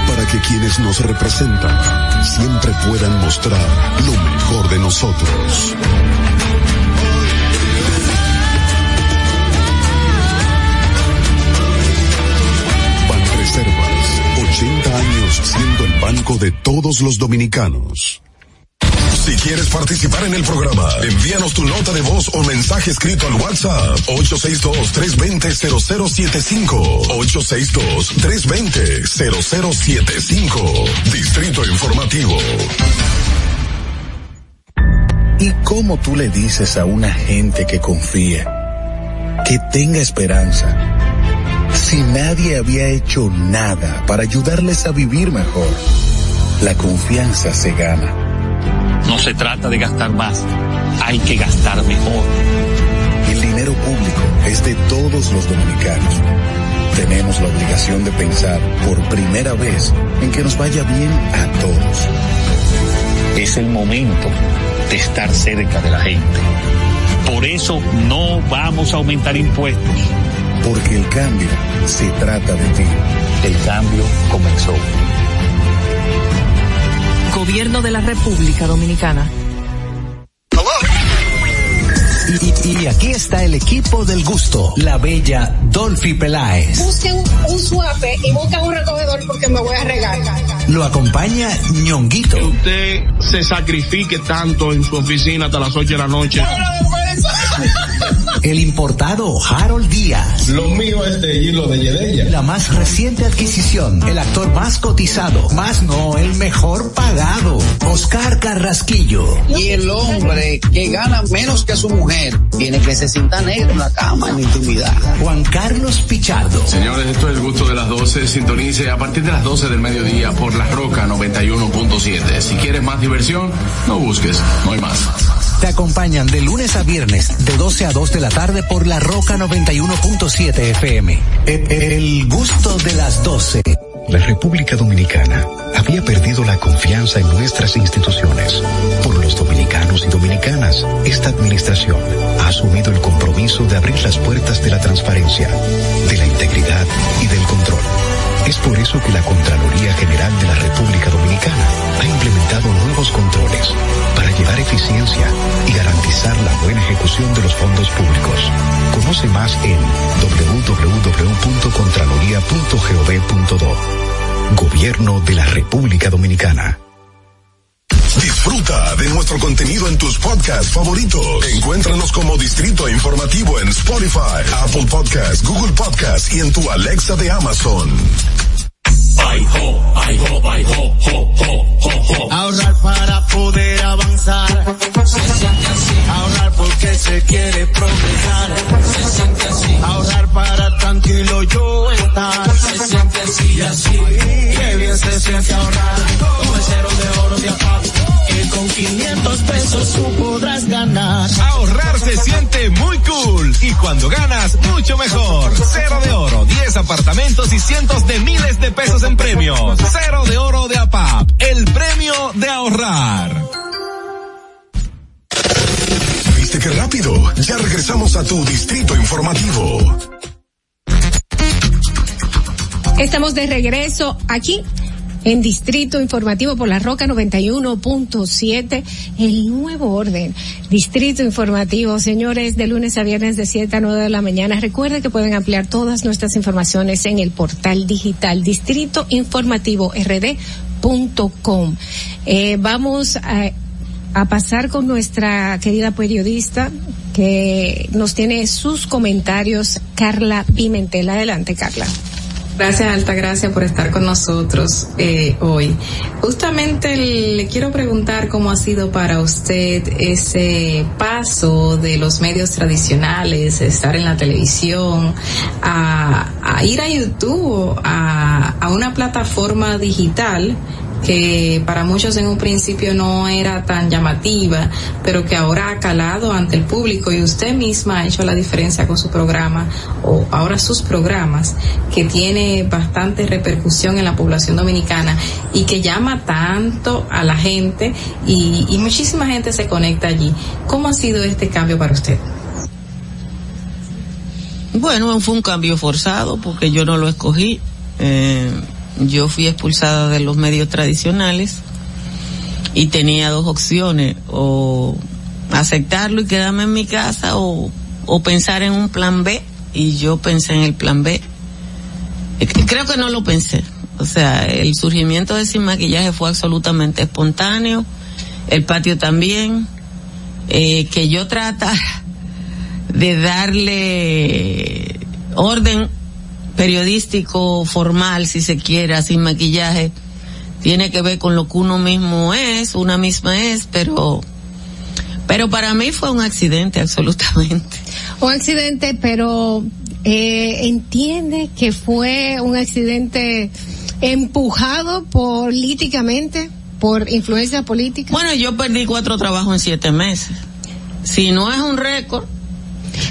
para que quienes nos representan siempre puedan mostrar lo mejor de nosotros. Banreservas, 80 años siendo el banco de todos los dominicanos. Si quieres participar en el programa, envíanos tu nota de voz o mensaje escrito al WhatsApp 862-320-0075. 862-320-0075. Distrito Informativo. ¿Y cómo tú le dices a una gente que confía, que tenga esperanza, si nadie había hecho nada para ayudarles a vivir mejor? La confianza se gana. No se trata de gastar más, hay que gastar mejor. El dinero público es de todos los dominicanos. Tenemos la obligación de pensar por primera vez en que nos vaya bien a todos. Es el momento de estar cerca de la gente. Por eso no vamos a aumentar impuestos. Porque el cambio se trata de ti. El cambio comenzó. Gobierno de la República Dominicana. Y, y aquí está el equipo del gusto, la bella Dolphy Peláez. Busquen un suave y busquen un recogedor porque me voy a regar. Lo acompaña ñonguito. usted se sacrifique tanto en su oficina hasta las 8 de la noche. El importado Harold Díaz. Lo mío es de hilo de Yedella. La más reciente adquisición, el actor más cotizado, más no, el mejor pagado, Oscar Carrasquillo. Y el hombre que gana menos que su mujer tiene que se sienta negro en la cama, en la intimidad. Juan Carlos Pichardo. Señores, esto es el gusto de las 12. Sintonice a partir de las 12 del mediodía por La Roca 91.7. Si quieres más diversión, no busques, no hay más. Te acompañan de lunes a viernes, de 12 a 2 de la tarde por La Roca 91.7 FM. El, el gusto de las 12. La República Dominicana había perdido la confianza en nuestras instituciones. Por los dominicanos y dominicanas, esta administración ha asumido el compromiso de abrir las puertas de la transparencia, de la integridad y del control. Es por eso que la Contraloría General de la República Dominicana ha implementado nuevos controles para llevar eficiencia y garantizar la buena ejecución de los fondos públicos. Conoce más en www.contraloría.gov.do. Gobierno de la República Dominicana. Disfruta de nuestro contenido en tus podcasts favoritos. Encuéntranos como Distrito Informativo en Spotify, Apple Podcasts, Google Podcasts y en tu Alexa de Amazon. Ahorrar para poder avanzar. Se siente así. Ahorrar porque se quiere progresar. Se siente así. Ahorrar para tranquilo yo estar. Se siente así así. Qué bien se siente ahorrar. El cero de oro de APAP. Que con 500 pesos tú podrás ganar. Ahorrar se siente muy cool y cuando ganas mucho mejor. Cero de oro, 10 apartamentos y cientos de miles de pesos en premios. Cero de oro de APAP, el premio de ahorrar. ¿Viste qué rápido? Ya regresamos a tu Distrito Informativo. Estamos de regreso aquí en Distrito Informativo por la Roca 91.7, el nuevo orden. Distrito Informativo, señores, de lunes a viernes de 7 a 9 de la mañana. Recuerde que pueden ampliar todas nuestras informaciones en el portal digital Distrito Informativo rd.com. Eh, vamos a, a pasar con nuestra querida periodista que nos tiene sus comentarios, Carla Pimentel. Adelante, Carla. Gracias, Altagracia, por estar con nosotros eh, hoy. Justamente le quiero preguntar cómo ha sido para usted ese paso de los medios tradicionales, estar en la televisión, a, a ir a YouTube, a, a una plataforma digital que para muchos en un principio no era tan llamativa, pero que ahora ha calado ante el público y usted misma ha hecho la diferencia con su programa o ahora sus programas que tiene bastante repercusión en la población dominicana y que llama tanto a la gente y, y muchísima gente se conecta allí. ¿Cómo ha sido este cambio para usted? Bueno, fue un cambio forzado porque yo no lo escogí. Eh, yo fui expulsada de los medios tradicionales y tenía dos opciones, o aceptarlo y quedarme en mi casa o, o pensar en un plan B y yo pensé en el plan B. Eh, Creo que no lo pensé. O sea, el surgimiento de Sin Maquillaje fue absolutamente espontáneo el patio también, eh, que yo trata de darle orden periodístico formal, si se quiere, sin maquillaje, tiene que ver con lo que uno mismo es, una misma es, pero, pero para mí fue un accidente absolutamente. Un accidente, pero eh, entiende que fue un accidente empujado políticamente, por influencia política. Bueno, yo perdí cuatro trabajos en siete meses. Si no es un récord,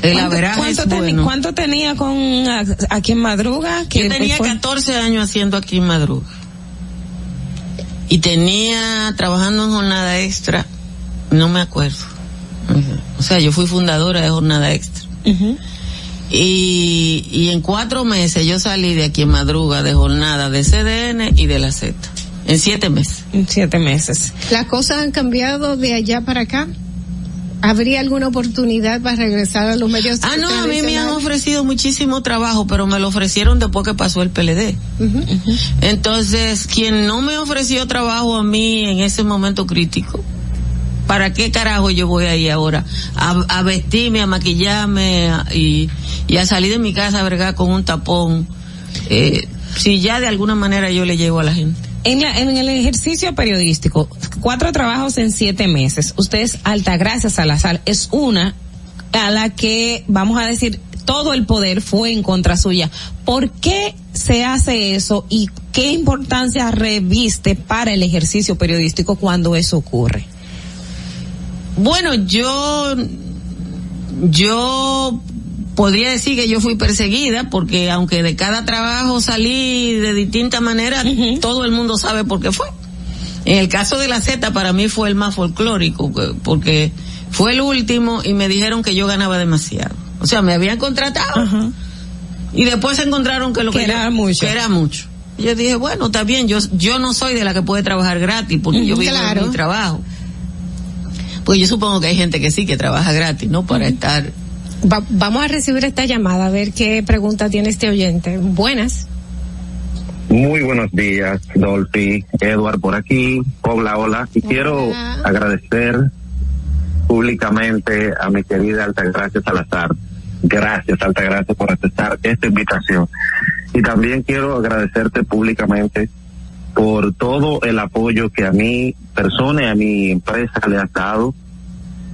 el ¿Cuánto, averaje cuánto es teni- bueno. cuánto tenía con a- aquí en Madruga? Que Yo tenía fue- 14 años haciendo aquí en Madruga. Y tenía, trabajando en jornada extra, no me acuerdo. O sea, yo fui fundadora de jornada extra. Y, y en cuatro meses yo salí de aquí en Madruga de jornada de CDN y de la Z. En siete meses. En siete meses. Las cosas han cambiado de allá para acá. ¿Habría alguna oportunidad para regresar a los medios Ah, no, a mí me han ofrecido muchísimo trabajo, pero me lo ofrecieron después que pasó el PLD. Entonces, quien no me ofreció trabajo a mí en ese momento crítico, ¿para qué carajo yo voy ahí ahora? A, a vestirme, a maquillarme a- y, y a salir de mi casa a bregar con un tapón. Eh, si ya de alguna manera yo le llego a la gente. En, la- en el ejercicio periodístico, cuatro trabajos en siete meses. Usted es Altagracia Salazar, es una a la que, vamos a decir, todo el poder fue en contra suya. ¿Por qué se hace eso y qué importancia reviste para el ejercicio periodístico cuando eso ocurre? Bueno, yo, yo podría decir que yo fui perseguida porque aunque de cada trabajo salí de distinta manera, todo el mundo sabe por qué fue. En el caso de la Z para mí fue el más folclórico que- porque fue el último y me dijeron que yo ganaba demasiado. O sea, me habían contratado y después encontraron que lo que, Que era yo- mucho. que era mucho. Y Yo dije, bueno, está bien, yo, yo no soy de la que puede trabajar gratis porque yo vivo Claro. de mi trabajo. Pues yo supongo que hay gente que sí que trabaja gratis, ¿no? Para estar. Va- vamos a recibir esta llamada a ver qué pregunta tiene este oyente. Buenas. Muy buenos días, Dolphy, Edward por aquí, hola, hola. Y quiero agradecer públicamente a mi querida Altagracia Salazar. Gracias, Altagracia, por aceptar esta invitación. Y también quiero agradecerte públicamente por todo el apoyo que a mi persona y a mi empresa le has dado,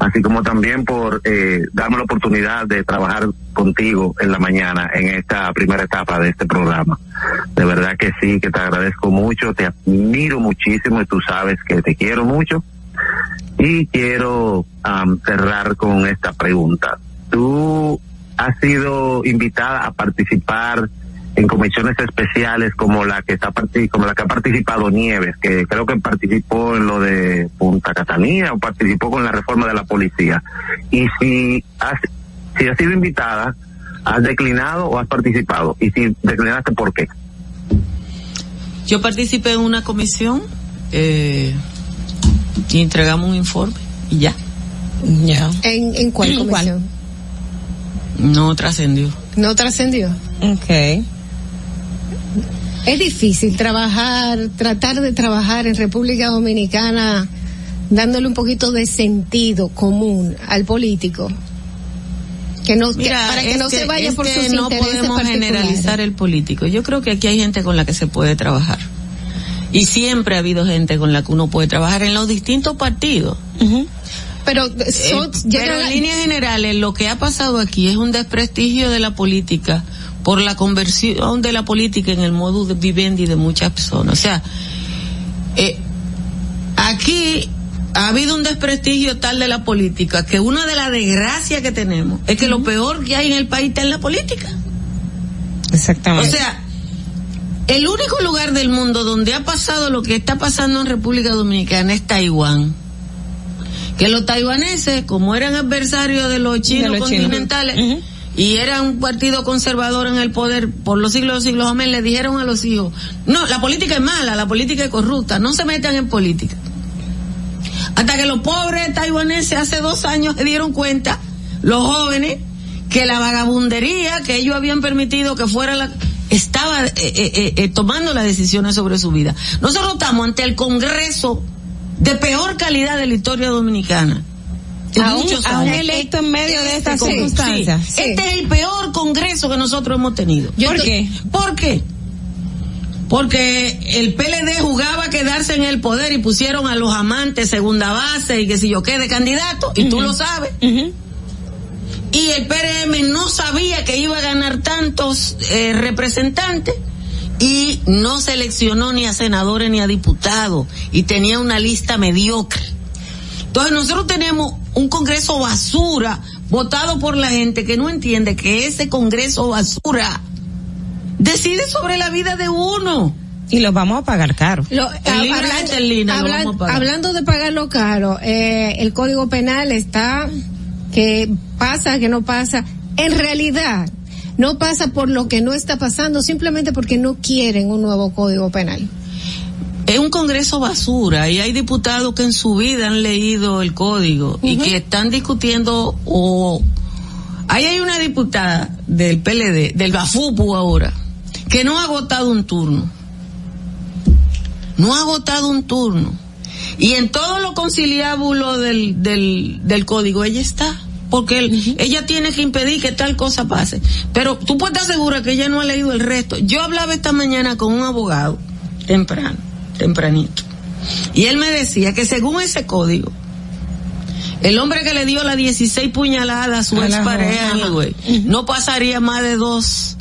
así como también por eh, darme la oportunidad de trabajar contigo en la mañana en esta primera etapa de este programa. De verdad que sí, que te agradezco mucho, te admiro muchísimo y tú sabes que te quiero mucho. Y quiero am, cerrar con esta pregunta. Tú has sido invitada a participar en comisiones especiales como la que está como la que ha participado Nieves, que creo que participó en lo de Punta Catalina o participó con la reforma de la policía. Y si has si has sido invitada, has declinado o has participado y si declinaste por qué? Yo participé en una comisión eh, y entregamos un informe y ya. Ya. ¿En, en cuál comisión? No trascendió. No trascendió. Ok. Es difícil trabajar, tratar de trabajar en República Dominicana dándole un poquito de sentido común al político. Que no, que- Mira, para que no se vaya por que sus no intereses podemos generalizar el político. Yo creo que aquí hay gente con la que se puede trabajar. Y siempre ha habido gente con la que uno puede trabajar en los distintos partidos. Pero, Eh, son- pero llega la- en líneas generales, lo que ha pasado aquí es un desprestigio de la política por la conversión de la política en el modo de vivendi de muchas personas. O sea, eh, aquí ha habido un desprestigio tal de la política que una de las desgracias que tenemos es que lo peor que hay en el país está en la política. Exactamente. O sea, el único lugar del mundo donde ha pasado lo que está pasando en República Dominicana es Taiwán. Que los taiwaneses, como eran adversarios de los chinos De los chinos. continentales, y eran un partido conservador en el poder por los siglos de los siglos, amén, le dijeron a los hijos, no, la política es mala, la política es corrupta, no se metan en política. Hasta que los pobres taiwaneses hace dos años se dieron cuenta, los jóvenes, que la vagabundería que ellos habían permitido que fuera la estaba eh, eh, eh, eh, tomando las decisiones sobre su vida. Nosotros estamos ante el Congreso de peor calidad de la historia dominicana. Muchos aún años. electo en medio de estas Sí, circunstancias. sí. Este es el peor congreso que nosotros hemos tenido. ¿Por qué? ¿Por qué? Porque el PLD jugaba a quedarse en el poder y pusieron a los amantes segunda base y que si yo qué de candidato, y tú lo sabes. Y el PRM no sabía que iba a ganar tantos eh, representantes y no seleccionó ni a senadores ni a diputados y tenía una lista mediocre. Entonces nosotros tenemos un Congreso basura votado por la gente que no entiende que ese Congreso basura decide sobre la vida de uno. Y lo vamos a pagar caro. Lo- El libro de hablan- Terlina lo hablan- vamos a pagar. hablando de pagarlo caro, eh, el código penal está que pasa, que no pasa. En realidad, no pasa por lo que no está pasando, simplemente porque no quieren un nuevo código penal. Es un Congreso basura y hay diputados que en su vida han leído el código y que están discutiendo o ahí hay una diputada del PLD, del Bafupu ahora, que no ha agotado un turno. No ha agotado un turno. Y en todo lo conciliábulo del, del, del código ella está. Porque él- ella tiene que impedir que tal cosa pase. Pero tú puedes estar segura que ella no ha leído el resto. Yo hablaba esta mañana con un abogado, temprano, tempranito. Y él me decía que según ese código, el hombre que le dio las 16 puñaladas a su expareja, no pasaría más de dos,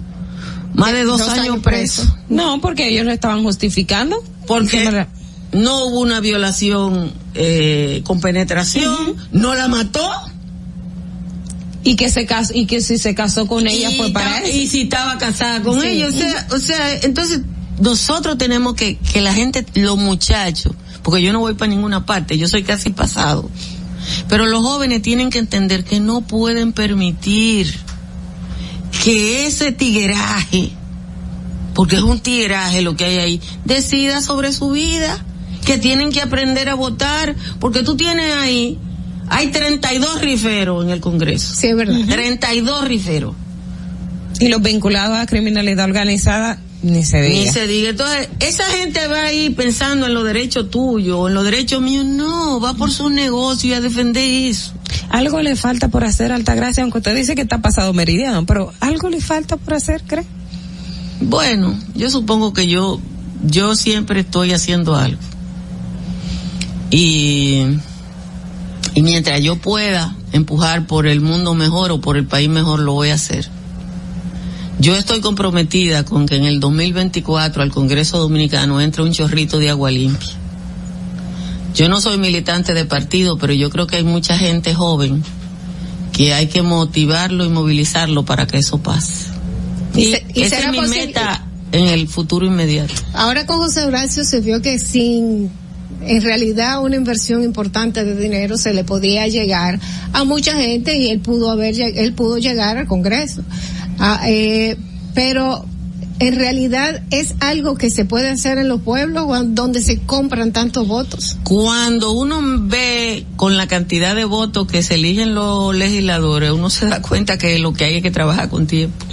más de dos, Dos años años preso. No, porque ellos lo estaban justificando. Porque no hubo una violación eh, con penetración, no la mató. Y que se casó, y que si se casó con ella y fue para eso. Y si estaba casada con Sí. ella, o sea, o sea, entonces nosotros tenemos que, que la gente, los muchachos, porque yo no voy para ninguna parte, yo soy casi pasado, pero los jóvenes tienen que entender que no pueden permitir que ese tigueraje, porque es un tigueraje lo que hay ahí, decida sobre su vida, que tienen que aprender a votar, porque tú tienes ahí, hay 32 riferos en el Congreso. Sí, es verdad. 32 riferos. Y los vinculados a criminalidad organizada, ni se Ni diga. se diga. Entonces, esa gente va ahí pensando en los derechos tuyos, en los derechos míos. No, va por su negocio y a defender eso. Algo le falta por hacer, Altagracia, aunque usted dice que está pasado meridiano, pero algo le falta por hacer, ¿cree? Bueno, yo supongo que yo, yo siempre estoy haciendo algo. Y, y mientras yo pueda empujar por el mundo mejor o por el país mejor, lo voy a hacer. Yo estoy comprometida con que en el 2024 al Congreso Dominicano entre un chorrito de agua limpia. Yo no soy militante de partido, pero yo creo que hay mucha gente joven que hay que motivarlo y movilizarlo para que eso pase. Y Y, se- y esa será es mi meta en el futuro inmediato. Ahora con José Horacio se vio que sin en realidad una inversión importante de dinero se le podía llegar a mucha gente y él pudo haber él pudo llegar al Congreso. Ah, eh, pero en realidad es algo que se puede hacer en los pueblos donde se compran tantos votos. Cuando uno ve con la cantidad de votos que se eligen los legisladores, uno se da cuenta que lo que hay es que trabajar con tiempo.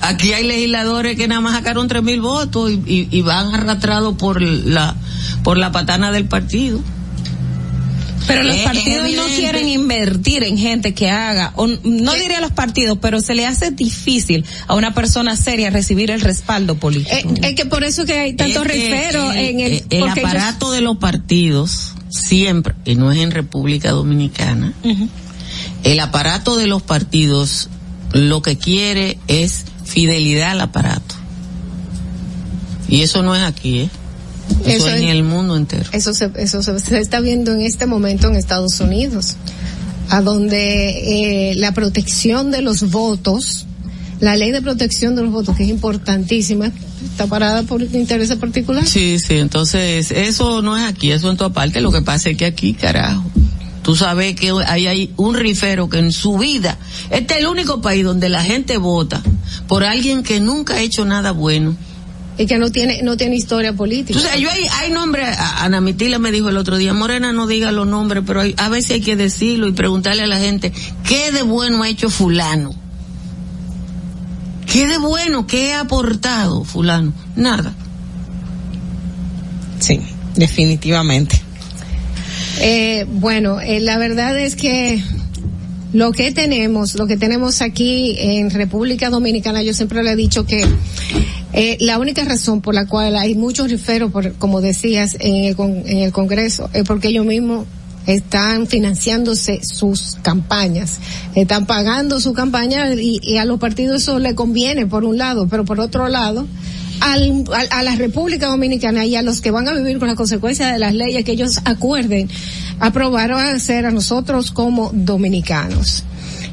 Aquí hay legisladores que nada más sacaron tres mil votos y, y- y van arrastrados por la por la patana del partido. Pero los Es- partidos no quieren invertir en gente que haga, o no diría los partidos, pero se le hace difícil a una persona seria recibir el respaldo político. Eh, es que por eso que hay tantos el, en el, el- el ellos- aparato de los partidos siempre, y no es en República Dominicana, el aparato de los partidos lo que quiere es fidelidad al aparato. Y eso no es aquí, ¿eh? Eso, Eso es es- en el mundo entero. Eso se, eso se, se está viendo en este momento en Estados Unidos, a donde eh, la protección de los votos, la ley de protección de los votos, que es importantísima, está parada por intereses particulares. Sí, sí, entonces eso no es aquí, eso en toda parte. Lo que pasa es que aquí, carajo, tú sabes que hay, hay un rifero que en su vida, este es el único país donde la gente vota por alguien que nunca ha hecho nada bueno. Y que no tiene, no tiene historia política. Entonces, yo hay, hay nombres, Ana Mitila me dijo el otro día, Morena no diga los nombres, pero hay- a veces hay que decirlo y preguntarle a la gente, ¿qué de bueno ha hecho fulano? ¿Qué de bueno, qué ha aportado fulano? Nada. Sí, definitivamente. Eh, bueno, eh, la verdad es que lo que tenemos, lo que tenemos aquí en República Dominicana, yo siempre le he dicho que eh, la única razón por la cual hay muchos riferos, por, como decías, en el, con- en el Congreso, es porque ellos mismos están financiándose sus campañas, están pagando su campaña y, a los partidos eso le conviene por un lado, pero por otro lado, al, al- a la República Dominicana y a los que van a vivir con las consecuencias de las leyes que ellos acuerden aprobar o hacer a nosotros como dominicanos.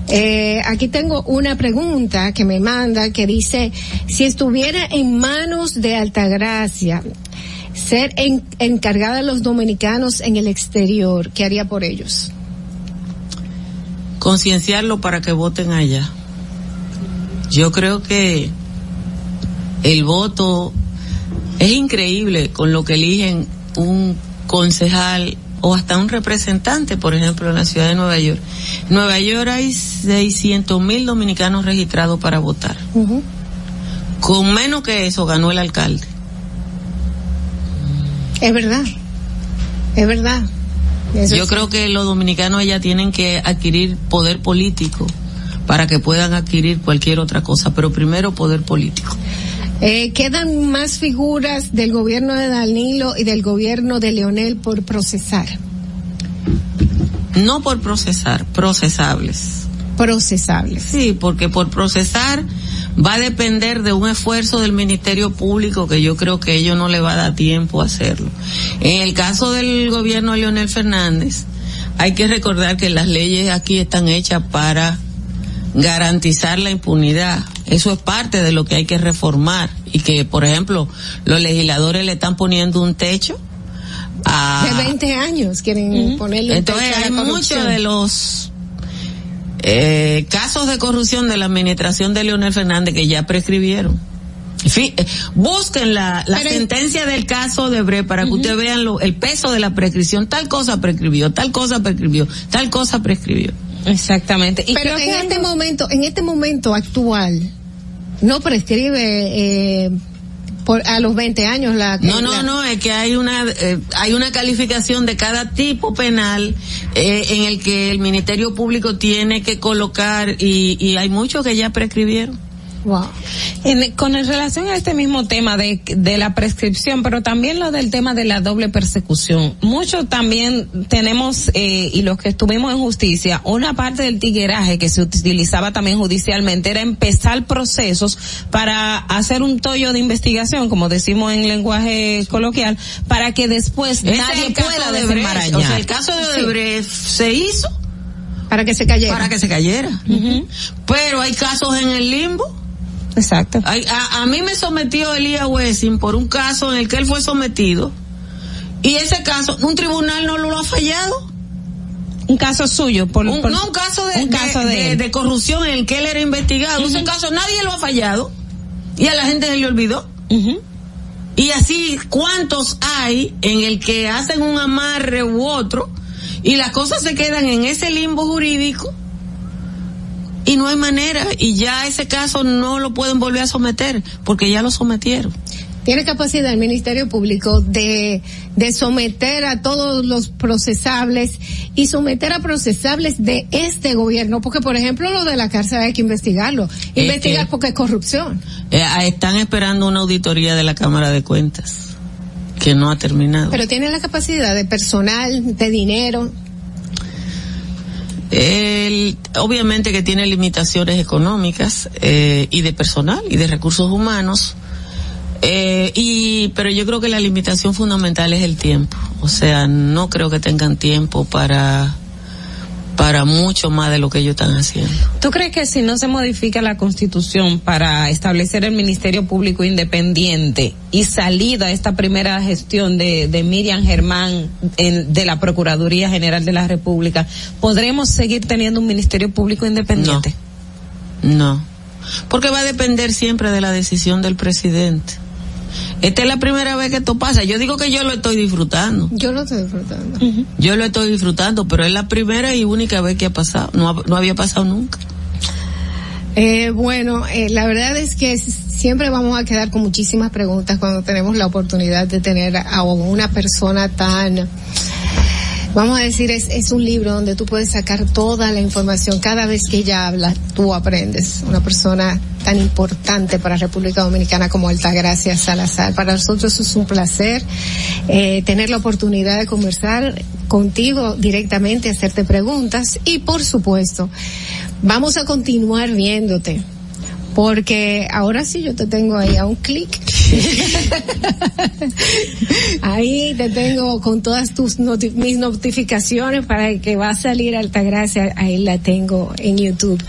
Eh, aquí tengo una pregunta que me manda que dice, si estuviera en manos de Altagracia, ser en- encargada de los dominicanos en el exterior, ¿qué haría por ellos? concienciarlo para que voten allá. Yo creo que el voto es increíble con lo que eligen un concejal o hasta un representante, por ejemplo, en la ciudad de Nueva York. En Nueva York hay 600 mil dominicanos registrados para votar. Con menos que eso ganó el alcalde. Es verdad, es verdad. Eso Yo creo que los dominicanos ya tienen que adquirir poder político para que puedan adquirir cualquier otra cosa, pero primero poder político. Eh, quedan más figuras del gobierno de Danilo y del gobierno de Leonel por procesar, No por procesar, procesables. procesables. Sí, porque por procesar va a depender de un esfuerzo del Ministerio Público que yo creo que ellos no le va a dar tiempo a hacerlo. En el caso del gobierno de Leonel Fernández, hay que recordar que las leyes aquí están hechas para garantizar la impunidad. Eso es parte de lo que hay que reformar y que, por ejemplo, los legisladores le están poniendo un techo a De 20 años quieren ponerle un entonces techo a la hay muchos de los eh, casos de corrupción de la administración de Leonel Fernández que ya prescribieron. En fin, eh, busquen la, la sentencia del caso de Bre para que ustedes vean lo- el peso de la prescripción. Tal cosa prescribió, tal cosa prescribió, tal cosa prescribió. Exactamente. Y Pero en que este momento, en este momento actual, no prescribe eh, por, a los 20 años la. No, no, la- no, es que hay una eh, hay una calificación de cada tipo penal eh, en el que el Ministerio Público tiene que colocar y, y hay muchos que ya prescribieron. Wow. En- con el- relación a este mismo tema de, de la prescripción, pero también lo del tema de la doble persecución. Muchos también tenemos, eh, y los que estuvimos en justicia, una parte del tigueraje que se utilizaba también judicialmente era empezar procesos para hacer un tollo de investigación, como decimos en lenguaje coloquial, para que después nadie pueda de desenmarañar. O sea, el caso de Sí. Odebrecht se hizo para que se cayera. para que se cayera. Pero hay casos en el limbo. Exacto. A, a mí me sometió Elías Wessing por un caso en el que él fue sometido y ese caso un tribunal no lo ha fallado. Un caso suyo, por, Un- por- no un caso de, un caso de, de de- él. de corrupción en el que él era investigado. Ese caso nadie lo ha fallado y a la gente se le olvidó. Y así, ¿cuántos hay en el que hacen un amarre u otro y las cosas se quedan en ese limbo jurídico y no hay manera y ya ese caso no lo pueden volver a someter porque ya lo sometieron? Tiene capacidad el Ministerio Público de, de someter a todos los procesables y someter a procesables de este gobierno, porque por ejemplo lo de la cárcel hay que investigarlo, Es investigar que- porque es corrupción. Eh, ah, están esperando una auditoría de la Cámara de Cuentas que no ha terminado. Pero tiene la capacidad de personal, de dinero. Obviamente que tiene limitaciones económicas eh, y de personal y de recursos humanos. Eh, y, pero yo creo que la limitación fundamental es el tiempo. O sea, no creo que tengan tiempo para, para mucho más de lo que ellos están haciendo. ¿Tú crees que si no se modifica la constitución para establecer el Ministerio Público Independiente y salida esta primera gestión de, de Miriam Germán en- de la Procuraduría General de la República, podremos seguir teniendo un Ministerio Público Independiente? No. Porque va a depender siempre de la decisión del presidente. Esta es la primera vez que esto pasa. Yo digo que yo lo estoy disfrutando. Yo lo estoy disfrutando. Yo lo estoy disfrutando, pero es la primera y única vez que ha pasado. No, ha- no había pasado nunca. Eh, bueno, eh, la verdad es que siempre vamos a quedar con muchísimas preguntas cuando tenemos la oportunidad de tener a una persona tan vamos a decir, es, es un libro donde tú puedes sacar toda la información. Cada vez que ella habla, tú aprendes. Una persona tan importante para República Dominicana como Altagracia Salazar. Para nosotros es un placer eh, tener la oportunidad de conversar contigo directamente, hacerte preguntas y por supuesto, vamos a continuar viéndote. Porque ahora sí yo te tengo ahí a un clic. ahí te tengo con todas tus noti- mis notificaciones para que va a salir Altagracia. Ahí la tengo en YouTube.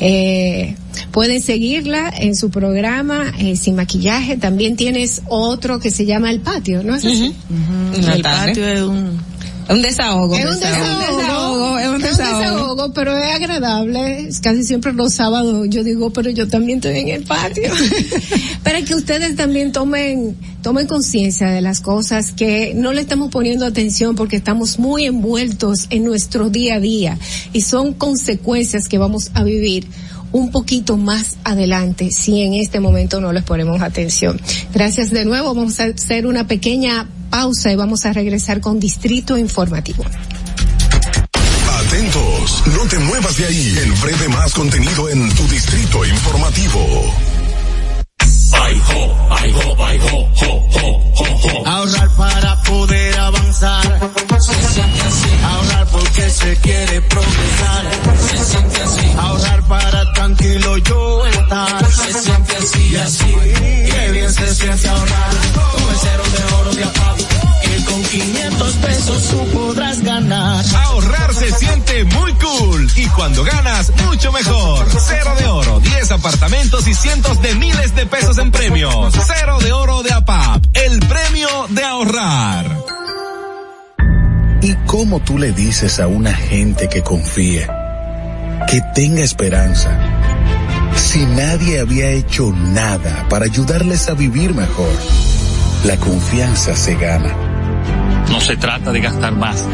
Eh, pueden seguirla en su programa eh, sin maquillaje. También tienes otro que se llama El Patio, ¿no es así? El tarde. patio es un... Un desahogo. Es un desahogo, es un es un desahogo, pero es agradable. Casi siempre los sábados yo digo, pero yo también estoy en el patio. Para que ustedes también tomen, tomen conciencia de las cosas que no le estamos poniendo atención porque estamos muy envueltos en nuestro día a día y son consecuencias que vamos a vivir un poquito más adelante si en este momento no les ponemos atención. Gracias de nuevo. Vamos a hacer una pequeña pausa y vamos a regresar con Distrito Informativo. Atentos, no te muevas de ahí. El breve más contenido en tu distrito informativo. Cientos de miles de pesos en premios. Cero de oro de APAP, el premio de ahorrar. ¿Y cómo tú le dices a una gente que confíe, que tenga esperanza, si nadie había hecho nada para ayudarles a vivir mejor? La confianza se gana. No se trata de gastar más,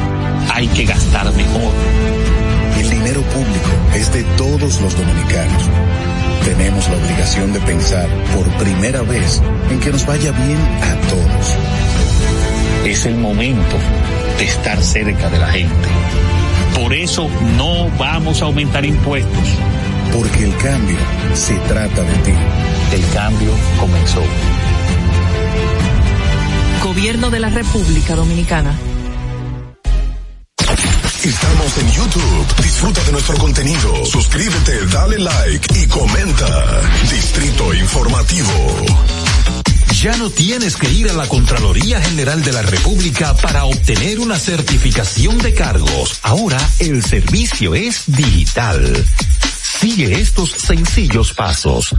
hay que gastar mejor. El dinero público es de todos los dominicanos. Tenemos la obligación de pensar por primera vez en que nos vaya bien a todos. Es el momento de estar cerca de la gente. Por eso no vamos a aumentar impuestos. Porque el cambio se trata de ti. El cambio comenzó. Gobierno de la República Dominicana. Estamos en YouTube. Disfruta de nuestro contenido. Suscríbete, dale like y comenta. Distrito Informativo. Ya no tienes que ir a la Contraloría General de la República para obtener una certificación de cargos. Ahora el servicio es digital. Sigue estos sencillos pasos.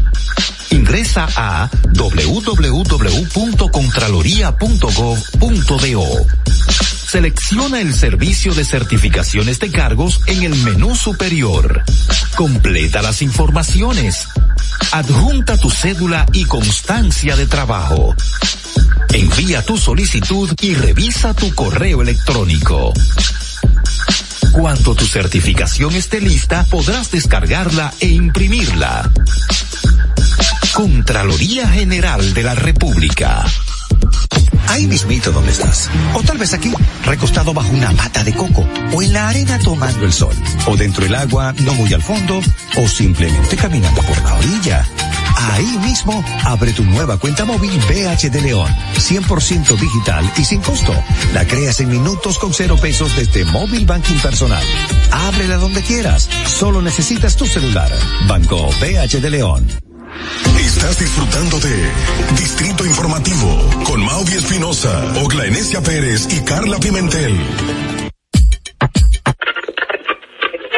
Ingresa a www.contraloría.gov.do. Selecciona el servicio de certificaciones de cargos en el menú superior. Completa las informaciones. Adjunta tu cédula y constancia de trabajo. Envía tu solicitud y revisa tu correo electrónico. Cuando tu certificación esté lista, podrás descargarla e imprimirla. Contraloría General de la República. Ahí mismito donde estás. O tal vez aquí, recostado bajo una mata de coco. O en la arena tomando el sol. O dentro del agua, no muy al fondo. O simplemente caminando por la orilla. Ahí mismo, abre tu nueva cuenta móvil BH de León. 100% digital y sin costo. La creas en minutos con cero pesos desde Móvil Banking Personal. Ábrela donde quieras. Solo necesitas tu celular. Banco BH de León. Estás disfrutando de Distrito Informativo con Mauvi Espinosa, Ogla Enesia Pérez y Carla Pimentel.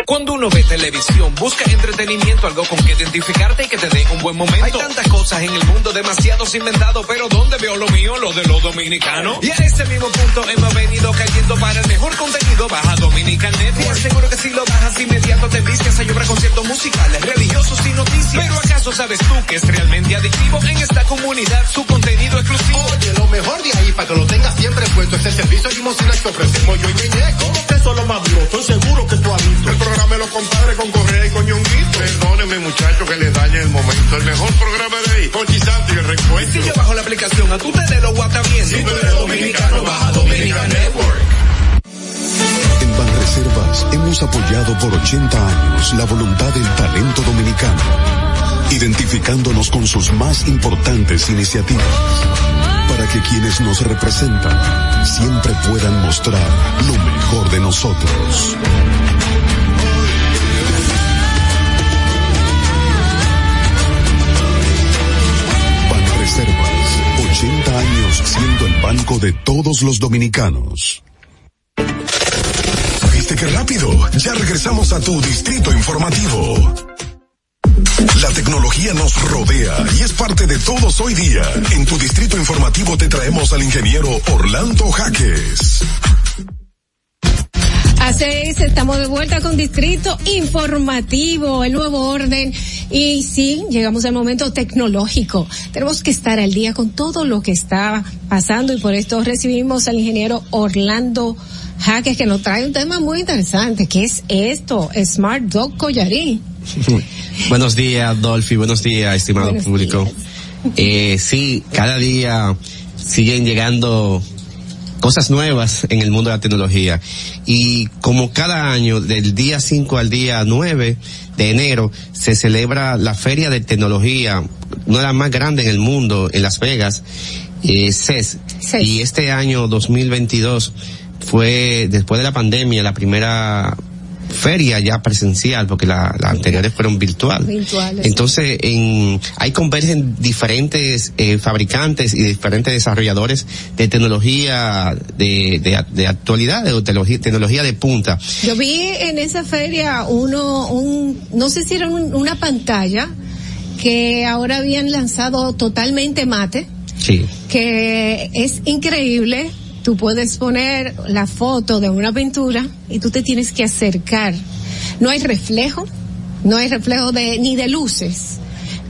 Cuando uno ve televisión, busca entretenimiento, algo con que identificarte y que te dé un buen momento. Hay tantas cosas en el mundo, demasiados inventados, pero ¿dónde veo lo mío? Lo de los dominicanos. Y a ese mismo punto hemos venido cayendo para el mejor contenido. Baja Dominican Network. Seguro que si lo bajas inmediato te vistes a llorar conciertos musicales, religiosos y noticias. Pero ¿acaso sabes tú que es realmente adictivo en esta comunidad su contenido exclusivo? Oye, lo mejor de ahí para que lo tengas siempre puesto es el servicio de limosina que ofrecemos yo y Ñeñe. ¿Cómo que eso es lo más duro? Estoy seguro que tú has visto. El los compadres con Correa y con Ñonguito. Perdóneme, muchacho, que le dañe el momento. El mejor programa de ahí. Pochi Santo y el recuento. Si yo bajo la aplicación, a tú te de lo guata bien. Si tú eres dominicano, baja Dominican Network. Reservas hemos apoyado por 80 años la voluntad del talento dominicano, identificándonos con sus más importantes iniciativas, para que quienes nos representan siempre puedan mostrar lo mejor de nosotros. Siendo el banco de todos los dominicanos. ¿Viste qué rápido? Ya regresamos a tu distrito informativo. La tecnología nos rodea y es parte de todos hoy día. En tu distrito informativo te traemos al ingeniero Orlando Jaques. Así es, estamos de vuelta con Distrito Informativo, el nuevo orden. Y sí, llegamos al momento tecnológico. Tenemos que estar al día con todo lo que está pasando y por esto recibimos al ingeniero Orlando Jaques que nos trae un tema muy interesante. ¿Qué es esto? Smart Dog Collarín. buenos días, Dolphy. Buenos días, estimado Buenos público. Eh, sí, cada día siguen llegando cosas nuevas en el mundo de la tecnología. Y como cada año, del día 5 al día 9 de enero, se celebra la Feria de Tecnología, una de las más grandes en el mundo, en Las Vegas, eh, CES. Y este año 2022 fue, después de la pandemia, la primera feria ya presencial, porque la- las anteriores fueron virtual. Virtuales. Entonces, en, ahí convergen diferentes eh, fabricantes y diferentes desarrolladores de tecnología de, de, de actualidad, de tecnología, tecnología de punta. Yo vi en esa feria uno, un, no sé si era un- una pantalla que ahora habían lanzado totalmente mate, Sí. que es increíble. Tú puedes poner la foto de una pintura y tú te tienes que acercar. No hay reflejo, no hay reflejo de ni de luces.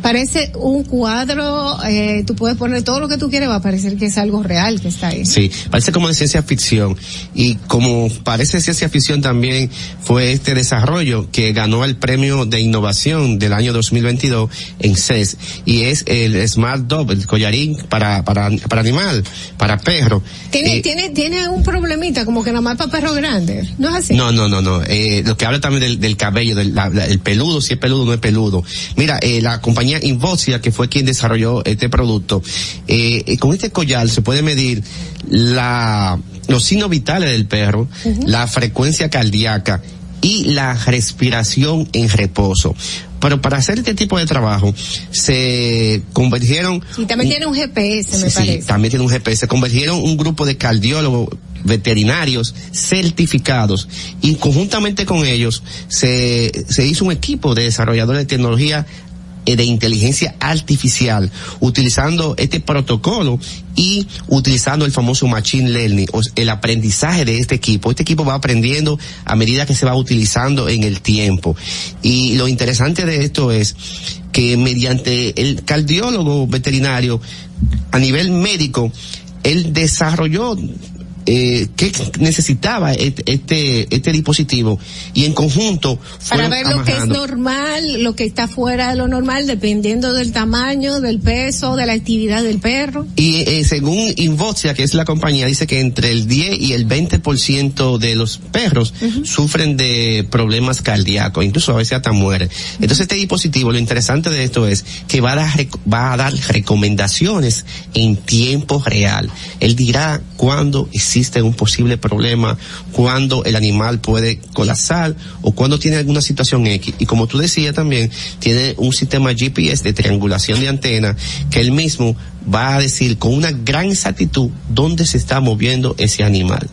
Parece un cuadro, eh, tú puedes poner todo lo que tú quieres, va a parecer que es algo real que está ahí. Sí, parece como de ciencia ficción. Y como parece ciencia ficción también fue este desarrollo que ganó el premio de innovación del año 2022 en CES. Y es el Smart Dog, el collarín para, para, para animal, para perro. Tiene, Eh, tiene, tiene un problemita, como que nada más para perro grande, ¿no es así? No, no, no, no. Eh, lo que habla también del, del cabello, del la- el peludo, si es peludo o no es peludo. Mira, eh, la compañía Invocia, que fue quien desarrolló este producto, eh, eh, con este collar se puede medir la, los signos vitales del perro, la frecuencia cardíaca y la respiración en reposo. Pero para hacer este tipo de trabajo, se convergieron Y también tiene un GPS, me Sí, parece. también tiene un GPS. Convergieron un grupo de cardiólogos veterinarios certificados y conjuntamente con ellos se, se hizo un equipo de desarrolladores de tecnología de inteligencia artificial utilizando este protocolo y utilizando el famoso machine learning o el aprendizaje de este equipo. Este equipo va aprendiendo a medida que se va utilizando en el tiempo. Y lo interesante de esto es que mediante el cardiólogo veterinario a nivel médico, él desarrolló eh, qué necesitaba este, este, dispositivo y en conjunto Para ver lo que es normal, lo que está fuera de lo normal, dependiendo del tamaño, del peso, de la actividad del perro. Y eh, según Invoxia, que es la compañía, dice que entre el 10 y el 20% de los perros sufren de problemas cardíacos, incluso a veces hasta mueren. Entonces este dispositivo, lo interesante de esto es que va a dar, va a dar recomendaciones en tiempo real. Él dirá cuándo existe un posible problema, cuándo el animal puede colapsar o cuándo tiene alguna situación X. Y como tú decías también, tiene un sistema GPS de triangulación de antena que él mismo va a decir con una gran exactitud dónde se está moviendo ese animal.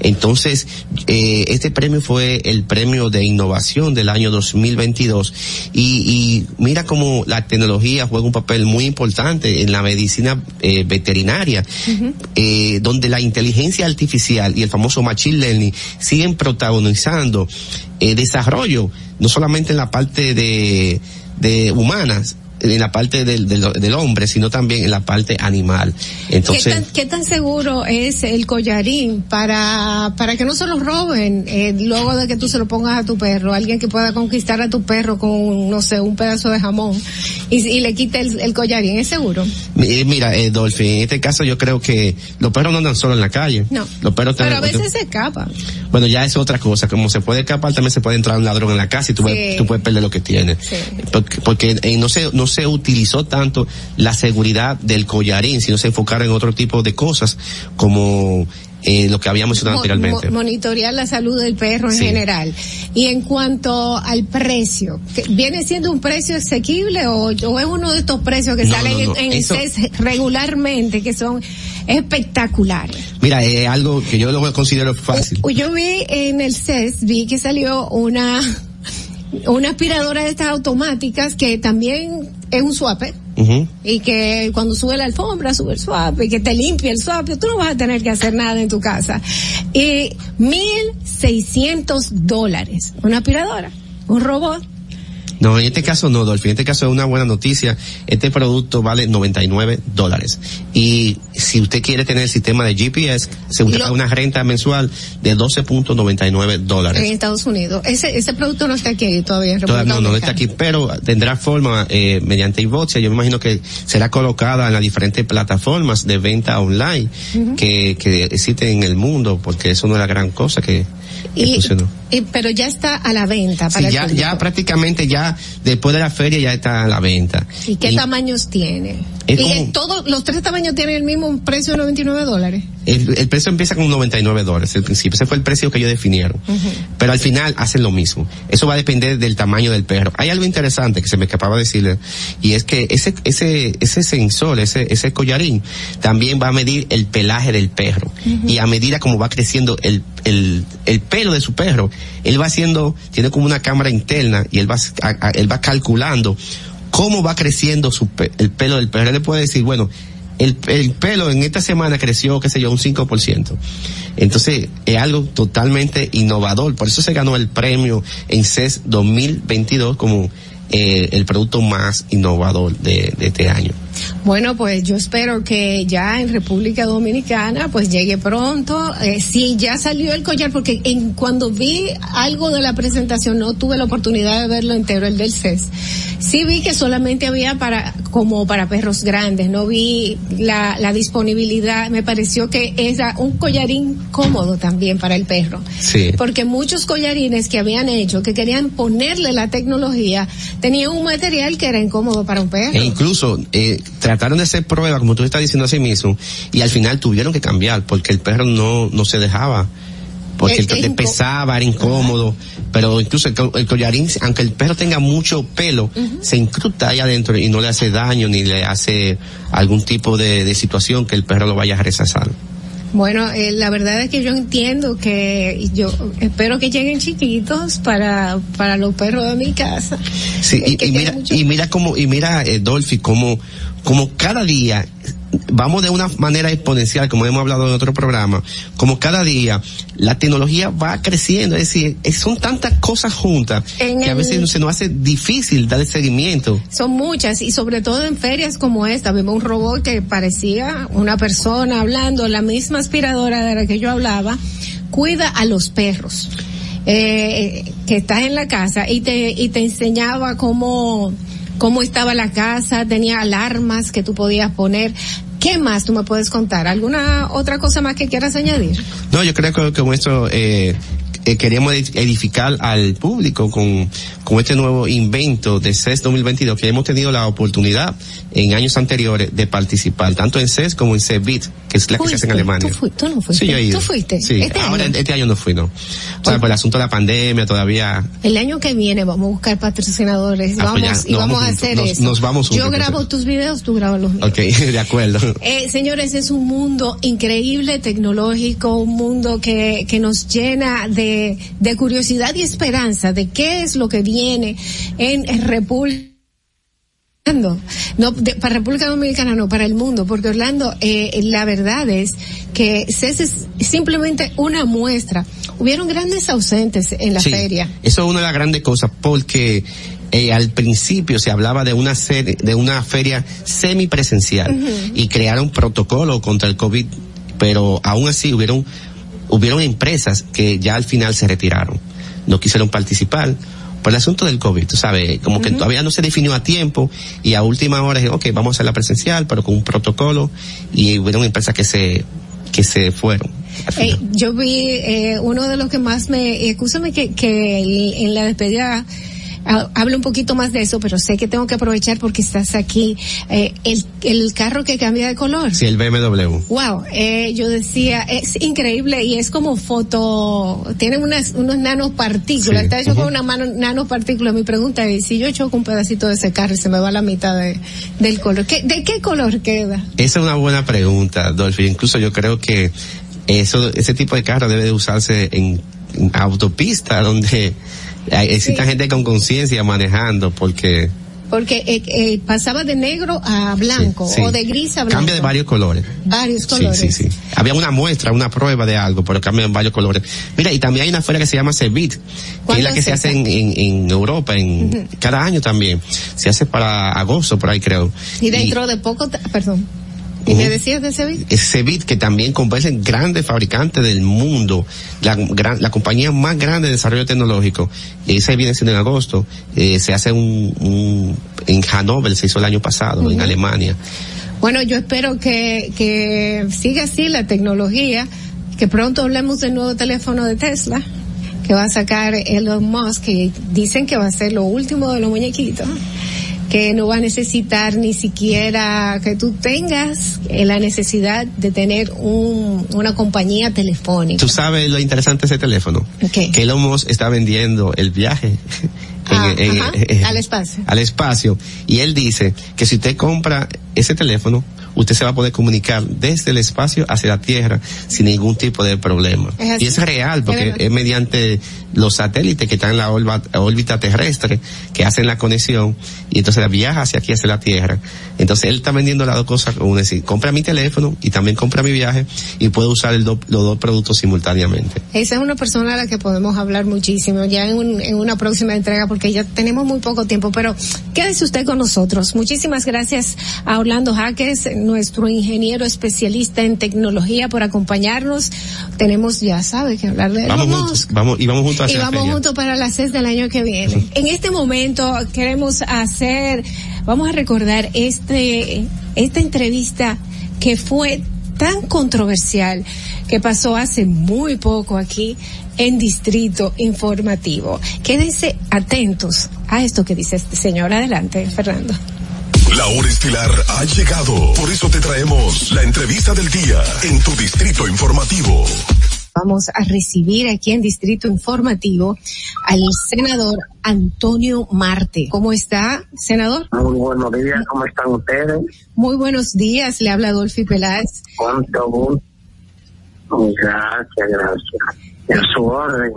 Entonces, eh, este premio fue el premio de innovación del año 2022 y, y mira cómo la tecnología juega un papel muy importante en la medicina eh, veterinaria, eh, donde la inteligencia artificial y el famoso machine learning siguen protagonizando desarrollo, no solamente en la parte de, de humanas, en la parte del, del, del hombre, sino también en la parte animal. Entonces, ¿Qué, tan, qué tan seguro es el collarín para, para que no se lo roben eh, luego de que tú se lo pongas a tu perro? Alguien que pueda conquistar a tu perro con, no sé, un pedazo de jamón y, y le quite el, el collarín, ¿es seguro? mi- mira, eh, Dolphy, en este caso yo creo que los perros no andan solo en la calle. No. Los perros Pero a veces se escapan. Bueno, ya es otra cosa. Como se puede escapar, también se puede entrar un ladrón en la casa y tú, Sí. puedes, tú puedes perder lo que tienes. Porque, porque, eh, no se no se utilizó tanto la seguridad del collarín, sino se enfocaron en otro tipo de cosas como eh, lo que había mencionado anteriormente. mo- monitorear la salud del perro en Sí. general. Y en cuanto al precio, ¿que ¿viene siendo un precio asequible o, o es uno de estos precios que No, salen no, no. en, Eso- regularmente que son espectaculares? Mira, es algo que yo lo considero fácil. Yo vi en el CES, vi que salió una, una aspiradora de estas automáticas que también es un swaper. Ujú. Y que cuando sube la alfombra, sube el swap, y que te limpia el swap, tú no vas a tener que hacer nada en tu casa. Y mil seiscientos dólares. Una aspiradora, un robot. No, en este caso no, Dolphy. En este caso es una buena noticia. Este producto vale 99 dólares. Y si usted quiere tener el sistema de GPS, se usted paga una renta mensual de 12.99 dólares. En Estados Unidos. Ese, ese producto no está aquí todavía en Todavía no, no está aquí, pero tendrá forma eh, mediante iVoxia. Yo me imagino que será colocada en las diferentes plataformas de venta online que, que existen en el mundo, porque eso no es la gran cosa que Y, pero ya está a la venta Sí, para ya, prácticamente ya después de la feria ya está a la venta. ¿Y qué Y tamaños tiene? Es y como- todos los tres tamaños tienen el mismo precio de 99 dólares. El, el precio empieza con 99 dólares al principio. Ese fue el precio que ellos definieron. Pero al final hacen lo mismo. Eso va a depender del tamaño del perro. Hay algo interesante que se me escapaba de decirle, y es que ese, ese, ese sensor, ese, ese collarín, también va a medir el pelaje del perro. Y a medida como va creciendo el, el, el pelo de su perro, él va haciendo, tiene como una cámara interna y él va, a- a- él va calculando cómo va creciendo su el pelo del perro. Él le puede decir, bueno, el, el pelo en esta semana creció, qué sé yo, un 5%. Entonces, es algo totalmente innovador. Por eso se ganó el premio en CES 2022 como eh, el producto más innovador de, de este año. Bueno, pues yo espero que ya en República Dominicana pues llegue pronto. Eh, sí, ya salió el collar porque en cuando vi algo de la presentación no tuve la oportunidad de verlo entero, el del CES. Sí vi que solamente había para como para perros grandes, no vi la, la disponibilidad. Me pareció que era un collarín cómodo también para el perro. Sí. Porque muchos collarines que habían hecho, que querían ponerle la tecnología, tenían un material que era incómodo para un perro. E incluso eh, trataron de hacer pruebas, como tú estás diciendo así mismo, y al final tuvieron que cambiar porque el perro no, no se dejaba. Porque Es- el, le incó- pesaba, era incómodo, pero incluso el, el collarín, aunque el perro tenga mucho pelo, se incrusta ahí adentro y no le hace daño ni le hace algún tipo de, de situación que el perro lo vaya a rechazar. Bueno, eh, la verdad es que yo entiendo que yo espero que lleguen chiquitos para para los perros de mi casa. Sí, y, mira, mucho- y mira como, y mira, eh, Dolphy, como, como cada día, vamos de una manera exponencial, como hemos hablado en otro programa, como cada día la tecnología va creciendo, es decir, son tantas cosas juntas En que a el- veces se nos hace difícil dar seguimiento. Son muchas y sobre todo en ferias como esta vimos un robot que parecía una persona hablando, la misma aspiradora de la que yo hablaba, cuida a los perros. Eh, que estás en la casa y te y te enseñaba cómo cómo estaba la casa, tenía alarmas que tú podías poner. ¿Qué más tú me puedes contar? ¿Alguna otra cosa más que quieras añadir? No, yo creo que con eh, eh, queríamos edi- edificar al público con, con este nuevo invento de CES 2022 que hemos tenido la oportunidad en años anteriores de participar, tanto en CES como en CEBIT, que es la que se hace en Alemania. Tú, fui- tú no fuiste. Sí, yo he ido. Tú fuiste. Sí, Este ahora año. este año no fui, no. O sea, por el asunto de la pandemia todavía. El año que viene vamos a buscar patrocinadores Ah, pues vamos, ya, y vamos vamos a hacer nos- eso. nos vamos Yo grabo tus videos, tú grabas los míos. Ok, de acuerdo. Eh, señores, es un mundo increíble, tecnológico, un mundo que, que nos llena de, de curiosidad y esperanza de qué es lo que viene en, República. No, de- para República Dominicana no, para el mundo, porque Orlando, eh, la verdad es que CES es simplemente una muestra. Hubieron grandes ausentes en la Sí, feria. Eso es una de las grandes cosas porque eh, al principio se hablaba de una serie, de una feria semipresencial y crearon protocolo contra el COVID, pero aún así hubieron, hubieron empresas que ya al final se retiraron, no quisieron participar por el asunto del COVID, tú sabes, como que todavía no se definió a tiempo y a última hora dije, ok, vamos a hacer la presencial, pero con un protocolo y hubieron empresas que se, que se fueron. Eh, yo vi eh, uno de los que más me, escúchame que, que en la despedida hablo un poquito más de eso, pero sé que tengo que aprovechar porque estás aquí. Eh, el, el carro que cambia de color. Sí, el BMW. Wow, eh, yo decía, es increíble y es como foto, tiene unas, unos nanopartículas, Sí, está hecho con una mano, nanopartícula. Mi pregunta es, si yo choco un pedacito de ese carro y se me va la mitad de, del color, ¿qué, ¿de qué color queda? Esa es una buena pregunta, Dolphy. Incluso yo creo que eso, ese tipo de carro debe de usarse en, en autopista donde Sí. gente con conciencia manejando porque Porque eh, eh, pasaba de negro a blanco sí. o de gris a blanco. cambia de varios colores. Varios Sí, colores. sí, sí. Había una muestra, una prueba de algo, pero cambian varios colores. Mira, y también hay una feria que se llama Cebit, que es ¿Cuándo la que se hace en, en, en Europa, en cada año también. Se hace para agosto, por ahí creo. Y dentro de poco, perdón. ¿Y me decías de video? es Cebit que también convergen grandes fabricantes del mundo, la, gran- la compañía más grande de desarrollo tecnológico. Ese viene siendo en agosto. Eh, se hace un, un- en Hannover, se hizo el año pasado, en. Alemania. Bueno, yo espero que, que siga así la tecnología, que pronto hablemos del nuevo teléfono de Tesla, que va a sacar Elon Musk, que dicen que va a ser lo último de los muñequitos, que no va a necesitar ni siquiera que tú tengas eh, la necesidad de tener un, una compañía telefónica. ¿Tú sabes lo interesante de ese teléfono? ¿Qué? Que Elon Musk está vendiendo el viaje en- Ah, en- ajá, en- al espacio. al espacio. Y él dice que si usted compra ese teléfono, usted se va a poder comunicar desde el espacio hacia la Tierra sin ningún tipo de problema. Y es real, ¿Es porque es mediante los satélites que están en la órbita terrestre que hacen la conexión y entonces viaja hacia aquí, hacia la Tierra. Entonces él está vendiendo las dos cosas, como decir, compra mi teléfono y también compra mi viaje y puede usar el do- los dos productos simultáneamente. Esa es una persona a la que podemos hablar muchísimo ya en, un- en una próxima entrega porque ya tenemos muy poco tiempo, pero quédese usted con nosotros. Muchísimas gracias a Orlando Jaques, nuestro ingeniero especialista en tecnología por acompañarnos. Tenemos, ya sabe, que hablar de Vamos juntos, vamos, y vamos juntos Y hacia la vamos feria. juntos para las seis del año que viene. En este momento queremos hacer, vamos a recordar este, esta entrevista que fue tan controversial que pasó hace muy poco aquí en Distrito Informativo. Quédense atentos a esto que dice este señor. Adelante, Fernando. La hora estelar ha llegado. Por eso te traemos la entrevista del día en tu distrito informativo. Vamos a recibir aquí en Distrito Informativo al senador Antonio Marte. ¿Cómo está, senador? Muy buenos días, ¿cómo están ustedes? Muy buenos días, le habla Dolphy Peláez. ¿Cuánto gusto? Gracias, gracias. En su orden.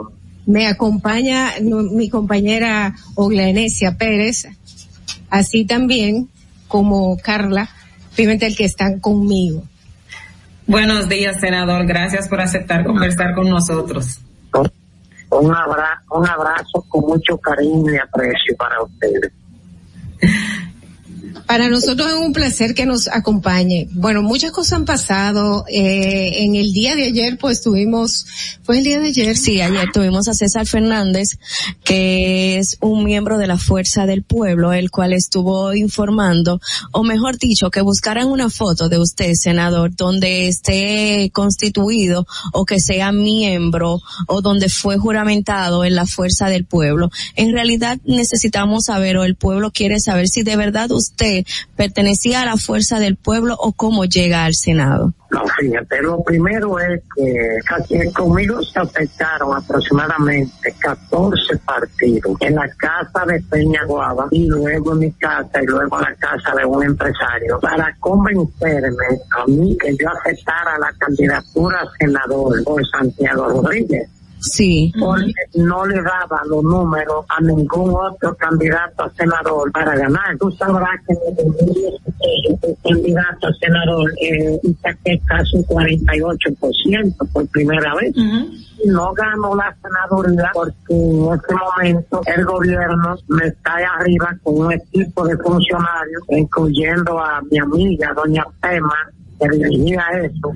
Me acompaña mi compañera Oglanesia Pérez, así también como Carla Pimentel que están conmigo. Buenos días, senador. Gracias por aceptar conversar con nosotros. Un, abra un abrazo con mucho cariño y aprecio para ustedes. Para nosotros es un placer que nos acompañe. Bueno, muchas cosas han pasado. Eh, en el día de ayer, pues tuvimos, fue el día de ayer. Sí, ayer tuvimos a César Fernández, que es un miembro de la Fuerza del Pueblo, el cual estuvo informando, o mejor dicho, que buscaran una foto de usted, senador, donde esté constituido o que sea miembro o donde fue juramentado en la Fuerza del Pueblo. En realidad necesitamos saber, o el pueblo quiere saber si de verdad usted pertenecía a la Fuerza del Pueblo o cómo llega al Senado. No, fíjate, lo primero es que conmigo se afectaron aproximadamente 14 partidos en la casa de Peña Guava y luego en mi casa y luego en la casa de un empresario para convencerme a mí que yo aceptara la candidatura a senador por Santiago Rodríguez. Sí. Porque no le daba los números a ningún otro candidato a senador para ganar. Tú sabrás que el 2016 el candidato a senador eh, saqué casi un 48% por primera vez. No ganó la senaduría porque en este momento el gobierno me cae arriba con un equipo de funcionarios, incluyendo a mi amiga, doña Pema, que dirigía eso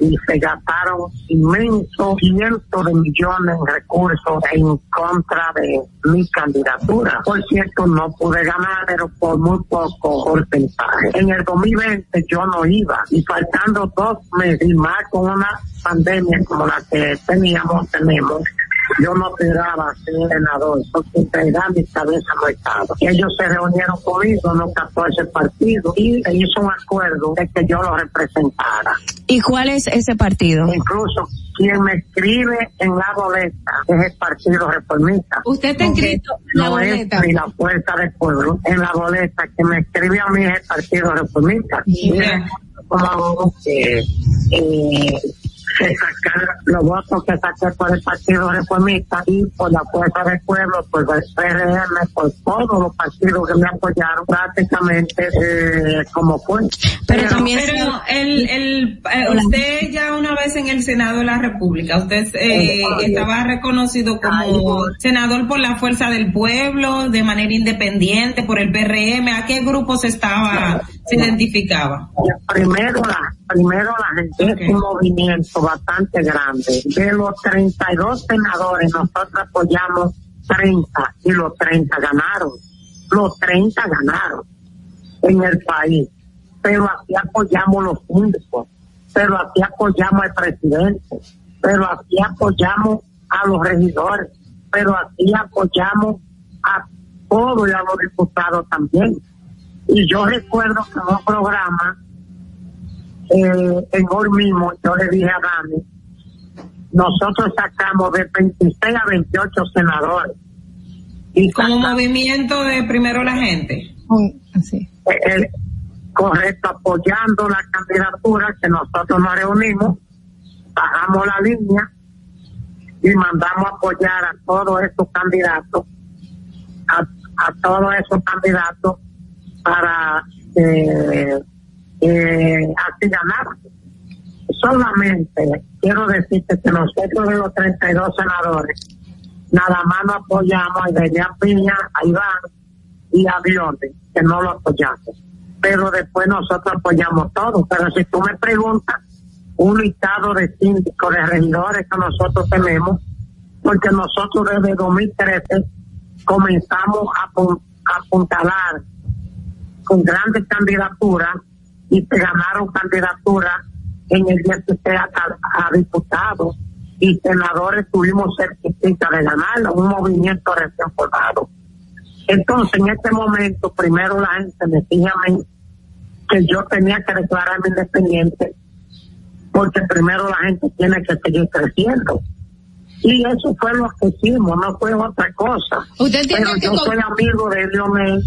y se gastaron inmensos cientos de millones de recursos en contra de mi candidatura. Por cierto, no pude ganar, pero por muy poco porcentaje. En el 2020 yo no iba y faltando dos meses y más con una pandemia como la que teníamos, tenemos, yo no esperaba ser senador, porque realidad mi cabeza no estaba. Ellos se reunieron conmigo, los 14 partidos, y se hizo un acuerdo de que yo lo representara. ¿Y cuál es ese partido? Incluso quien me escribe en la boleta es el Partido Reformista. ¿Usted está inscrito en la no boleta? es ni la Fuerza del Pueblo. En la boleta que me escribe a mí es el Partido Reformista. Mira cómo que eh, se sacaron los votos que saqué por el Partido Reformista y por la Fuerza del Pueblo, por el PRM, por todos los partidos que me apoyaron prácticamente eh, como fue. Pero, también pero el, el, eh, usted ya una vez en el Senado de la República, usted eh, estaba reconocido como senador por la Fuerza del Pueblo, de manera independiente, por el PRM. ¿A qué grupos estaba, se identificaba? Primero la, primero la gente es un movimiento bastante grande. De los 32 senadores, nosotros apoyamos 30 y los 30 ganaron. Los 30 ganaron en el país. Pero así apoyamos los síndicos, pero así apoyamos al presidente, pero así apoyamos a los regidores, pero así apoyamos a todos y a los diputados también. Y yo recuerdo que en un programa, eh, en hoy mismo, yo le dije a Dani, nosotros sacamos de 26 a 28 senadores. Y Como movimiento de primero la gente. Eh, correcto, apoyando la candidatura que nosotros nos reunimos, bajamos la línea y mandamos a apoyar a todos esos candidatos, a, a todos esos candidatos para eh, eh, así ganar. Solamente quiero decirte que nosotros de los 32 senadores, nada más nos apoyamos a Iberia Piña, a Iván y a Dione, que no lo apoyamos. Pero después nosotros apoyamos todo. Pero si tú me preguntas, un listado de síndicos, de regidores que nosotros tenemos, porque nosotros desde 2013 comenzamos a apuntalar con grandes candidaturas y se ganaron candidaturas en el 16 a, a diputados y senadores tuvimos cerquita de ganarlo, un movimiento recién formado. Entonces, en este momento, primero la gente me decía a mí que yo tenía que declararme independiente, porque primero la gente tiene que seguir creciendo. Y eso fue lo que hicimos, no fue otra cosa. Usted Pero que yo soy amigo de Leonel,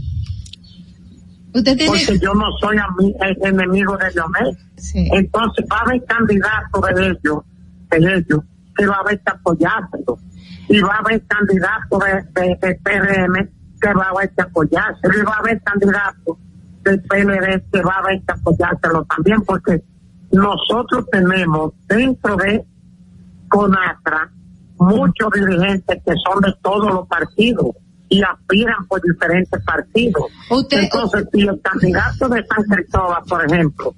Usted tiene porque yo no soy eh, enemigo de Leonel. Entonces va a haber candidatos de ellos, de ellos, que va a haber que apoyárselo. Y va a haber candidatos de, de, de PRM que va a haber que apoyárselo. Y va a haber candidatos del PLD que va a haber que apoyárselo también, porque nosotros tenemos dentro de CONATRA muchos dirigentes que son de todos los partidos y aspiran por diferentes partidos. Entonces, si el candidato de San Cristóbal, por ejemplo,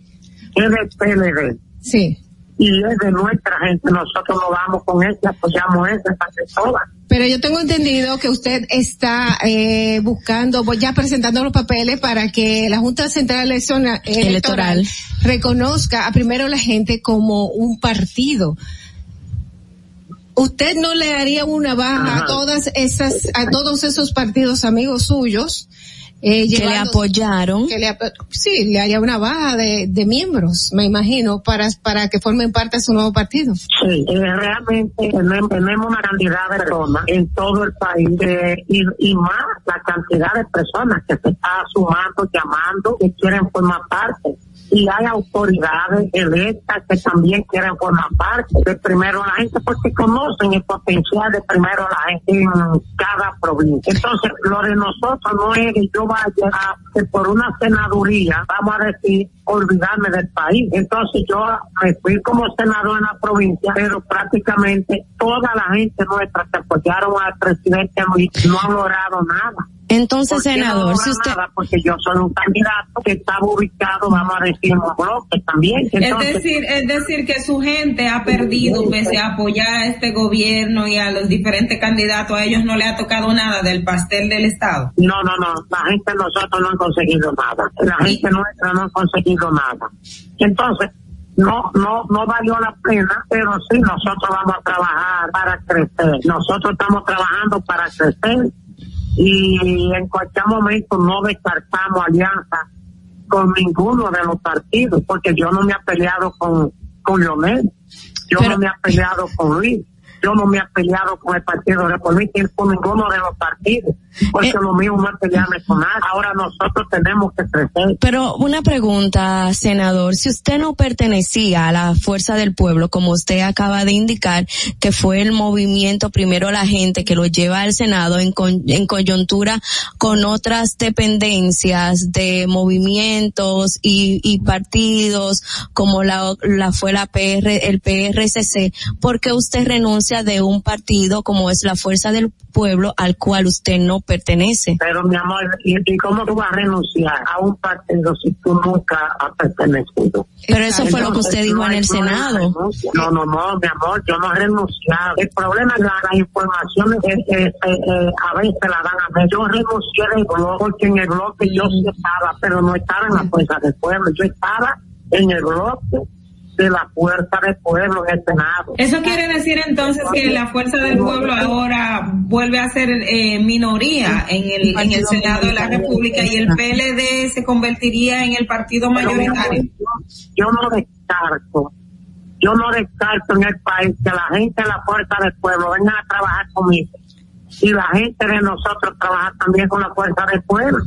es del PLD Sí. y es de nuestra gente, nosotros nos vamos con él y apoyamos ese San Cristóbal. Pero yo tengo entendido que usted está eh, buscando, pues, ya presentando los papeles para que la Junta Central Electoral, Electoral. reconozca a primero la gente como un partido. ¿Usted no le haría una baja a todas esas, a todos esos partidos amigos suyos? eh, Que le apoyaron. que le ap- sí, le haría una baja de, de miembros, me imagino, para, para que formen parte de su nuevo partido. Sí, eh, realmente tenemos, tenemos una cantidad de personas en todo el país eh, y, y más la cantidad de personas que se está sumando, llamando, que quieren formar parte. Y hay autoridades electas que también quieren formar parte de primero la gente porque conocen el potencial de primero la gente en cada provincia. Entonces, lo de nosotros no es que yo vaya a, que por una senaduría, vamos a decir, olvidarme del país. Entonces yo me fui como senador en la provincia, pero prácticamente toda la gente nuestra que apoyaron al presidente Luis no han logrado nada. Entonces, ¿Por qué no senador, si usted... nada? Porque yo soy un candidato que estaba ubicado, vamos a decir, en un bloque también. Entonces, es decir, es decir que su gente ha perdido pese a apoyar a este gobierno y a los diferentes candidatos, a ellos no le ha tocado nada del pastel del Estado. No, no, no, la gente de nosotros no han conseguido nada. La gente nuestra no ha conseguido nada. Entonces, no, no, no valió la pena, pero sí nosotros vamos a trabajar para crecer. Nosotros estamos trabajando para crecer y en cualquier momento no descartamos alianza con ninguno de los partidos, porque yo no me he peleado con, con Leonel, yo no me he peleado con Luis, yo no me he peleado con el Partido Republicano, con ninguno de los partidos, porque Eh. lo nadie. Ahora nosotros tenemos que crecer. Pero una pregunta, senador, si usted no pertenecía a la fuerza del pueblo, como usted acaba de indicar, que fue el movimiento primero la gente que lo lleva al Senado en, con- en coyuntura con otras dependencias de movimientos y, y partidos como la, la fue la PR, el PRCC, ¿por qué usted renuncia de un partido como es la fuerza del pueblo al cual usted no pertenece? Pero mi amor, ¿y, y cómo tú vas a renunciar a un partido si tú nunca has pertenecido? Pero eso fue lo que usted dijo no en el Senado. No, no, no, mi amor, yo no he renunciado. El problema es la, las informaciones eh, eh, eh, eh, a veces la dan a mí. Yo renuncié del bloque porque en el bloque yo sí estaba, pero no estaba en la fuerza del pueblo. Yo estaba en el bloque de la fuerza del pueblo en el Senado. Eso quiere decir entonces que la fuerza del pueblo ahora vuelve a ser eh, minoría en el, en el Senado de la República y el PLD se convertiría en el partido mayoritario. yo no descarto, yo no descarto en el país que la gente de la fuerza del pueblo venga a trabajar conmigo y la gente de nosotros trabaja también con la fuerza del pueblo.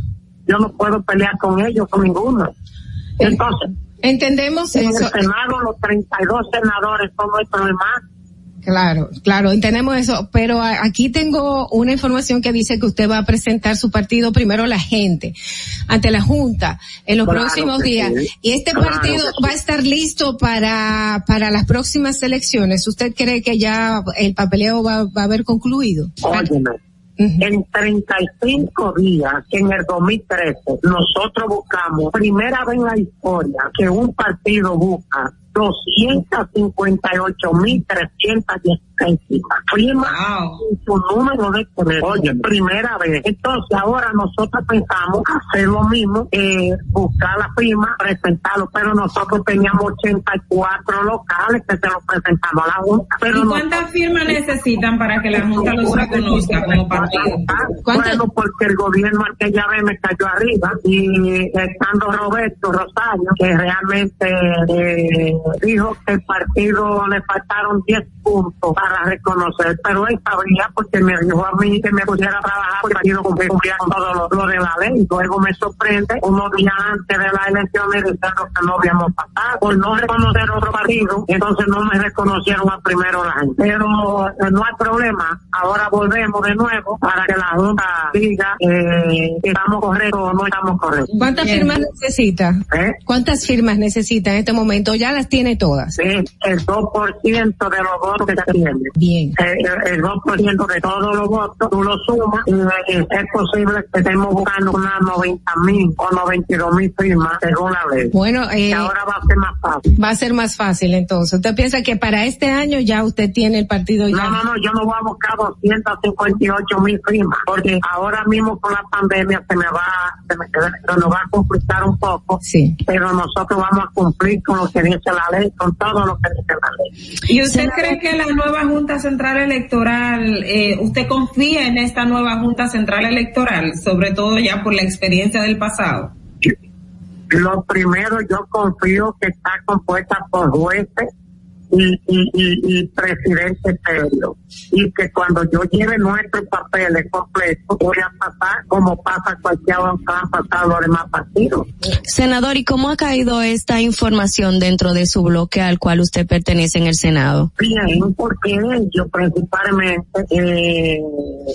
Yo no puedo pelear con ellos, con ninguno. Entonces, Entendemos en el eso. Senado los 32 senadores son nuestros hermanos. Claro, claro, entendemos eso, pero a- aquí tengo una información que dice que usted va a presentar su partido primero la gente ante la Junta en los Claro próximos días sí. y este Claro partido sí. va a estar listo para para las próximas elecciones. ¿Usted cree que ya el papeleo va, va a haber concluido? Óyeme, en 35 días, en el 2013, nosotros buscamos, primera vez en la historia, que un partido busca 258.316 firmas y su número de teléfono. Oye, primera vez. Entonces, ahora nosotros pensamos hacer lo mismo, eh, buscar la firma, presentarlo, pero nosotros teníamos 84 locales que se los presentamos a la Junta. Pero ¿Y cuántas firmas necesitan para que la Junta los reconozca como partido? bueno, porque el gobierno aquella vez me cayó arriba y estando Roberto Rosario, que realmente eh, dijo que el partido le faltaron 10 puntos para reconocer, pero él sabía porque me dijo a mí que me pusiera a trabajar porque el partido cumplía con todo lo, lo de la ley. Luego me sorprende unos días antes de las elecciones diciendo que no habíamos pasado por no reconocer otro partido, entonces no me reconocieron a primero la gente. Pero eh, no hay problema, ahora volvemos de nuevo para que la Junta diga eh, que estamos correctos o no estamos correctos. ¿Cuántas firmas necesita? ¿Eh? ¿Cuántas firmas necesita en este momento? Ya las tiene todas. Sí, el 2% de los votos que se tiene. Bien. El, el 2% de todos los votos, tú lo sumas y eh, es posible que estemos buscando unas 90 mil o 92 mil firmas según la ley. Bueno, eh, ahora va a ser más fácil. Va a ser más fácil entonces. ¿Usted piensa que para este año ya usted tiene el partido ya? No, no, no, yo no voy a buscar 258 mil firmas, porque ahora mismo con la pandemia se me va, se me, se nos va a complicar un poco, sí. pero nosotros vamos a cumplir con lo que dice la ley, con todo lo que dice la ley. ¿Y usted cree que la nueva Junta Central Electoral, eh, usted confía en esta nueva Junta Central Electoral, sobre todo ya por la experiencia del pasado? Lo primero, yo confío que está compuesta por jueces y, y, y, y presidente serio. Y que cuando yo lleve nuestros papeles completos, voy a pasar como pasa cualquier que han pasado los demás partidos. Senador, ¿y cómo ha caído esta información dentro de su bloque al cual usted pertenece en el Senado? Bien, porque ellos principalmente, eh,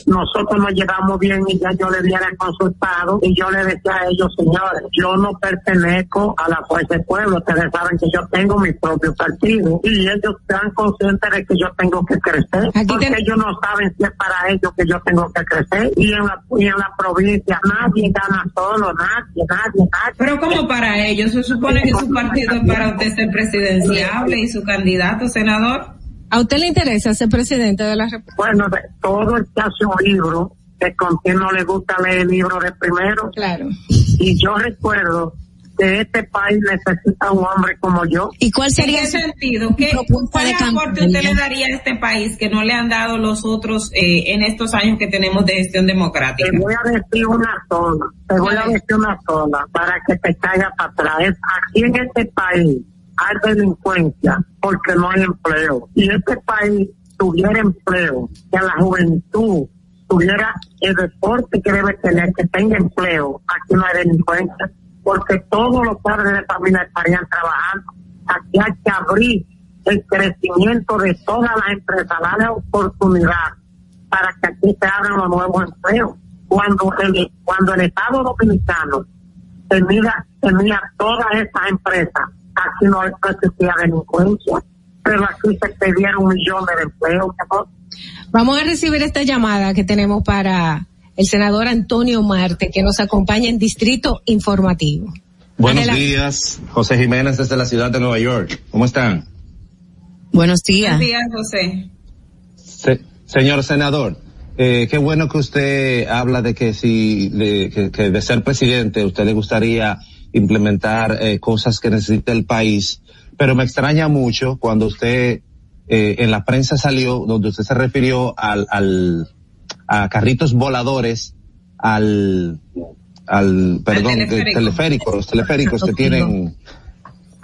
nosotros nos llevamos bien y ya yo le hubiera consultado y yo le decía a ellos, señores, yo no pertenezco a la Fuerza del Pueblo, ustedes saben que yo tengo mi propio partido y ellos están conscientes de que yo tengo que crecer, porque ellos no saben si es para ellos que yo tengo que crecer y en la, y en la provincia nadie gana solo, nadie, nadie, nadie. Pero como para ellos, se supone que su partido es para usted ser presidenciable y su candidato, senador. ¿A usted le interesa ser presidente de la República? Bueno, de todo el que hace un libro, que con quien no le gusta leer el libro de primero. Claro. Y yo recuerdo que este país necesita un hombre como yo. ¿Y cuál ¿En sería su sentido? ¿Qué, ¿Cuál de aporte usted le daría a este país que no le han dado los otros eh, en estos años que tenemos de gestión democrática? Te voy a decir una sola, te voy a decir una sola para que te caiga para atrás. Aquí en este país hay delincuencia porque no hay empleo. Si este país tuviera empleo, que la juventud tuviera el deporte que debe tener, que tenga empleo, aquí no hay delincuencia, porque todos los padres de familia estarían trabajando. Aquí hay que abrir el crecimiento de todas las empresas, darle oportunidad para que aquí se abran los nuevos empleos. Cuando el, cuando el Estado Dominicano tenía, tenía todas esas empresas, aquí no existía delincuencia, pero aquí se perdieron millón de empleos. Vamos a recibir esta llamada que tenemos para el senador Antonio Marte, que nos acompaña en Distrito Informativo. Buenos Adelante. días, José Jiménez desde la ciudad de Nueva York. ¿Cómo están? Buenos días. Buenos días, José. Se- señor senador, eh, qué bueno que usted habla de que si de, que, que de ser presidente usted le gustaría implementar eh, cosas que necesita el país, pero me extraña mucho cuando usted eh, en la prensa salió donde usted se refirió al, al a carritos voladores, al al perdón, teleférico, los teleféricos que tienen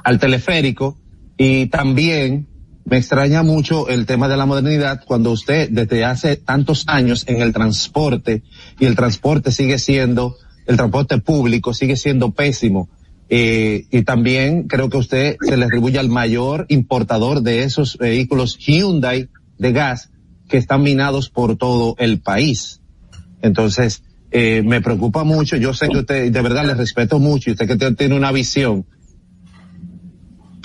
al teleférico y también me extraña mucho el tema de la modernidad cuando usted desde hace tantos años en el transporte y el transporte sigue siendo, el transporte público sigue siendo pésimo. Eh, y también creo que usted se le atribuye al mayor importador de esos vehículos Hyundai de gas que están minados por todo el país. Entonces, eh, me preocupa mucho. Yo sé que usted, de verdad, le respeto mucho y usted que tiene una visión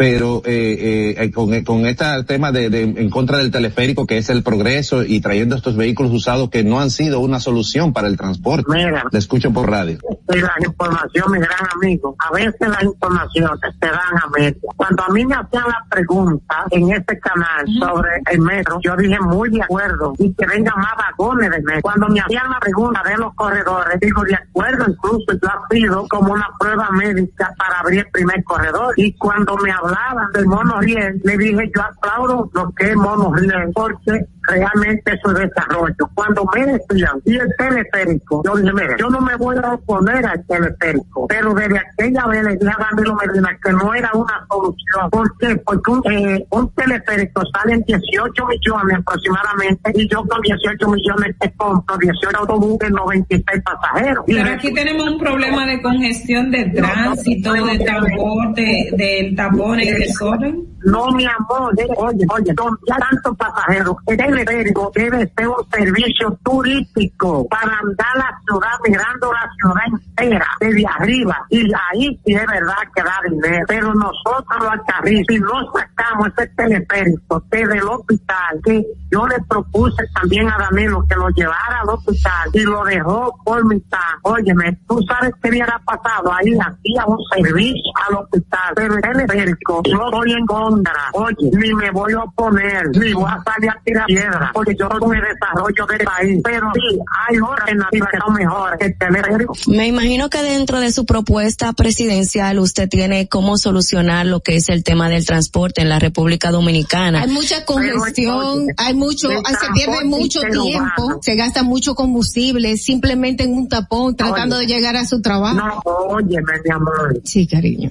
pero eh, eh, con, con este tema de, de en contra del teleférico que es el progreso y trayendo estos vehículos usados que no han sido una solución para el transporte. Mira. Le escucho por radio. y la información, mi gran amigo, a veces las informaciones se dan a media. Cuando a mí me hacían la pregunta en este canal sobre el metro, yo dije muy de acuerdo y que vengan más vagones de metro. Cuando me hacían la pregunta de los corredores, digo de acuerdo, incluso yo ha sido como una prueba médica para abrir el primer corredor. Y cuando me hablaban del monorriel, le dije yo aplaudo lo que es monorriel porque realmente es desarrollo. Cuando me decían, y el teleférico, yo dije, yo no me voy a oponer al teleférico, pero desde aquella vez le dije a Danilo Medina que no era una solución. ¿Por qué? Porque un, eh, un teleférico sale en 18 millones aproximadamente y yo con 18 millones te compro 18 autobuses, 96 pasajeros. Y Pero aquí tenemos un problema de congestión de tránsito, de transporte, del tapón y desorden. No, mi amor, eh, oye, oye, donde hay tantos pasajeros, el teleférico debe ser un servicio turístico para andar la ciudad mirando la ciudad entera, desde arriba, y ahí sí es verdad que da dinero. Pero nosotros los alcarrizos, si no sacamos ese teleférico desde el hospital, que yo le propuse también a Danilo que lo llevara al hospital y lo dejó por mitad. Óyeme, tú sabes qué hubiera pasado ahí, hacía un servicio al hospital, pero el teleférico, yo estoy en contra. Oye, ni me voy a oponer, ni voy a salir a tirar piedra, porque yo con el desarrollo del país. Pero sí, hay alternativas que son mejores que el teleférico. Me imagino que dentro de su propuesta presidencial usted tiene cómo solucionar lo que es el tema del transporte en la República Dominicana. Hay mucha congestión, hay mucho, se pierde mucho tiempo, se gasta mucho combustible simplemente en un tapón tratando Oye. de llegar a su trabajo. No, óyeme, mi amor. Sí, cariño.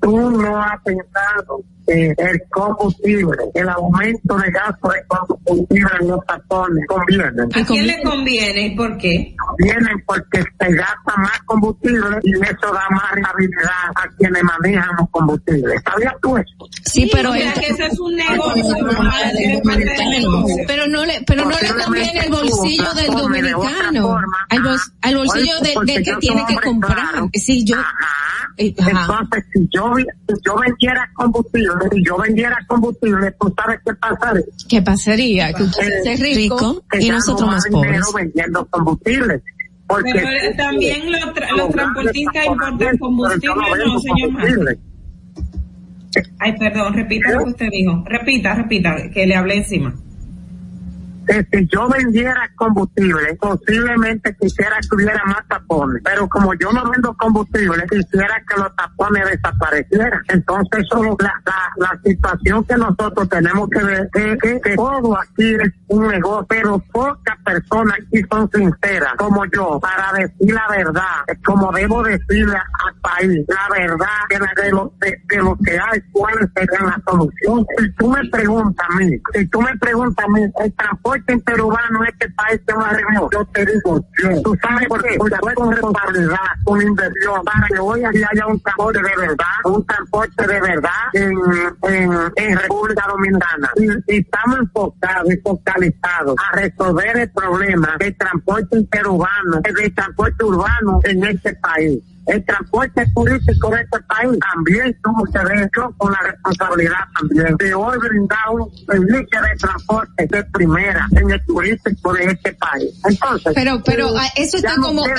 Tú no has pensado eh, el combustible, el aumento de gasto de combustible en los tapones conviene. ¿A quién le conviene y por qué? Vienen porque se gasta más combustible y eso da más rentabilidad a quienes manejan los combustibles. ¿Sabías tú eso? Sí, pero O sea, que eso es un negocio. Pero no le, pero no le conviene el bolsillo del dominicano, al, bol- al bolsillo de- que tiene que comprar. Si yo, eh, ajá. Entonces, si yo, si yo vendiera combustible, si yo vendiera combustible, ¿tú sabes qué pasaría? ¿qué pasaría? Que usted Eh, es rico y nosotros más pobres. vendiendo combustible. Porque Pero eh, también los, tra- los transportistas importan combustible, no, señor Marco. Ay, perdón, repita lo que usted dijo. Repita, repita, que le hablé encima. Que si yo vendiera combustible, posiblemente quisiera que hubiera más tapones. Pero como yo no vendo combustible, quisiera que los tapones desaparecieran. Entonces, es la, la, la situación que nosotros tenemos que ver, que, que, que todo aquí es un negocio, pero pocas personas aquí son sinceras, como yo, para decir la verdad, como debo decirle al país, la verdad de, la- lo, de, lo que hay, cuáles serían las soluciones. Si tú me preguntas a mí, si tú me preguntas a mí, el transporte interurbano en este país se va a yo te digo, yo. ¿Tú sabes por qué? Porque fue con responsabilidad, con inversión, para que hoy aquí haya un transporte de verdad, un transporte de verdad en, en, en República Dominicana. Y, y estamos enfocados y focalizados a resolver el problema del transporte interurbano, del transporte urbano en este país. El transporte turístico de este país también tuvo que ver con la responsabilidad también de hoy brindar un servicio de transporte de primera en el turístico de este país. Entonces, Pero- pero, eh, ah, eso está como- eh,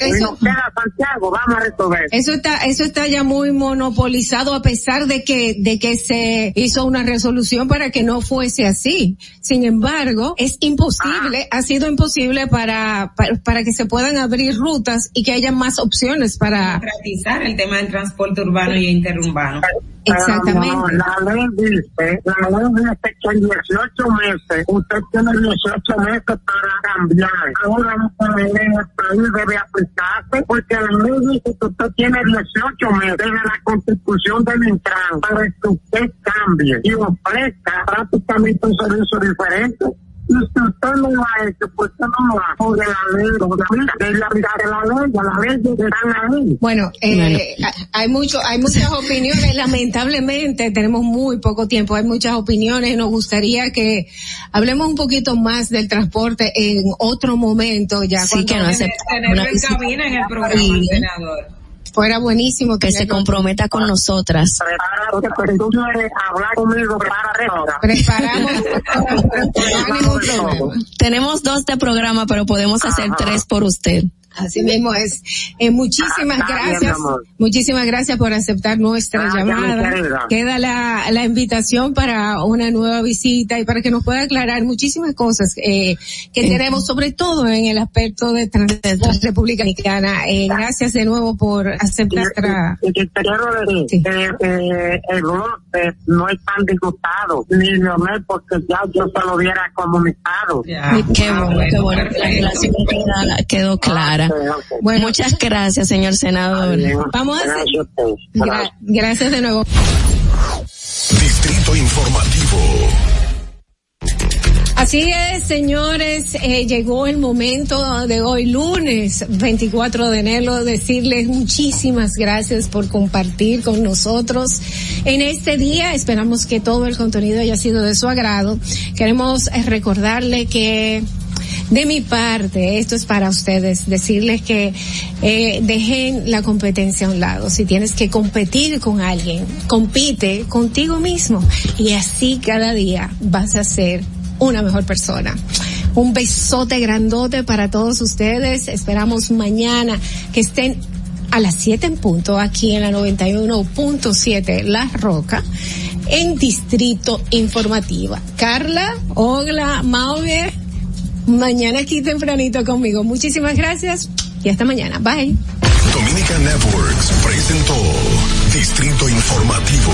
eso- Santiago, vamos a resolver. Eso está, eso está ya muy monopolizado a pesar de que, de que se hizo una resolución para que no fuese así. Sin embargo, es imposible, ha sido imposible para, para, para que se puedan abrir rutas y que haya más opciones para, Democratizar el tema del transporte urbano y interurbano. Exactamente. No, la ley dice, la ley dice que en 18 meses, usted tiene 18 meses para cambiar. Ahora esta ley en el país debe aplicarse porque la ley dice que usted tiene 18 meses desde la constitución del Intran para que usted cambie y ofrezca prácticamente un servicio diferente. Y si usted no lo ha hecho, pues usted no lo hace. Porque la ley, porque mira, debe aplicar la ley, las leyes están ahí. Bueno, eh, hay mucho, hay muchas opiniones. Lamentablemente tenemos muy poco tiempo. Hay muchas opiniones. Nos gustaría que hablemos un poquito más del transporte en otro momento. Ya Sí, cuando que no acepta Tenerlo en cabina en el programa, Sí. senador. Fuera buenísimo que se comprometa con nosotras. Preparamos. no hay ningún problema. Tenemos dos de programa, pero podemos hacer tres por usted. Así mismo es. Eh, muchísimas Ah, bien, gracias. Muchísimas gracias por aceptar nuestra llamada. Queda la, la invitación para una nueva visita y para que nos pueda aclarar muchísimas cosas eh, que Eh. tenemos, sobre todo en el aspecto de transporte República Dominicana. Eh, gracias de nuevo por aceptar nuestra... Y que te quiero decir que eh, el no es tan disgustado, ni Leonel, porque ya yo se lo hubiera comunicado. Qué bueno, qué bueno. La relación queda- quedó clara. Muchas gracias, señor senador. Vamos a hacer... Gra- gracias de nuevo. Distrito Informativo. Así es, señores, eh, llegó el momento de hoy, lunes 24 de enero, decirles muchísimas gracias por compartir con nosotros en este día. Esperamos que todo el contenido haya sido de su agrado. Queremos recordarle que de mi parte, esto es para ustedes, decirles que eh, dejen la competencia a un lado. Si tienes que competir con alguien, compite contigo mismo y así cada día vas a ser una mejor persona. Un besote grandote para todos ustedes. Esperamos mañana que estén a las 7 en punto aquí en la 91.7 La Roca en Distrito Informativa. Carla, Ogla, Mauve, mañana aquí tempranito conmigo. Muchísimas gracias y hasta mañana. Bye. Dominica Networks presentó Distrito Informativo.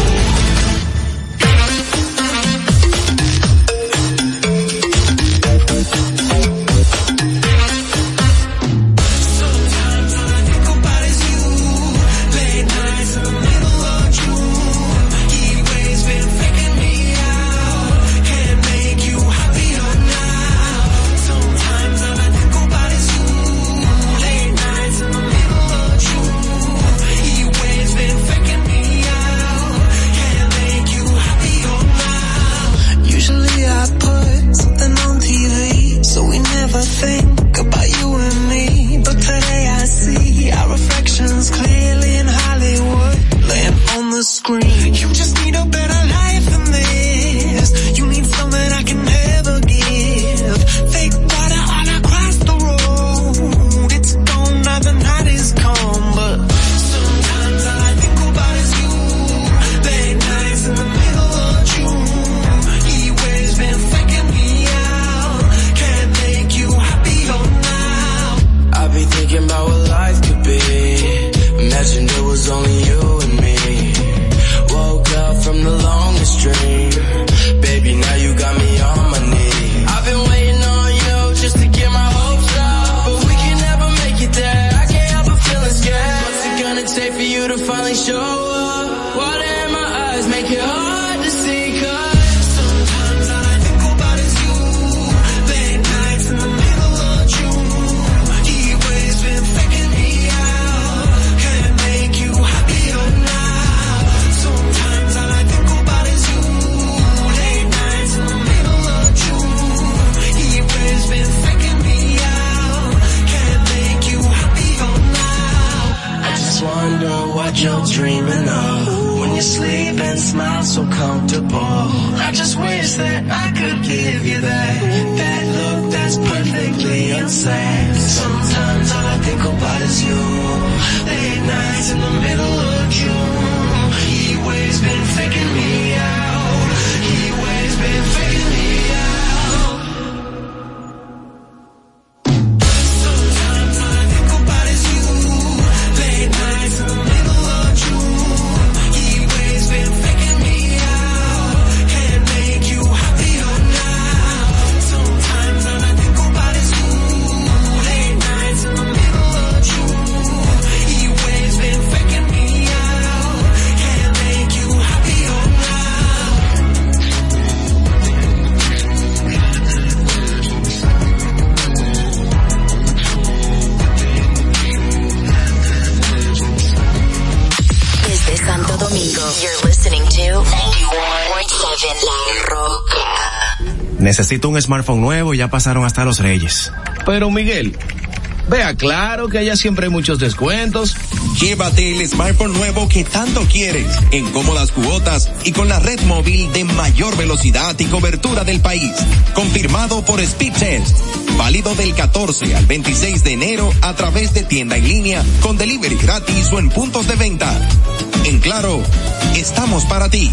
Necesito un smartphone nuevo y ya pasaron hasta los reyes. Pero Miguel, vea claro que allá siempre hay muchos descuentos. Llévate el smartphone nuevo que tanto quieres, en cómodas cuotas y con la red móvil de mayor velocidad y cobertura del país. Confirmado por Speedtest. Válido del 14 al 26 de enero a través de tienda en línea con delivery gratis o en puntos de venta. En claro, estamos para ti.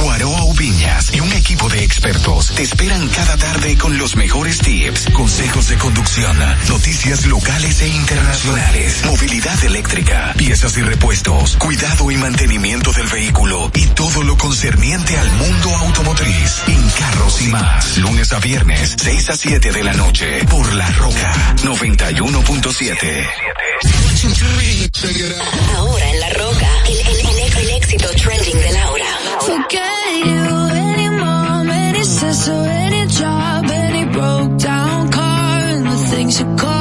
Guaroa Ubiñas y un equipo de expertos te esperan cada tarde con los mejores tips, consejos de conducción, noticias locales e internacionales, movilidad eléctrica, piezas y repuestos, cuidado y mantenimiento del vehículo y todo lo concerniente al mundo automotriz. En Carros y más, lunes a viernes, 6 a 7 de la noche, por La Roca 91.7. Ahora en La Roca, el, el- el- el éxito trending de Laura. Forget you, any sister, any job, any broke down car, and the things you call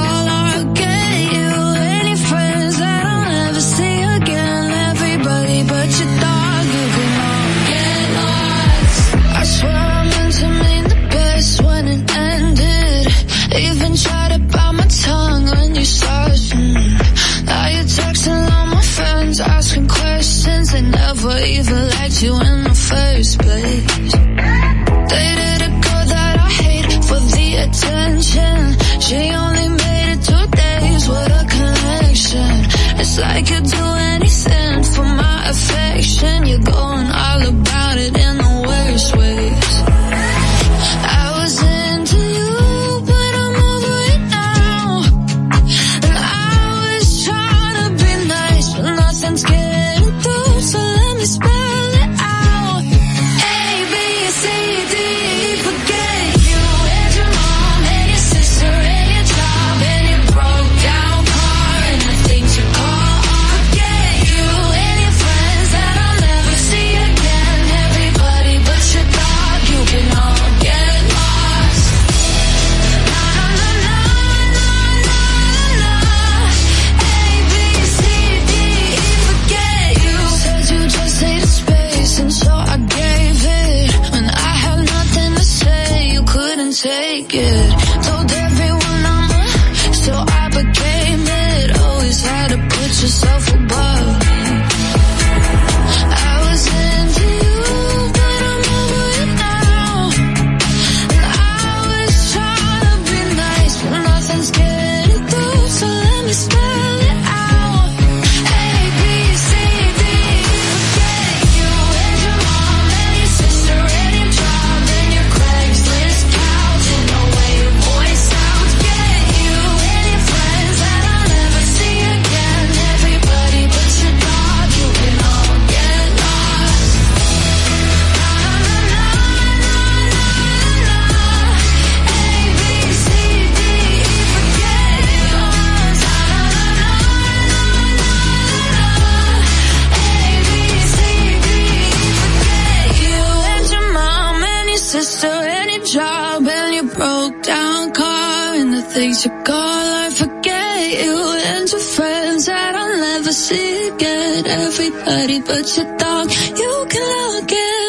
like you'd do buddy, but you thought You can look at